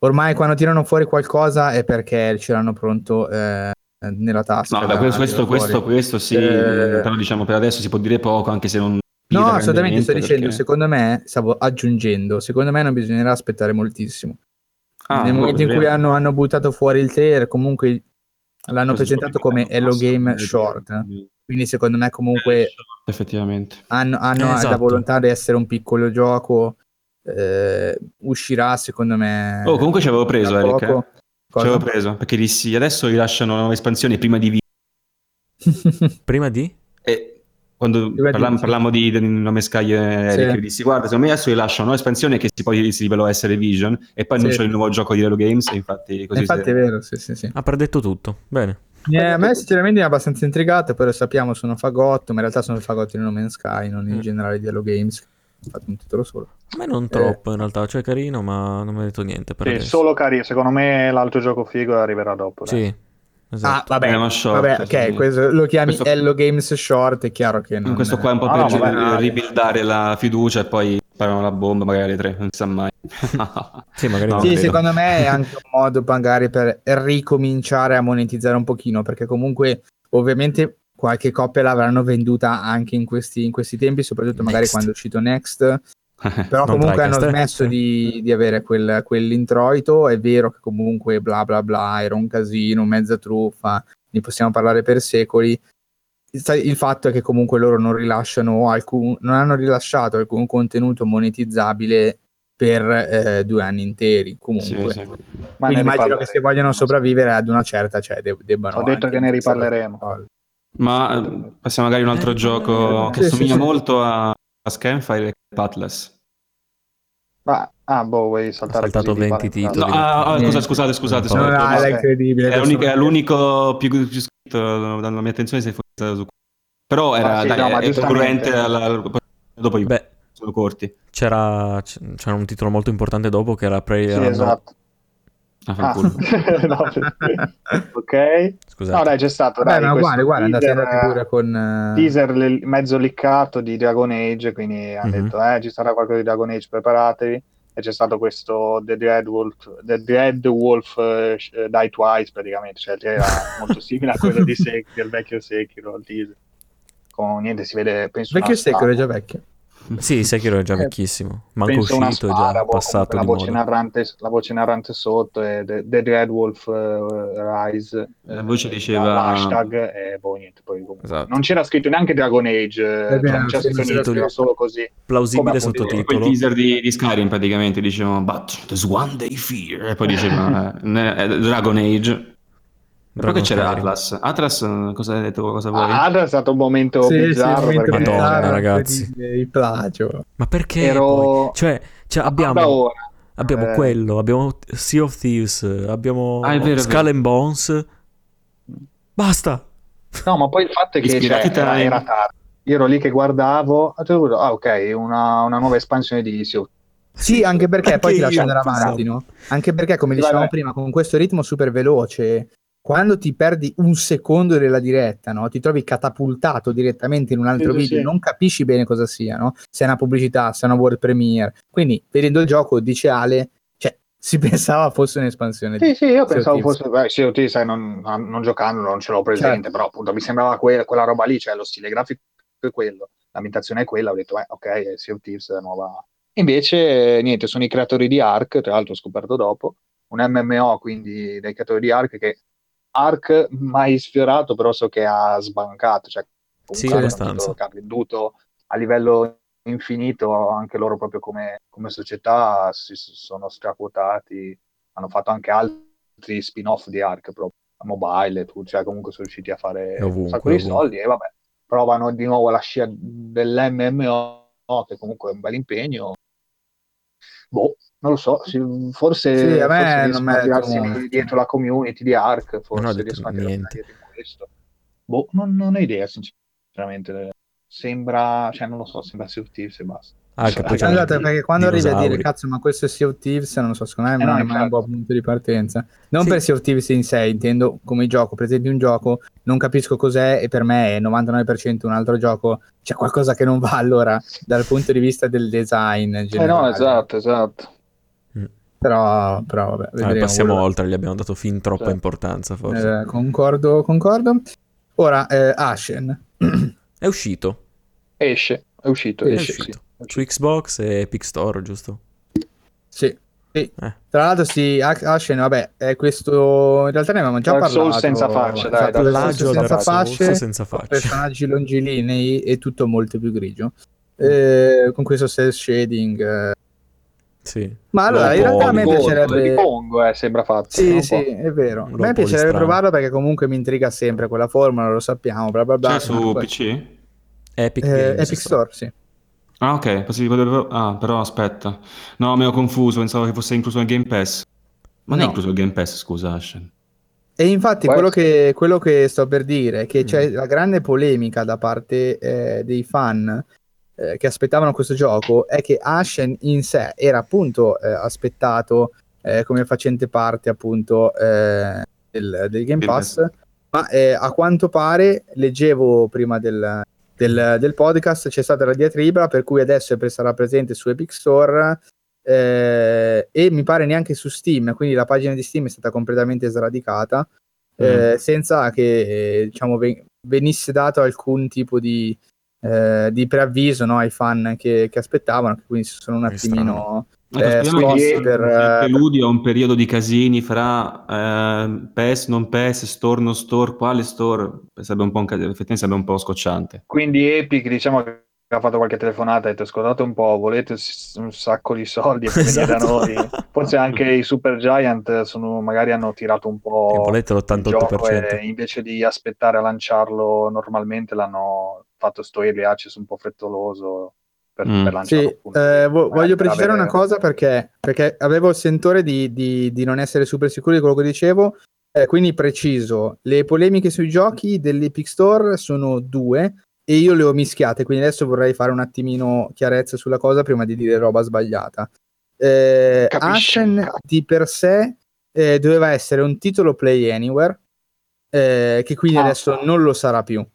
Ormai quando tirano fuori qualcosa è perché ce l'hanno pronto eh, nella tasca. No, da questo, questo, questo, questo, sì, eh... però diciamo per adesso si può dire poco, anche se non... No, assolutamente, sto dicendo, perché... secondo me, stavo aggiungendo, secondo me non bisognerà aspettare moltissimo Ah, Nel momento in cui hanno, hanno, buttato fuori il trailer, comunque l'hanno Questo presentato come Hello Game Short. Quindi secondo me comunque effettivamente hanno, hanno esatto. la volontà di essere un piccolo gioco. Eh, uscirà secondo me. Oh, comunque ci avevo preso, Eric. Eh. Ci avevo preso perché dissi adesso rilasciano espansioni prima di [laughs] prima di? E quando parlam- parlammo di, di Nome Sky e Eric, sì. dissi guarda, secondo me adesso rilasciano una espansione che si poi si rivelò essere Vision e poi annunciano il nuovo gioco di Halo Games infatti così Infatti è vero, sì, sì, sì. Ha predetto tutto, bene. Eh, a me sinceramente è abbastanza intrigato, però sappiamo sono fagotto, ma in realtà sono il fagotto di No Man's Sky, non in mm. generale di Halo Games. Ho fatto un titolo solo. A me non troppo eh. in realtà, cioè carino, ma non mi ha detto niente per sì, adesso. solo carino, secondo me l'altro gioco figo arriverà dopo. Dai. Sì, Esatto. Ah, vabbè, short, vabbè ok, sì. questo lo chiami questo... Hello Games Short, è chiaro che non... Questo qua è un po' ah, per no, ribuildare la fiducia e poi sparano la bomba magari alle tre, non si sa mai. [laughs] sì, magari no, sì secondo me è [laughs] anche un modo magari per ricominciare a monetizzare un pochino, perché comunque ovviamente qualche coppia l'avranno venduta anche in questi, in questi tempi, soprattutto magari Next. quando è uscito Next [laughs] però comunque hanno smesso di, di, avere quel, quell'introito. È vero che comunque bla bla bla era un casino, mezza truffa, ne possiamo parlare per secoli. Il fatto è che comunque loro non rilasciano alcun, non hanno rilasciato alcun contenuto monetizzabile per eh, due anni interi. Comunque, sì, sì. quindi immagino che se vogliono sopravvivere ad una certa, cioè de- debbano. Ho detto che ne riparleremo. Ma eh, passiamo magari a un altro gioco che sì, assomiglia molto a a Scanfire e Pathless. Ah, ah, boh, vuoi saltare Ho saltato 20 titoli. No, ah, ah, scusate, scusate, scusate. No, no, no, è incredibile. È l'unico, è l'unico più, più scritto dalla mia attenzione se fosse su però era ah, sì, dai, no, è concorrente alla, dopo io Beh, sono corti c'era, c'era un titolo molto importante dopo che era Prayer sì, esatto. Ah, ah. [laughs] no, [laughs] ok. Scusate. No, dai, c'è stato. Dai, Beh, uguale, uguale, andate pure con... Uh... Teaser le- mezzo liccato di Dragon Age, quindi mm-hmm. hanno detto, eh, ci sarà qualcosa di Dragon Age, preparatevi. E c'è stato questo The Dread Wolf, The Dread Wolf uh, Die Twice, praticamente, cioè era [laughs] molto simile a quello di Sekiro, il vecchio Sekiro, il teaser. Con niente, si vede, penso... Vecchio Sekiro è già vecchio. Sì, Sekiro è già eh, vecchissimo. Manco uscito, è già boh, passato la voce, narrante, la voce narrante sotto è The, The Red Wolf uh, Rise. La voce eh, diceva... Hashtag e boh, niente, poi esatto. Non c'era scritto neanche Dragon Age, cioè, non c'era scritto niente, era solo così. Plausibile sottotitolo. Quel teaser di, di Skyrim praticamente dicevano But there's one day fear. E poi diceva [laughs] Dragon Age. Però che c'era Atlas? Atlas, cosa hai detto? Cosa vuoi? Ah, Atlas è stato un momento sì, bizzarro. Sì, perché... Madonna, ragazzi. Il plagio. Ma perché? Ero... Cioè, cioè abbiamo... Abbiamo eh... quello, abbiamo Sea of Thieves, abbiamo ah, vero, Skull and Bones. Basta. No, ma poi il fatto è che cioè, era, era tardi. Io ero lì che guardavo, ah ok, una, una nuova espansione di Sea of sì, anche perché poi ti lascia andare avanti, no? Anche perché, come dicevamo prima, con questo ritmo super veloce, quando ti perdi un secondo della diretta, no? ti trovi catapultato direttamente in un altro sì, video, sì. non capisci bene cosa sia, no? se è una pubblicità, se è una world premiere. Quindi, vedendo il gioco, dice Ale, cioè, [laughs] si pensava fosse un'espansione. Sì, sì, io pensavo fosse, beh, sì, ti sai, non, non, giocando non ce l'ho presente, certo. però appunto mi sembrava que- quella roba lì, cioè lo stile grafico è quello, l'ambientazione è quella, ho detto, eh, ok, Sea of Thieves è nuova. Invece, niente, sono i creatori di Ark, tra l'altro ho scoperto dopo, un MMO, quindi dei creatori di Ark che Ark mai sfiorato, però so che ha sbancato, cioè sì, abbastanza. che ha venduto a livello infinito, anche loro proprio come, come società si sono straquotati, hanno fatto anche altri spin-off di Ark proprio a mobile, tu, cioè comunque sono riusciti a fare ovunque, un sacco di soldi e vabbè, provano di nuovo la scia dell'MMO, che comunque è un bel impegno. Boh, non lo so, forse, sì, a me forse riesco a tirarsi dietro la community di Ark, forse non riesco a niente. questo. Boh, non, non ho idea, sinceramente. Sembra, cioè non lo so, sembra Sea of Thieves e basta. Ah, che poi esatto, perché quando arrivi a dire cazzo, ma questo è Sea of Thieves, non lo so, secondo me eh non no, è mai un buon punto di partenza. Non sì. per Sea of Thieves in sé, intendo come gioco. Per esempio, un gioco non capisco cos'è e per me è 99% un altro gioco. C'è qualcosa che non va allora dal punto di vista del design. Eh no, esatto, esatto. Però, però vabbè, vedremo. Eh, passiamo quello. oltre, gli abbiamo dato fin troppa sì. importanza forse. Eh, concordo, concordo. Ora, eh, Ashen. è uscito. Esce, è uscito. È esce, uscito. Sì. Su Xbox e Epic Store, giusto? Sì. Sì. Eh. Tra l'altro, sì, Ashen, vabbè, è questo. In realtà ne avevamo già Dark parlato. Souls senza faccia, dai, esatto, Dark Souls senza facce, senza facce. personaggi longilinei e tutto molto più grigio. Eh, con questo cell shading eh, sì. Ma allora, in realtà a me piacerebbe... Di Pongo, eh, sembra fatto. Sì, sì, è vero. A me piacerebbe provarlo perché comunque mi intriga sempre quella formula, lo sappiamo, bla bla bla. C'è su PC? Epic, eh, Epic Store, sì. Ah, ok, ah, però aspetta. No, mi ho confuso, pensavo che fosse incluso nel Game Pass. Ma non è incluso il Game Pass, scusa, Ashen. E infatti quello che, quello che, sto per dire è che mm. c'è la grande polemica da parte eh, dei fan eh, che aspettavano questo gioco è che Ashen in sé era appunto eh, aspettato eh, come facente parte appunto eh, del, del, Game Pass, ma eh, a quanto pare leggevo prima del, del, del, podcast c'è stata la diatriba per cui adesso sarà presente su Epic Store eh, e mi pare neanche su Steam, quindi la pagina di Steam è stata completamente sradicata. Mm. senza che diciamo venisse dato alcun tipo di, eh, di preavviso no, ai fan che, che aspettavano, che quindi sono un attimino eh, scossi per... Il preludio a un periodo di casini fra eh, PES, non PES, store, non store, quale store? Sarebbe un po' un effettivamente sarebbe un po' scocciante. Quindi Epic, diciamo che ha fatto qualche telefonata e ha detto ascoltate un po', volete un sacco di soldi e esatto. da noi. [laughs] Forse anche i Super Giant sono, magari hanno tirato un po' e volete l'88%. E invece di aspettare a lanciarlo normalmente l'hanno fatto sto early access un po' frettoloso per, mm. per lanciarlo. Sì, eh, vo- voglio precisare avere... una cosa perché, perché avevo il sentore di, di, di, non essere super sicuro di quello che dicevo. Eh, quindi preciso, le polemiche sui giochi dell'Epic Store sono due e io le ho mischiate, quindi adesso vorrei fare un attimino chiarezza sulla cosa prima di dire roba sbagliata. Eh, Ashen di per sé eh, doveva essere un titolo Play Anywhere, eh, che quindi ah, adesso non lo sarà più,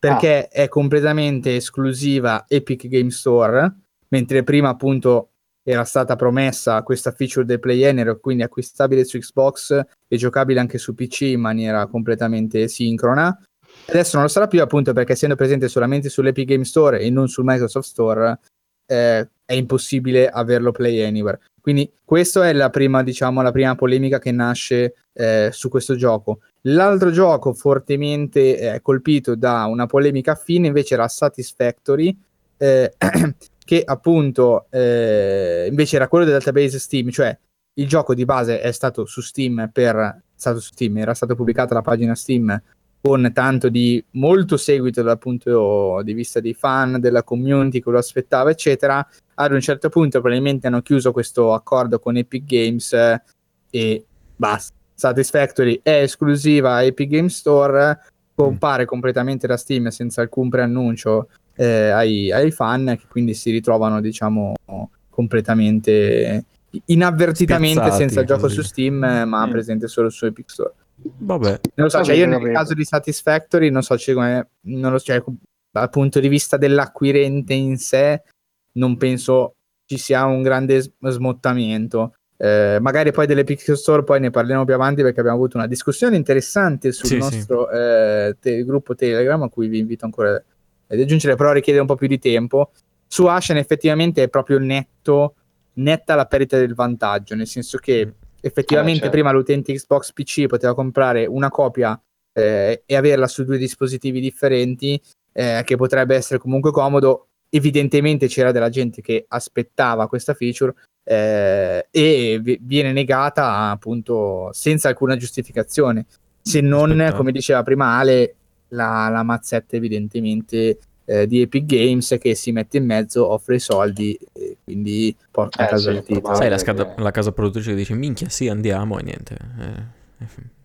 perché ah. è completamente esclusiva Epic Game Store, mentre prima appunto era stata promessa questa feature del Play Anywhere, quindi acquistabile su Xbox e giocabile anche su PC in maniera completamente sincrona. Adesso non lo sarà più appunto perché essendo presente solamente sull'Epic Game Store e non sul Microsoft Store eh, è impossibile averlo Play Anywhere. Quindi questa è la prima, diciamo, la prima polemica che nasce eh, su questo gioco. L'altro gioco fortemente eh, colpito da una polemica affine invece era Satisfactory, eh, [clears throat] che appunto eh, invece era quello del database Steam, cioè il gioco di base è stato su Steam per stato su Steam, era stata pubblicata la pagina Steam con tanto di molto seguito dal punto di vista dei fan, della community che lo aspettava, eccetera. Ad un certo punto probabilmente hanno chiuso questo accordo con Epic Games eh, e basta. Satisfactory è esclusiva a Epic Games Store, compare completamente da Steam senza alcun preannuncio eh, ai, ai, fan, che quindi si ritrovano, diciamo, completamente inavvertitamente Spiazzati, senza gioco su Steam, ma mm. presente solo su Epic Store. Vabbè. Non so, cioè io nel caso di Satisfactory non so cioè, come, non lo so, cioè, dal punto di vista dell'acquirente in sé non penso ci sia un grande smottamento. Eh, magari poi dell'Epic Store poi ne parliamo più avanti perché abbiamo avuto una discussione interessante sul sì, nostro sì. Eh, te- gruppo Telegram a cui vi invito ancora ad aggiungere però richiede un po' più di tempo su Ashen effettivamente è proprio netto netta la perdita del vantaggio nel senso che mm. Effettivamente certo. prima l'utente Xbox PC poteva comprare una copia eh, e averla su due dispositivi differenti, eh, che potrebbe essere comunque comodo. Evidentemente c'era della gente che aspettava questa feature eh, e v- viene negata appunto senza alcuna giustificazione, se non, Aspetta. come diceva prima Ale, la, la mazzetta evidentemente eh, di Epic Games che si mette in mezzo, offre i soldi e quindi porta eh, a casa sì, il titolo. Sai la, scada, la, casa produttrice che dice minchia sì andiamo e niente. Eh, è tutto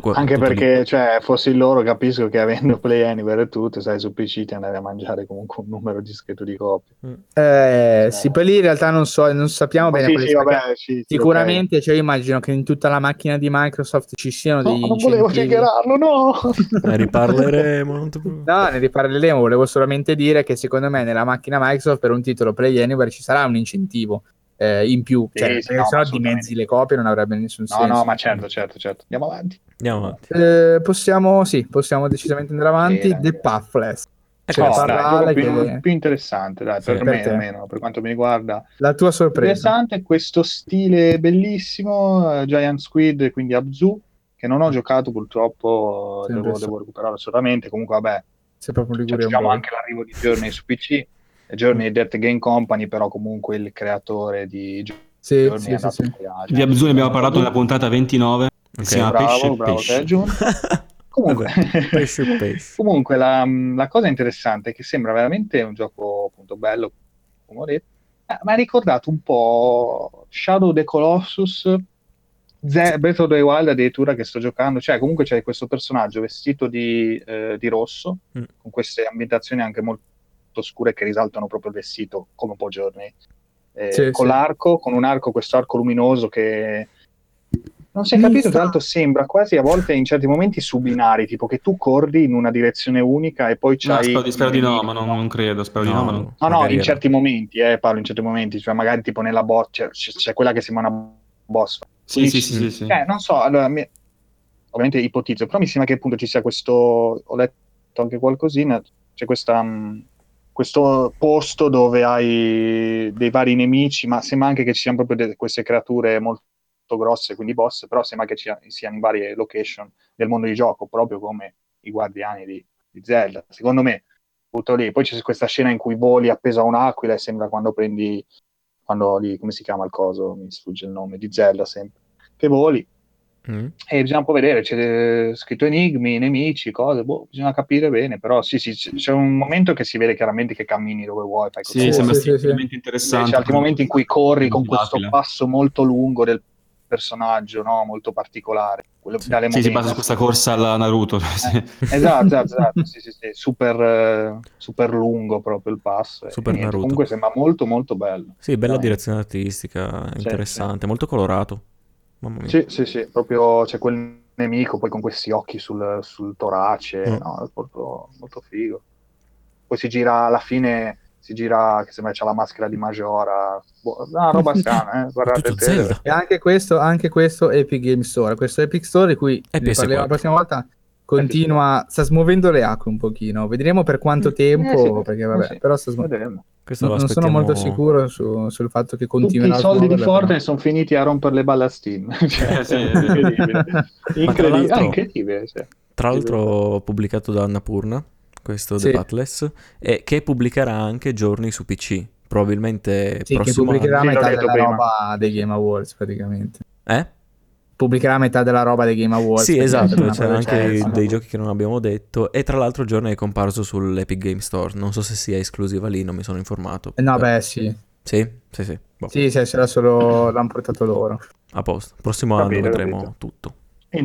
qua, Anche tutto perché, lì. cioè, fossi loro, capisco che avendo [laughs] Play Anywhere e tutto, sai, su PC ti andavi a mangiare comunque un numero discreto di copie. Mm. Eh, cioè... sì, poi lì in realtà non so, non sappiamo Ma bene. Sì, sì, vabbè, sì, Sicuramente, okay. cioè, io immagino che in tutta la macchina di Microsoft ci siano no, dei. Non volevo dichiararlo, no! [laughs] ne riparleremo. no, ne riparleremo. Volevo solamente dire che secondo me nella macchina Microsoft per un titolo Play Anywhere ci sarà un incentivo eh, in più, sì, cioè, sì, no, se no dimezzi le copie non avrebbe nessun no, senso. No, no, ma certo, certo, certo. Andiamo avanti. Andiamo avanti. Eh, possiamo, sì, possiamo decisamente andare avanti. Sì, The Pathless. Cioè, oh, dai, più, che... più, interessante, dai, per, per me te. almeno, per quanto mi riguarda. La tua sorpresa. Interessante, questo stile bellissimo, uh, Giant Squid, quindi Abzu, che non ho giocato purtroppo, devo, devo, recuperarlo assolutamente, comunque vabbè. Se proprio cioè, diciamo anche l'arrivo di Journey su PC, Journey Death Game Company, però comunque il creatore di sì, Journey sì, sì, sì. Di Abzu ne abbiamo parlato nella puntata 29, okay. si chiama bravo, Pesce bravo, Pesce. [laughs] Comunque, pesce, pesce. comunque la, la, cosa interessante è che sembra veramente un gioco appunto bello, come ho detto, eh, mi ha ricordato un po' Shadow the Colossus, Z- Breath of the Wild addirittura che sto giocando, cioè comunque c'è questo personaggio vestito di, eh, di rosso, mm. con queste ambientazioni anche molto scure che risaltano proprio il vestito, come un po' giorni. Eh, sì, con sì. l'arco, con un arco, questo arco luminoso che non si è capito, tra l'altro sembra quasi a volte in certi momenti su binari, tipo che tu corri in una direzione unica e poi c'hai... No, spero, spero di no, ma non, non credo, spero no, di no. Ma non... No, no, in certi momenti, eh, parlo in certi momenti, cioè magari tipo nella boss, c'è, c'è, quella che sembra una boss. Sì, sì, sì, sì, sì. Eh, non so, allora, mi... ovviamente ipotizzo, però mi sembra che appunto ci sia questo, ho letto anche qualcosina, c'è questa... Um, questo posto dove hai dei vari nemici, ma sembra anche che ci siano proprio de- queste creature molto grosse, quindi boss, però sembra che ci siano in varie location del mondo di gioco, proprio come i guardiani di, di Zelda. Secondo me, butto lì. Poi c'è questa scena in cui voli appeso a un'aquila e sembra quando prendi, quando lì, come si chiama il coso? Mi sfugge il nome, di Zelda sempre. Che voli. Mm. E bisogna un po' vedere, c'è scritto enigmi, nemici, cose, boh, bisogna capire bene, però sì, sì, c'è un momento che si vede chiaramente che cammini dove vuoi. Fai sì, sembra sì, sì, sì. interessante. C'è altri momenti in cui corri con questo passo molto lungo del personaggio no? molto particolare. Quello, sì, sì si basa su questa corsa alla Naruto. Eh, esatto, esatto, [laughs] esatto sì, sì, sì. Super, super, lungo proprio il passo. Super Naruto. Comunque sembra molto molto bello. Sì, bella Dai. direzione artistica, interessante, molto colorato. Mamma mia. Sì, sì, sì, proprio c'è quel nemico poi con questi occhi sul, sul torace, mm. no, è molto, molto figo. Poi si gira alla fine si gira che sembra c'ha la maschera di Majora boh, una roba [laughs] strana eh? guardate e anche questo, anche questo Epic Game Store questo Epic Store di cui parliamo la prossima volta continua, sta smuovendo le acque un pochino. Vedremo per quanto tempo, eh, sì, perché vabbè, sì. però sta smuovendo. Non, sono molto sicuro su, sul fatto che continuerà Tutti i soldi di Fortnite sono finiti a rompere le balle a Steam. [laughs] cioè, sì, incredibile. incredibile. Tra, ah, incredibile sì. tra l'altro pubblicato da Annapurna, questo The Batless, e che pubblicherà anche giorni su PC. Probabilmente sì, che pubblicherà anno. metà della prima. roba dei Game Awards praticamente. Eh? Pubblicherà metà della roba dei Game Awards. Sì, esatto, c'è anche dei giochi che non abbiamo detto e tra l'altro il giorno è comparso sull'Epic Game Store, non so se sia esclusiva lì, non mi sono informato. Eh, no, per... beh, sì. Sì, sì, sì. Boh. Sì, sì, sarà solo l'hanno portato loro. A posto, prossimo capito, anno vedremo capito. tutto.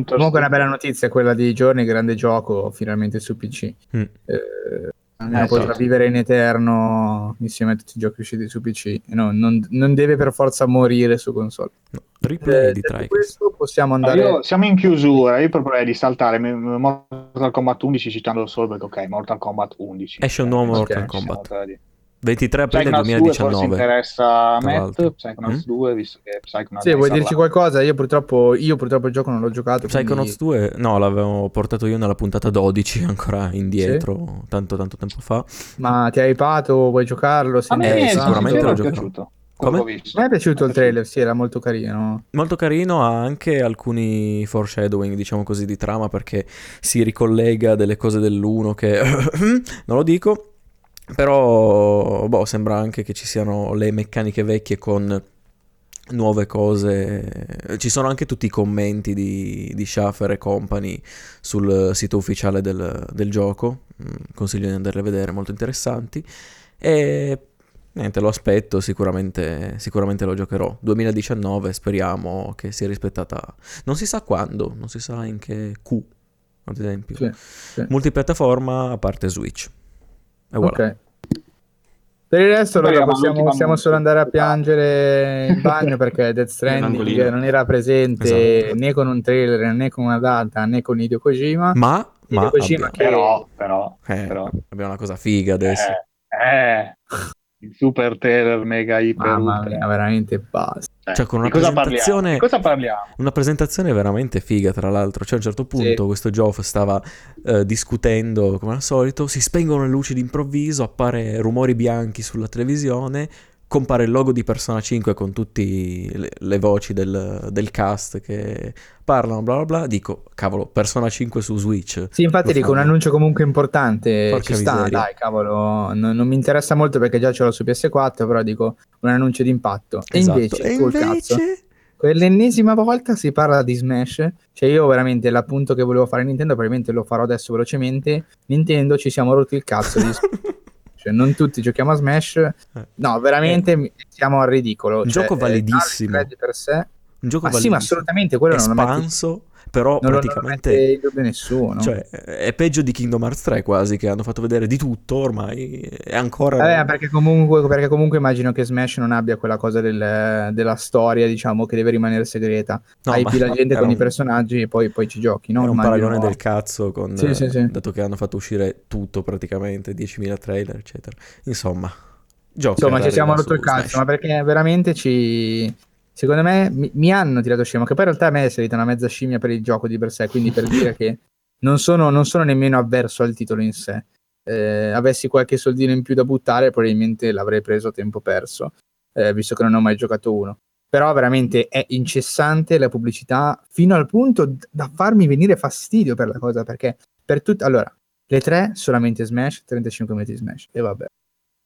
Comunque una bella notizia quella di giorni, grande gioco finalmente su PC. Mm. Eh, almeno eh, potrà certo. vivere in eterno insieme a tutti i giochi usciti su PC. No, non, non, deve per forza morire su console. No, replay eh, di questo possiamo andare. Io, siamo in chiusura. Io proporrei di saltare Mortal Kombat 11 citando solo perché, ok, Mortal Kombat 11. Esce un nuovo Mortal Kombat. 23 aprile 2019. 2 interessa a Matt, Psychonauts mm? 2, visto che Psychonauts Sì, vuoi dirci qualcosa? Io purtroppo, io purtroppo il gioco non l'ho giocato. Psychonauts quindi... 2, no, l'avevo portato io nella puntata 12, [laughs] ancora indietro, sì? tanto tanto tempo fa. Ma ti hai hypato? Vuoi giocarlo? A me eh, sicuramente l'ho giocato. Come? A me è piaciuto il trailer, sì, era molto carino. Molto carino, ha anche alcuni foreshadowing, diciamo così, di trama perché si ricollega delle cose dell'uno che [laughs] non lo dico, però boh, sembra anche che ci siano le meccaniche vecchie con nuove cose. Ci sono anche tutti i commenti di, di Schaffer e company sul sito ufficiale del, del gioco. Mm, consiglio di andarle a vedere, molto interessanti. E niente, lo aspetto, sicuramente, sicuramente lo giocherò. 2019, speriamo che sia rispettata. Non si sa quando, non si sa in che Q, ad esempio. Sì, sì. Multipiattaforma a parte Switch. E voilà. Ok. Per il resto allora, possiamo, possiamo solo andare a piangere in [laughs] bagno perché Death Stranding non era presente esatto. né con un trailer né con una data né con Hideo Kojima. Ma, ma Kojima che... però, però, eh, però, abbiamo una cosa figa adesso. Eh, eh super trailer mega iper Mamma mia, veramente basta. Cioè, cioè con una cosa presentazione cosa parliamo? Una presentazione veramente figa, tra l'altro. Cioè, a un certo punto sì. questo Geoff stava uh, discutendo come al solito, si spengono le luci d'improvviso, appare rumori bianchi sulla televisione, compare il logo di Persona 5 con tutte le, le, voci del, del, cast che parlano, bla bla bla. Dico, cavolo, Persona 5 su Switch. Sì, infatti dico un annuncio comunque importante. Porca ci sta, miseria. dai, cavolo. Non, non, mi interessa molto perché già ce l'ho su PS4, però dico un annuncio d'impatto. E esatto. invece, e invece... Cazzo, quell'ennesima volta si parla di Smash. Cioè, io veramente l'appunto che volevo fare Nintendo, probabilmente lo farò adesso velocemente. Nintendo ci siamo rotti il cazzo di [laughs] Cioè, non tutti giochiamo a Smash. Eh. No, veramente eh. siamo al ridicolo. Un cioè, gioco validissimo. Per sé. Un gioco ma validissimo. sì, ma assolutamente quello Espanso. non lo però non praticamente non in dubbio nessuno. Cioè, è peggio di Kingdom Hearts 3 quasi, che hanno fatto vedere di tutto ormai, è ancora... Eh, perché, comunque, perché comunque immagino che Smash non abbia quella cosa del, della storia, diciamo, che deve rimanere segreta. No, Hai più la gente con un... i personaggi e poi, poi ci giochi, no? È un paragone del cazzo, con, sì, sì, sì. dato che hanno fatto uscire tutto praticamente, 10.000 trailer, eccetera. Insomma... Giochi Insomma, ci siamo rotto il cazzo, ma perché veramente ci, secondo me mi, mi, hanno tirato scemo, che poi in realtà a me è salita una mezza scimmia per il gioco di per sé, quindi per dire che non sono, non sono, nemmeno avverso al titolo in sé. Eh, avessi qualche soldino in più da buttare, probabilmente l'avrei preso a tempo perso, eh, visto che non ho mai giocato uno. Però veramente è incessante la pubblicità fino al punto da farmi venire fastidio per la cosa, perché per tutte... Allora, le tre solamente Smash, 35 minuti di Smash, e vabbè.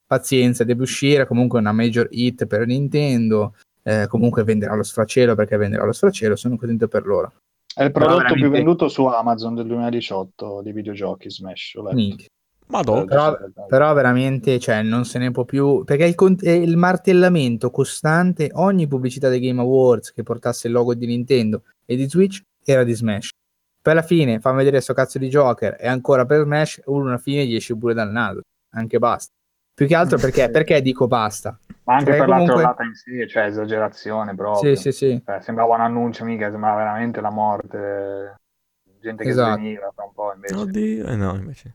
Pazienza, deve uscire comunque una major hit per Nintendo, eh, comunque venderà lo sfracello perché venderà lo sfracello, sono contento per loro. È il prodotto veramente... più venduto su Amazon del 2018 di videogiochi Smash. Madonna. Però, però, veramente cioè, non se ne può più perché il, cont- il, martellamento costante ogni pubblicità dei Game Awards che portasse il logo di Nintendo e di Switch era di Smash poi alla fine fammi vedere sto cazzo di Joker e ancora per Smash uno alla fine gli esce pure dal naso anche basta Più che altro perché, [laughs] perché dico basta. Ma anche cioè, per comunque... la trollata in sé, cioè esagerazione proprio. Sì, sì, sì. Cioè, sembrava un annuncio, mica, sembrava veramente la morte. Gente che esatto. sveniva fra un po' invece. Oddio, eh no, invece.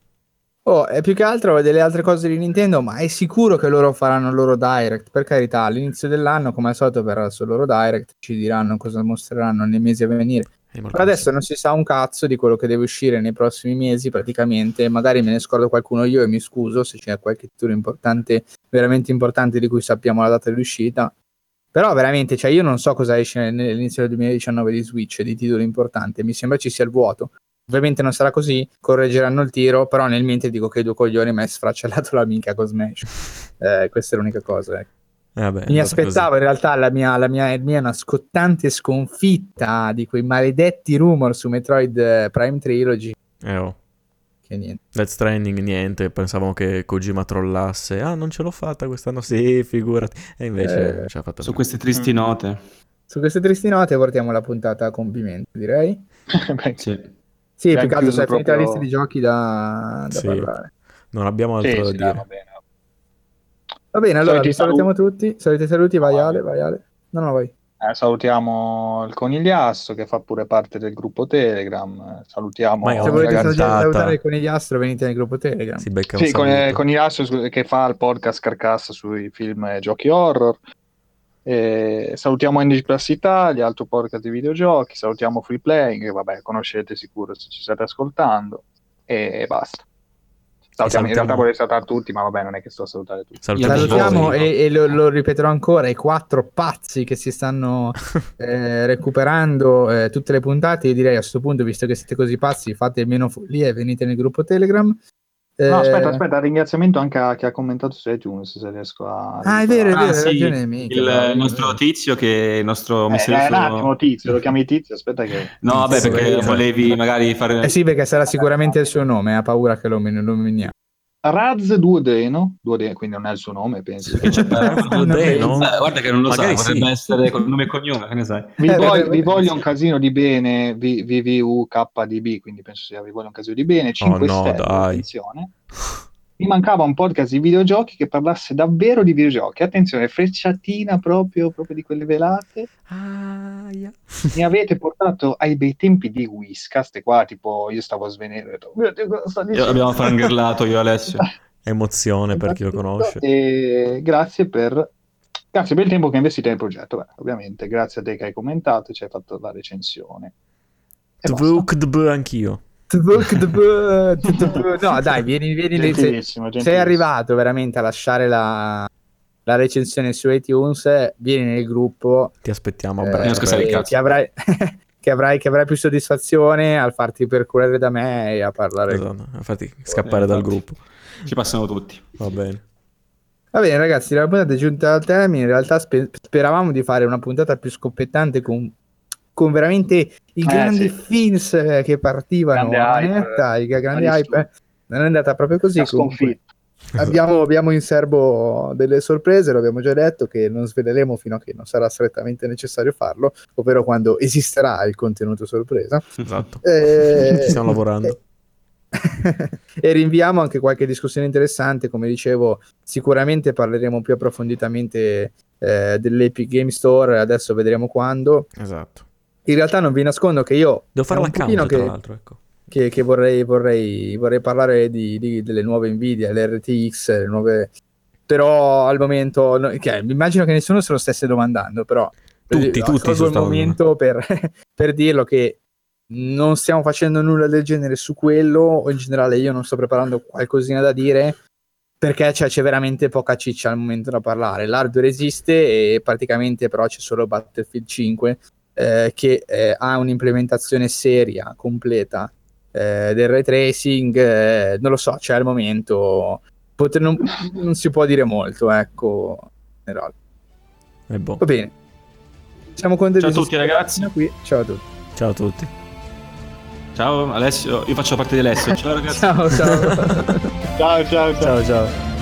Oh, è più che altro delle altre cose di Nintendo, ma è sicuro che loro faranno il loro direct. Per carità, all'inizio dell'anno, come al solito, verrà sul loro direct, ci diranno cosa mostreranno nei mesi a venire. Per adesso non si sa un cazzo di quello che deve uscire nei prossimi mesi, praticamente. Magari me ne scordo qualcuno io e mi scuso se c'è qualche titolo importante, veramente importante di cui sappiamo la data di uscita. Però veramente, cioè io non so cosa esce nell'inizio del 2019 di Switch, di titoli importanti, mi sembra ci sia il vuoto. Ovviamente non sarà così, correggeranno il tiro, però nel mente dico che i due coglioni mi hai sfracellato [laughs] la minchia con Smash. Eh, questa è l'unica cosa, ecco. Eh vabbè, mi aspettavo così. in realtà la mia, la, mia, la mia una scottante sconfitta di quei maledetti rumor su Metroid eh, Prime Trilogy. Eh oh. Che niente. Death Stranding niente, pensavamo che Kojima trollasse. Ah, non ce l'ho fatta quest'anno, sì, figurati. E invece eh, ce l'ha fatta. Su bene. queste tristi mm. note. Su queste tristi note portiamo la puntata a compimento, direi. [laughs] Beh, sì. Sì, più che altro sei finita la lista di giochi da, da sì. parlare. Non abbiamo altro sì, da sì, dire. Va bene. Va bene, allora Soliti salutiamo saluti. tutti. Salute saluti, vai Ale, vai Ale. No, no, vai. Eh, salutiamo il Conigliastro che fa pure parte del gruppo Telegram. Salutiamo se volete salutare il Conigliastro, venite nel gruppo Telegram. Si becca sì, con, il Conigliastro che fa il podcast Carcassa sui film e giochi horror. E salutiamo NG Plus Italia, altro podcast di videogiochi. Salutiamo Free Playing, che vabbè, conoscete sicuro se ci state ascoltando. E basta. Salutiamo, in realtà vorrei salutare tutti, ma vabbè, non è che sto a salutare tutti. Salutiamo, salutiamo e, e lo, lo, ripeterò ancora: i quattro pazzi che si stanno [laughs] eh, recuperando eh, tutte le puntate. Io direi a questo punto, visto che siete così pazzi, fate meno follia e venite nel gruppo Telegram. No, aspetta, eh, aspetta, ringraziamento anche a chi ha commentato su iTunes, se riesco a... Ah, è vero, è vero, ah, sì, ragione, mica, il, il nostro tizio che il nostro eh. Eh, un attimo, tizio, lo chiami tizio, aspetta che... No, vabbè, perché volevi magari fare... Eh sì, perché sarà sicuramente il suo nome, ha paura che lo nominiamo. Raz Duodeno, Duodeno, quindi non è il suo nome, penso. Che c'è Duodeno? Eh, guarda che non lo Magari sa, potrebbe essere con nome e cognome, che ne sai. Vi, eh, voglio, vi voglio un casino di bene, VVUKDB, quindi penso sia vi voglio un casino di bene, 5 oh, no, stelle, dai. attenzione mi mancava un podcast di videogiochi che parlasse davvero di videogiochi. Attenzione, frecciatina proprio, proprio di quelle velate. Ah, yeah. Mi avete portato ai bei tempi di Whiscast, e qua tipo io stavo svenendo. Io abbiamo fangirlato io Alessio. [laughs] Emozione per chi lo conosce. E grazie per Grazie per il tempo che investite nel progetto. Beh, ovviamente, grazie a te che hai commentato e ci hai fatto la recensione. anch'io. No, dai, vieni, vieni gentilissimo, gentilissimo. sei arrivato veramente a lasciare la, la recensione su iTunes, vieni nel gruppo. Ti aspettiamo a breve. Eh, che, avrai, [laughs] che, avrai, che, avrai, più soddisfazione al farti percorrere da me e a parlare. Esatto, a farti scappare eh, dal gruppo. Ci passano tutti. Va bene. Va bene, ragazzi, la puntata è giunta al termine. In realtà spe- speravamo di fare una puntata più scoppettante con con veramente i eh, grandi sì. films che partivano grande manetta, hype, i grandi hype. Non è andata proprio così. Abbiamo, abbiamo, in serbo delle sorprese, lo abbiamo già detto, che non sveleremo fino a che non sarà strettamente necessario farlo, ovvero quando esisterà il contenuto sorpresa. Esatto. Eh, [laughs] Stiamo lavorando. [laughs] e rinviamo anche qualche discussione interessante, come dicevo, sicuramente parleremo più approfonditamente eh, dell'Epic Game Store, adesso vedremo quando. Esatto in realtà non vi nascondo che io... Devo fare l'account, che, tra l'altro, ecco. Che, che vorrei, vorrei, vorrei, parlare di, di, delle nuove Nvidia, le RTX, le nuove... Però al momento... No, okay, immagino che nessuno se lo stesse domandando, però... Tutti, ho tutti. il momento per, [laughs] per dirlo che non stiamo facendo nulla del genere su quello, o in generale io non sto preparando qualcosina da dire, perché cioè, c'è veramente poca ciccia al momento da parlare. L'hardware esiste e praticamente però c'è solo Battlefield 5 eh, che eh, ha un'implementazione seria, completa eh, del ray tracing, eh, non lo so, c'è al momento, poter, non, non, si può dire molto, ecco, in realtà. Boh. Va bene. Siamo contenti. Ciao a tutti ragazzi. Qui. Ciao a tutti. Ciao a tutti. Ciao Alessio, io faccio parte di Alessio. Ciao ragazzi. [laughs] ciao, ciao. ciao, ciao, ciao. ciao, ciao.